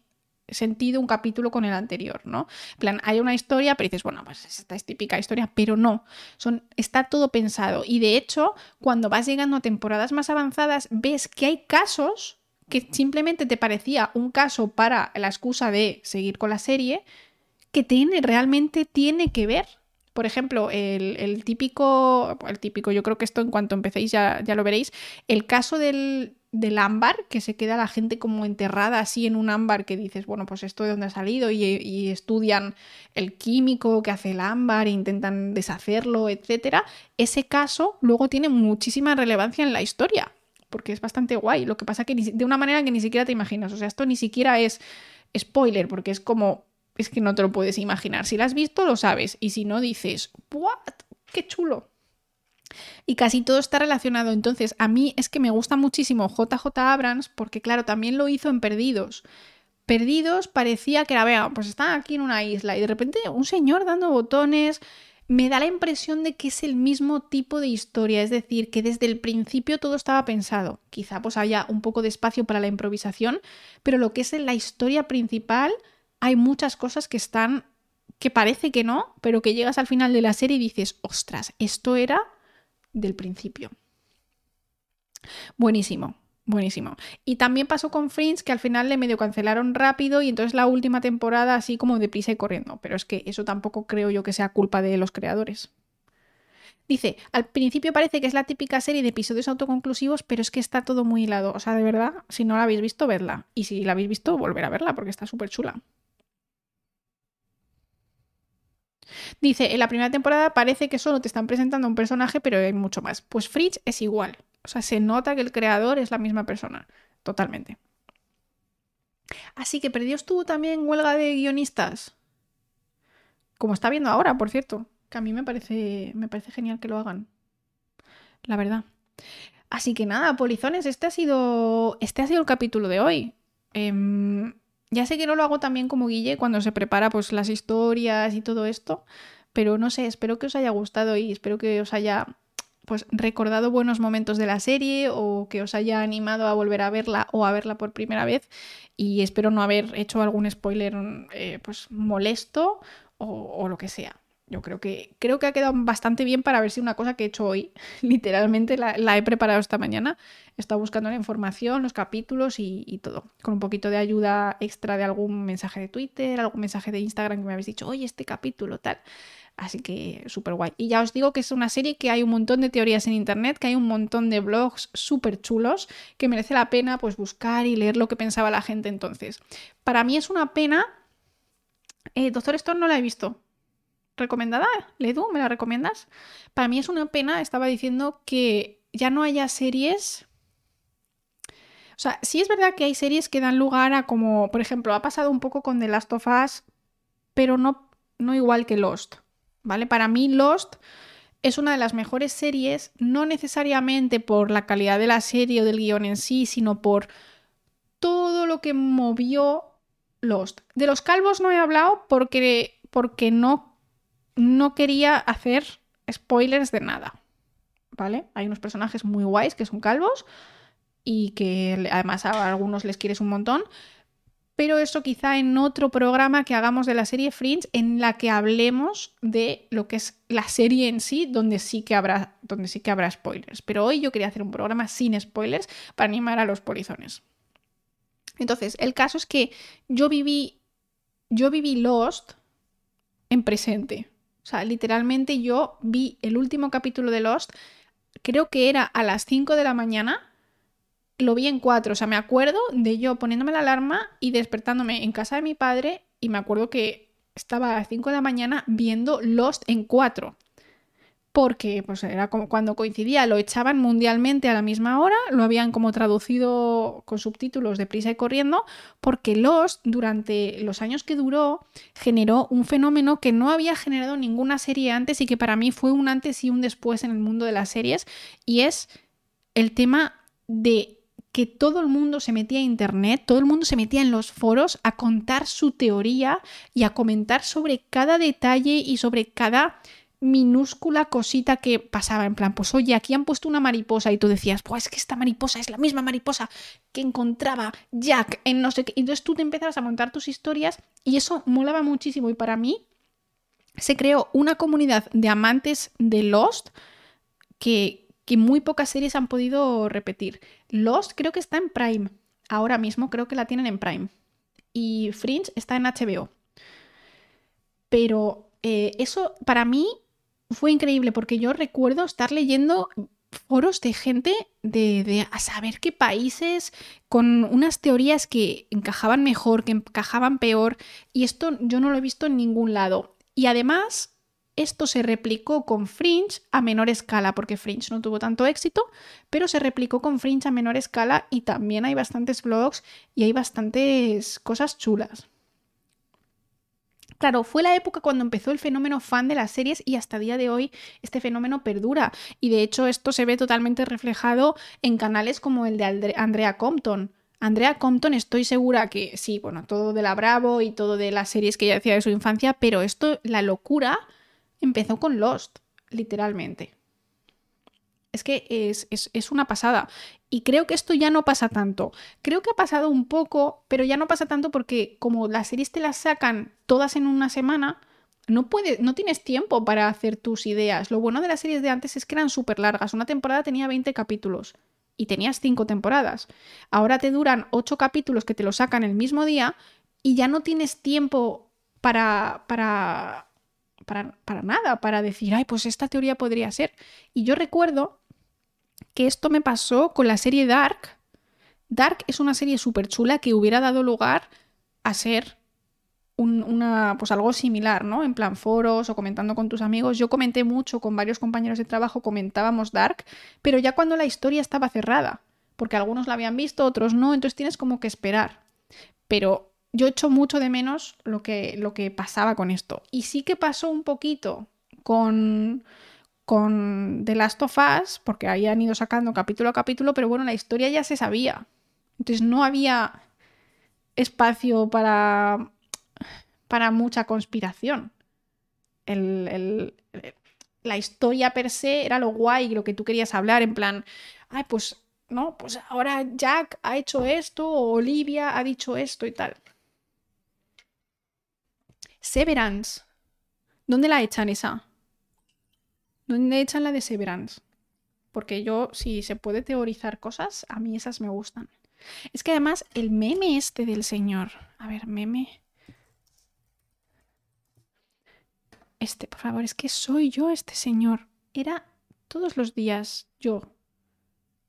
Speaker 1: sentido un capítulo con el anterior, ¿no? En plan, hay una historia, pero dices, bueno, pues esta es típica historia, pero no, son, está todo pensado. Y de hecho, cuando vas llegando a temporadas más avanzadas, ves que hay casos que simplemente te parecía un caso para la excusa de seguir con la serie, que tiene, realmente tiene que ver. Por ejemplo, el, típico, el típico, yo creo que esto en cuanto empecéis ya, ya lo veréis, el caso del, del ámbar, que se queda la gente como enterrada así en un ámbar que dices, bueno, pues esto de dónde ha salido y, estudian el químico que hace el ámbar e intentan deshacerlo, etc. Ese caso luego tiene muchísima relevancia en la historia, porque es bastante guay. Lo que pasa que de una manera que ni siquiera te imaginas, o sea, esto ni siquiera es spoiler, porque es como es que no te lo puedes imaginar. Si lo has visto, lo sabes. Y si no, dices, ¿what? ¡Qué chulo! Y casi todo está relacionado. Entonces, a mí es que me gusta muchísimo JJ Abrams porque, claro, también lo hizo en Perdidos. Perdidos parecía que era, vea, pues está aquí en una isla y de repente un señor dando botones. Me da la impresión de que es el mismo tipo de historia, es decir, que desde el principio todo estaba pensado. Quizá pues haya un poco de espacio para la improvisación, pero lo que es la historia principal hay muchas cosas que están que parece que no, pero que llegas al final de la serie y dices, ostras, esto era del principio. Buenísimo, buenísimo. Y también pasó con Fringe, que al final le medio cancelaron rápido y entonces la última temporada así como deprisa y corriendo. Pero es que eso tampoco creo yo que sea culpa de los creadores. Dice, al principio parece que es la típica serie de episodios autoconclusivos, pero es que está todo muy hilado. O sea, de verdad, si no la habéis visto, vedla. Y si la habéis visto, volver a verla, porque está súper chula. Dice, en la primera temporada parece que solo te están presentando un personaje, pero hay mucho más. Pues Fritz es igual. O sea, se nota que el creador es la misma persona. Totalmente. Así que perdió estuvo también huelga de guionistas. como está viendo ahora, por cierto, que a mí me parece, me parece genial que lo hagan. La verdad. Así que nada, polizones, este ha sido, este ha sido el capítulo de hoy. Em, ya sé que no lo hago también como Guille cuando se prepara pues las historias y todo esto, pero no sé, espero que os haya gustado y espero que os haya pues recordado buenos momentos de la serie o que os haya animado a volver a verla o a verla por primera vez y espero no haber hecho algún spoiler eh, pues molesto o, lo que sea. Yo creo que, creo que ha quedado bastante bien para ver si una cosa que he hecho hoy, (laughs) literalmente la, he preparado esta mañana. He estado buscando la información, los capítulos y, todo. Con un poquito de ayuda extra de algún mensaje de Twitter, algún mensaje de Instagram que me habéis dicho, oye, este capítulo, tal. Así que súper guay. Y ya os digo que es una serie que hay un montón de teorías en internet, que hay un montón de blogs súper chulos, que merece la pena pues buscar y leer lo que pensaba la gente entonces. Para mí es una pena. Eh, Doctor Stone no la he visto. ¿Recomendada? Ledu, ¿me la recomiendas? Para mí es una pena, estaba diciendo que ya no haya series. O sea, sí es verdad que hay series que dan lugar a como, por ejemplo, ha pasado un poco con The Last of Us, pero no, no igual que Lost. ¿vale? Para mí Lost es una de las mejores series, no necesariamente por la calidad de la serie o del guion en sí, sino por todo lo que movió Lost. De los calvos no he hablado porque, porque no, no quería hacer spoilers de nada, ¿vale? Hay unos personajes muy guays que son calvos y que además a algunos les quieres un montón, pero eso quizá en otro programa que hagamos de la serie Fringe en la que hablemos de lo que es la serie en sí, donde sí que habrá, donde sí que habrá spoilers. Pero hoy yo quería hacer un programa sin spoilers para animar a los polizones. Entonces, el caso es que yo viví, yo viví Lost en presente. O sea, literalmente yo vi el último capítulo de Lost, creo que era a las 5 de la mañana lo vi en cuatro. O sea, me acuerdo de yo poniéndome la alarma y despertándome en casa de mi padre y me acuerdo que estaba a las 5 de la mañana viendo Lost en cuatro. Porque pues era como cuando coincidía, lo echaban mundialmente a la misma hora, lo habían como traducido con subtítulos de prisa y corriendo, porque Lost durante los años que duró generó un fenómeno que no había generado ninguna serie antes y que para mí fue un antes y un después en el mundo de las series y es el tema de que todo el mundo se metía a internet, todo el mundo se metía en los foros a contar su teoría y a comentar sobre cada detalle y sobre cada minúscula cosita que pasaba en plan, pues oye, aquí han puesto una mariposa y tú decías, pues es que esta mariposa es la misma mariposa que encontraba Jack en no sé qué. Entonces tú te empezabas a montar tus historias y eso molaba muchísimo y para mí se creó una comunidad de amantes de Lost que, que muy pocas series han podido repetir. Lost creo que está en Prime. Ahora mismo creo que la tienen en Prime. Y Fringe está en HBO. Pero eh, eso para mí fue increíble porque yo recuerdo estar leyendo foros de gente de, de, a saber qué países con unas teorías que encajaban mejor, que encajaban peor. Y esto yo no lo he visto en ningún lado. Y además esto se replicó con Fringe a menor escala, porque Fringe no tuvo tanto éxito, pero se replicó con Fringe a menor escala y también hay bastantes blogs y hay bastantes cosas chulas. Claro, fue la época cuando empezó el fenómeno fan de las series y hasta día de hoy este fenómeno perdura. Y de hecho esto se ve totalmente reflejado en canales como el de Andrea Compton. Andrea Compton estoy segura que sí, bueno, todo de la Bravo y todo de las series que ella hacía de su infancia, pero esto, la locura empezó con Lost, literalmente. Es que es, una pasada. Y creo que esto ya no pasa tanto. Creo que ha pasado un poco, pero ya no pasa tanto porque como las series te las sacan todas en una semana, no, puedes, no tienes tiempo para hacer tus ideas. Lo bueno de las series de antes es que eran súper largas. Una temporada tenía 20 capítulos y tenías 5 temporadas. Ahora te duran 8 capítulos que te lo sacan el mismo día y ya no tienes tiempo para, para para, nada, para decir, ay, pues esta teoría podría ser. Y yo recuerdo que esto me pasó con la serie Dark. Dark es una serie súper chula que hubiera dado lugar a ser una, pues algo similar, ¿no? En plan foros o comentando con tus amigos. Yo comenté mucho con varios compañeros de trabajo, comentábamos Dark, pero ya cuando la historia estaba cerrada, porque algunos la habían visto, otros no, entonces tienes como que esperar. Pero yo echo mucho de menos lo que, lo que pasaba con esto. Y sí que pasó un poquito con, con The Last of Us, porque ahí han ido sacando capítulo a capítulo, pero bueno, la historia ya se sabía. Entonces no había espacio para, para mucha conspiración. la historia per se era lo guay, lo que tú querías hablar, en plan, ay, pues no, pues ahora Jack ha hecho esto, o Olivia ha dicho esto y tal. Severance. ¿Dónde la echan esa? ¿Dónde echan la de Severance? Porque yo, si se puede teorizar cosas, a mí esas me gustan. Es que además el meme este del señor. A ver, meme. Este, por favor, es que soy yo este señor. Era todos los días yo.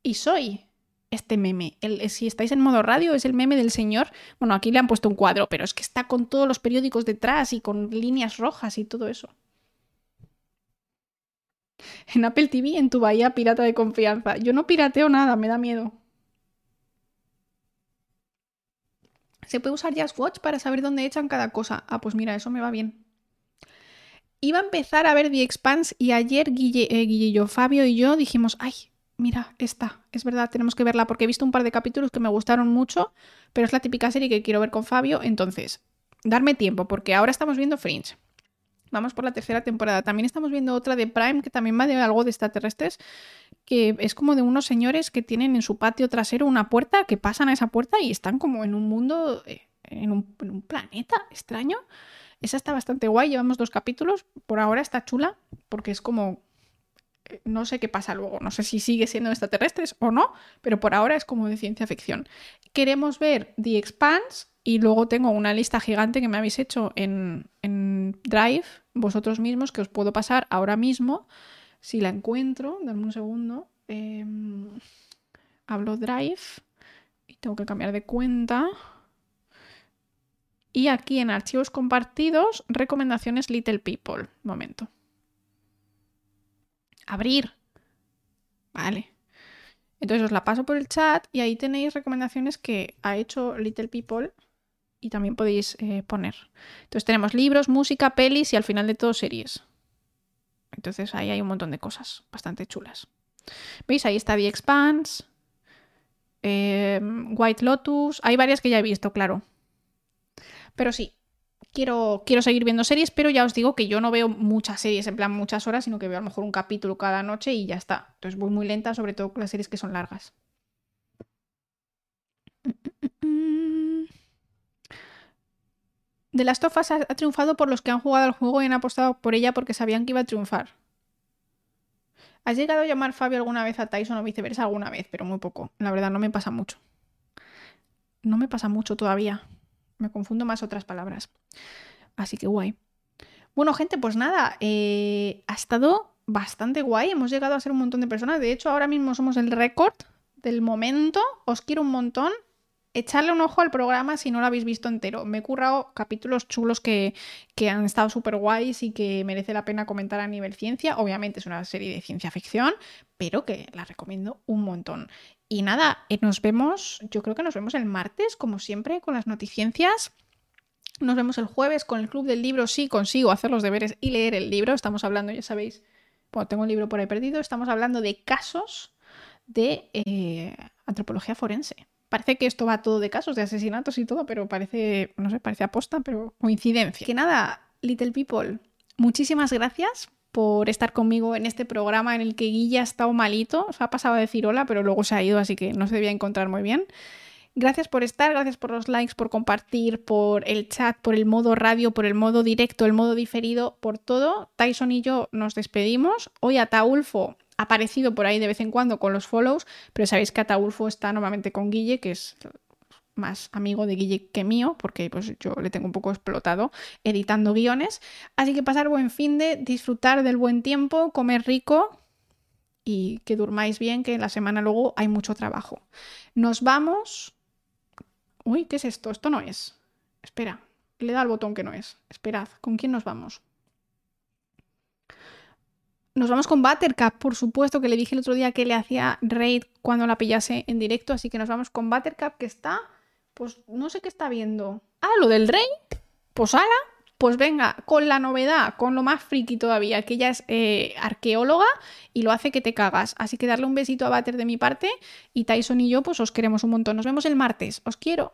Speaker 1: Y soy este meme. El, si estáis en modo radio, es el meme del señor. Bueno, aquí le han puesto un cuadro, pero es que está con todos los periódicos detrás y con líneas rojas y todo eso. En Apple TV, en tu bahía pirata de confianza. Yo no pirateo nada, me da miedo. ¿Se puede usar Just Watch para saber dónde echan cada cosa? Ah, pues mira, eso me va bien. Iba a empezar a ver The Expanse y ayer Guille, eh, yo, Fabio y yo dijimos, ay, mira, esta, es verdad, tenemos que verla porque he visto un par de capítulos que me gustaron mucho, pero es la típica serie que quiero ver con Fabio, entonces, darme tiempo porque ahora estamos viendo Fringe. Vamos por la tercera temporada. También estamos viendo otra de Prime que también va de algo de extraterrestres, que es como de unos señores que tienen en su patio trasero una puerta, que pasan a esa puerta y están como en un mundo, eh, en un, en un planeta extraño. Esa está bastante guay, llevamos dos capítulos, por ahora está chula, porque es como no sé qué pasa luego, no sé si sigue siendo extraterrestres o no, pero por ahora es como de ciencia ficción. Queremos ver The Expanse y luego tengo una lista gigante que me habéis hecho en, Drive, vosotros mismos, que os puedo pasar ahora mismo. Si la encuentro, dame un segundo. Em, hablo Drive y tengo que cambiar de cuenta. Y aquí en archivos compartidos, recomendaciones Little People. Momento. Abrir. Vale. Entonces os la paso por el chat y ahí tenéis recomendaciones que ha hecho Little People y también podéis eh, poner. Entonces tenemos libros, música, pelis y al final de todo series. Entonces ahí hay un montón de cosas bastante chulas. ¿Veis? Ahí está The Expanse, em, White Lotus. Hay varias que ya he visto, claro. Pero sí, quiero, quiero seguir viendo series, pero ya os digo que yo no veo muchas series, en plan muchas horas, sino que veo a lo mejor un capítulo cada noche y ya está. Entonces voy muy lenta, sobre todo con las series que son largas. De las tofas ha, triunfado por los que han jugado al juego y han apostado por ella porque sabían que iba a triunfar. ¿Has llegado a llamar Fabio alguna vez a Tyson o viceversa alguna vez? Pero muy poco. La verdad, no me pasa mucho. No me pasa mucho todavía. Me confundo más otras palabras. Así que guay. Bueno, gente, pues nada. Eh, ha estado bastante guay. Hemos llegado a ser un montón de personas. De hecho, ahora mismo somos el récord del momento. Os quiero un montón echarle un ojo al programa si no lo habéis visto entero. Me he currado capítulos chulos que, han estado súper guays y que merece la pena comentar a nivel ciencia. Obviamente es una serie de ciencia ficción, pero que la recomiendo un montón. Y nada, eh, nos vemos, yo creo que nos vemos el martes, como siempre, con las noticiencias. Nos vemos el jueves con el Club del Libro, si consigo hacer los deberes y leer el libro. Estamos hablando, ya sabéis, tengo un libro por ahí perdido, estamos hablando de casos de eh, antropología forense. Parece que esto va todo de casos de asesinatos y todo, pero parece, no sé, parece aposta, pero coincidencia. Que nada, Little People, muchísimas gracias por estar conmigo en este programa en el que Guilla ha estado malito. O ha pasado a decir hola, pero luego se ha ido, así que no se debía encontrar muy bien. Gracias por estar, gracias por los likes, por compartir, por el chat, por el modo radio, por el modo directo, el modo diferido, por todo. Tyson y yo nos despedimos. Hoy a Taulfo aparecido por ahí de vez en cuando con los follows, pero sabéis que Ataulfo está normalmente con Guille, que es más amigo de Guille que mío, porque pues yo le tengo un poco explotado editando guiones. Así que pasar buen fin de, disfrutar del buen tiempo, comer rico y que durmáis bien, que la semana luego hay mucho trabajo. Nos vamos. Uy, ¿qué es esto? Esto no es. Espera, le da al botón que no es. Esperad, ¿con quién nos vamos? Nos vamos con Buttercup, por supuesto, que le dije el otro día que le hacía raid cuando la pillase en directo, así que nos vamos con Buttercup, que está pues no sé qué está viendo. Ah, lo del rey. Pues ala, pues venga, con la novedad, con lo más friki todavía, que ella es eh, arqueóloga y lo hace que te cagas. Así que darle un besito a Bater de mi parte y Tyson y yo pues os queremos un montón. Nos vemos el martes. Os quiero.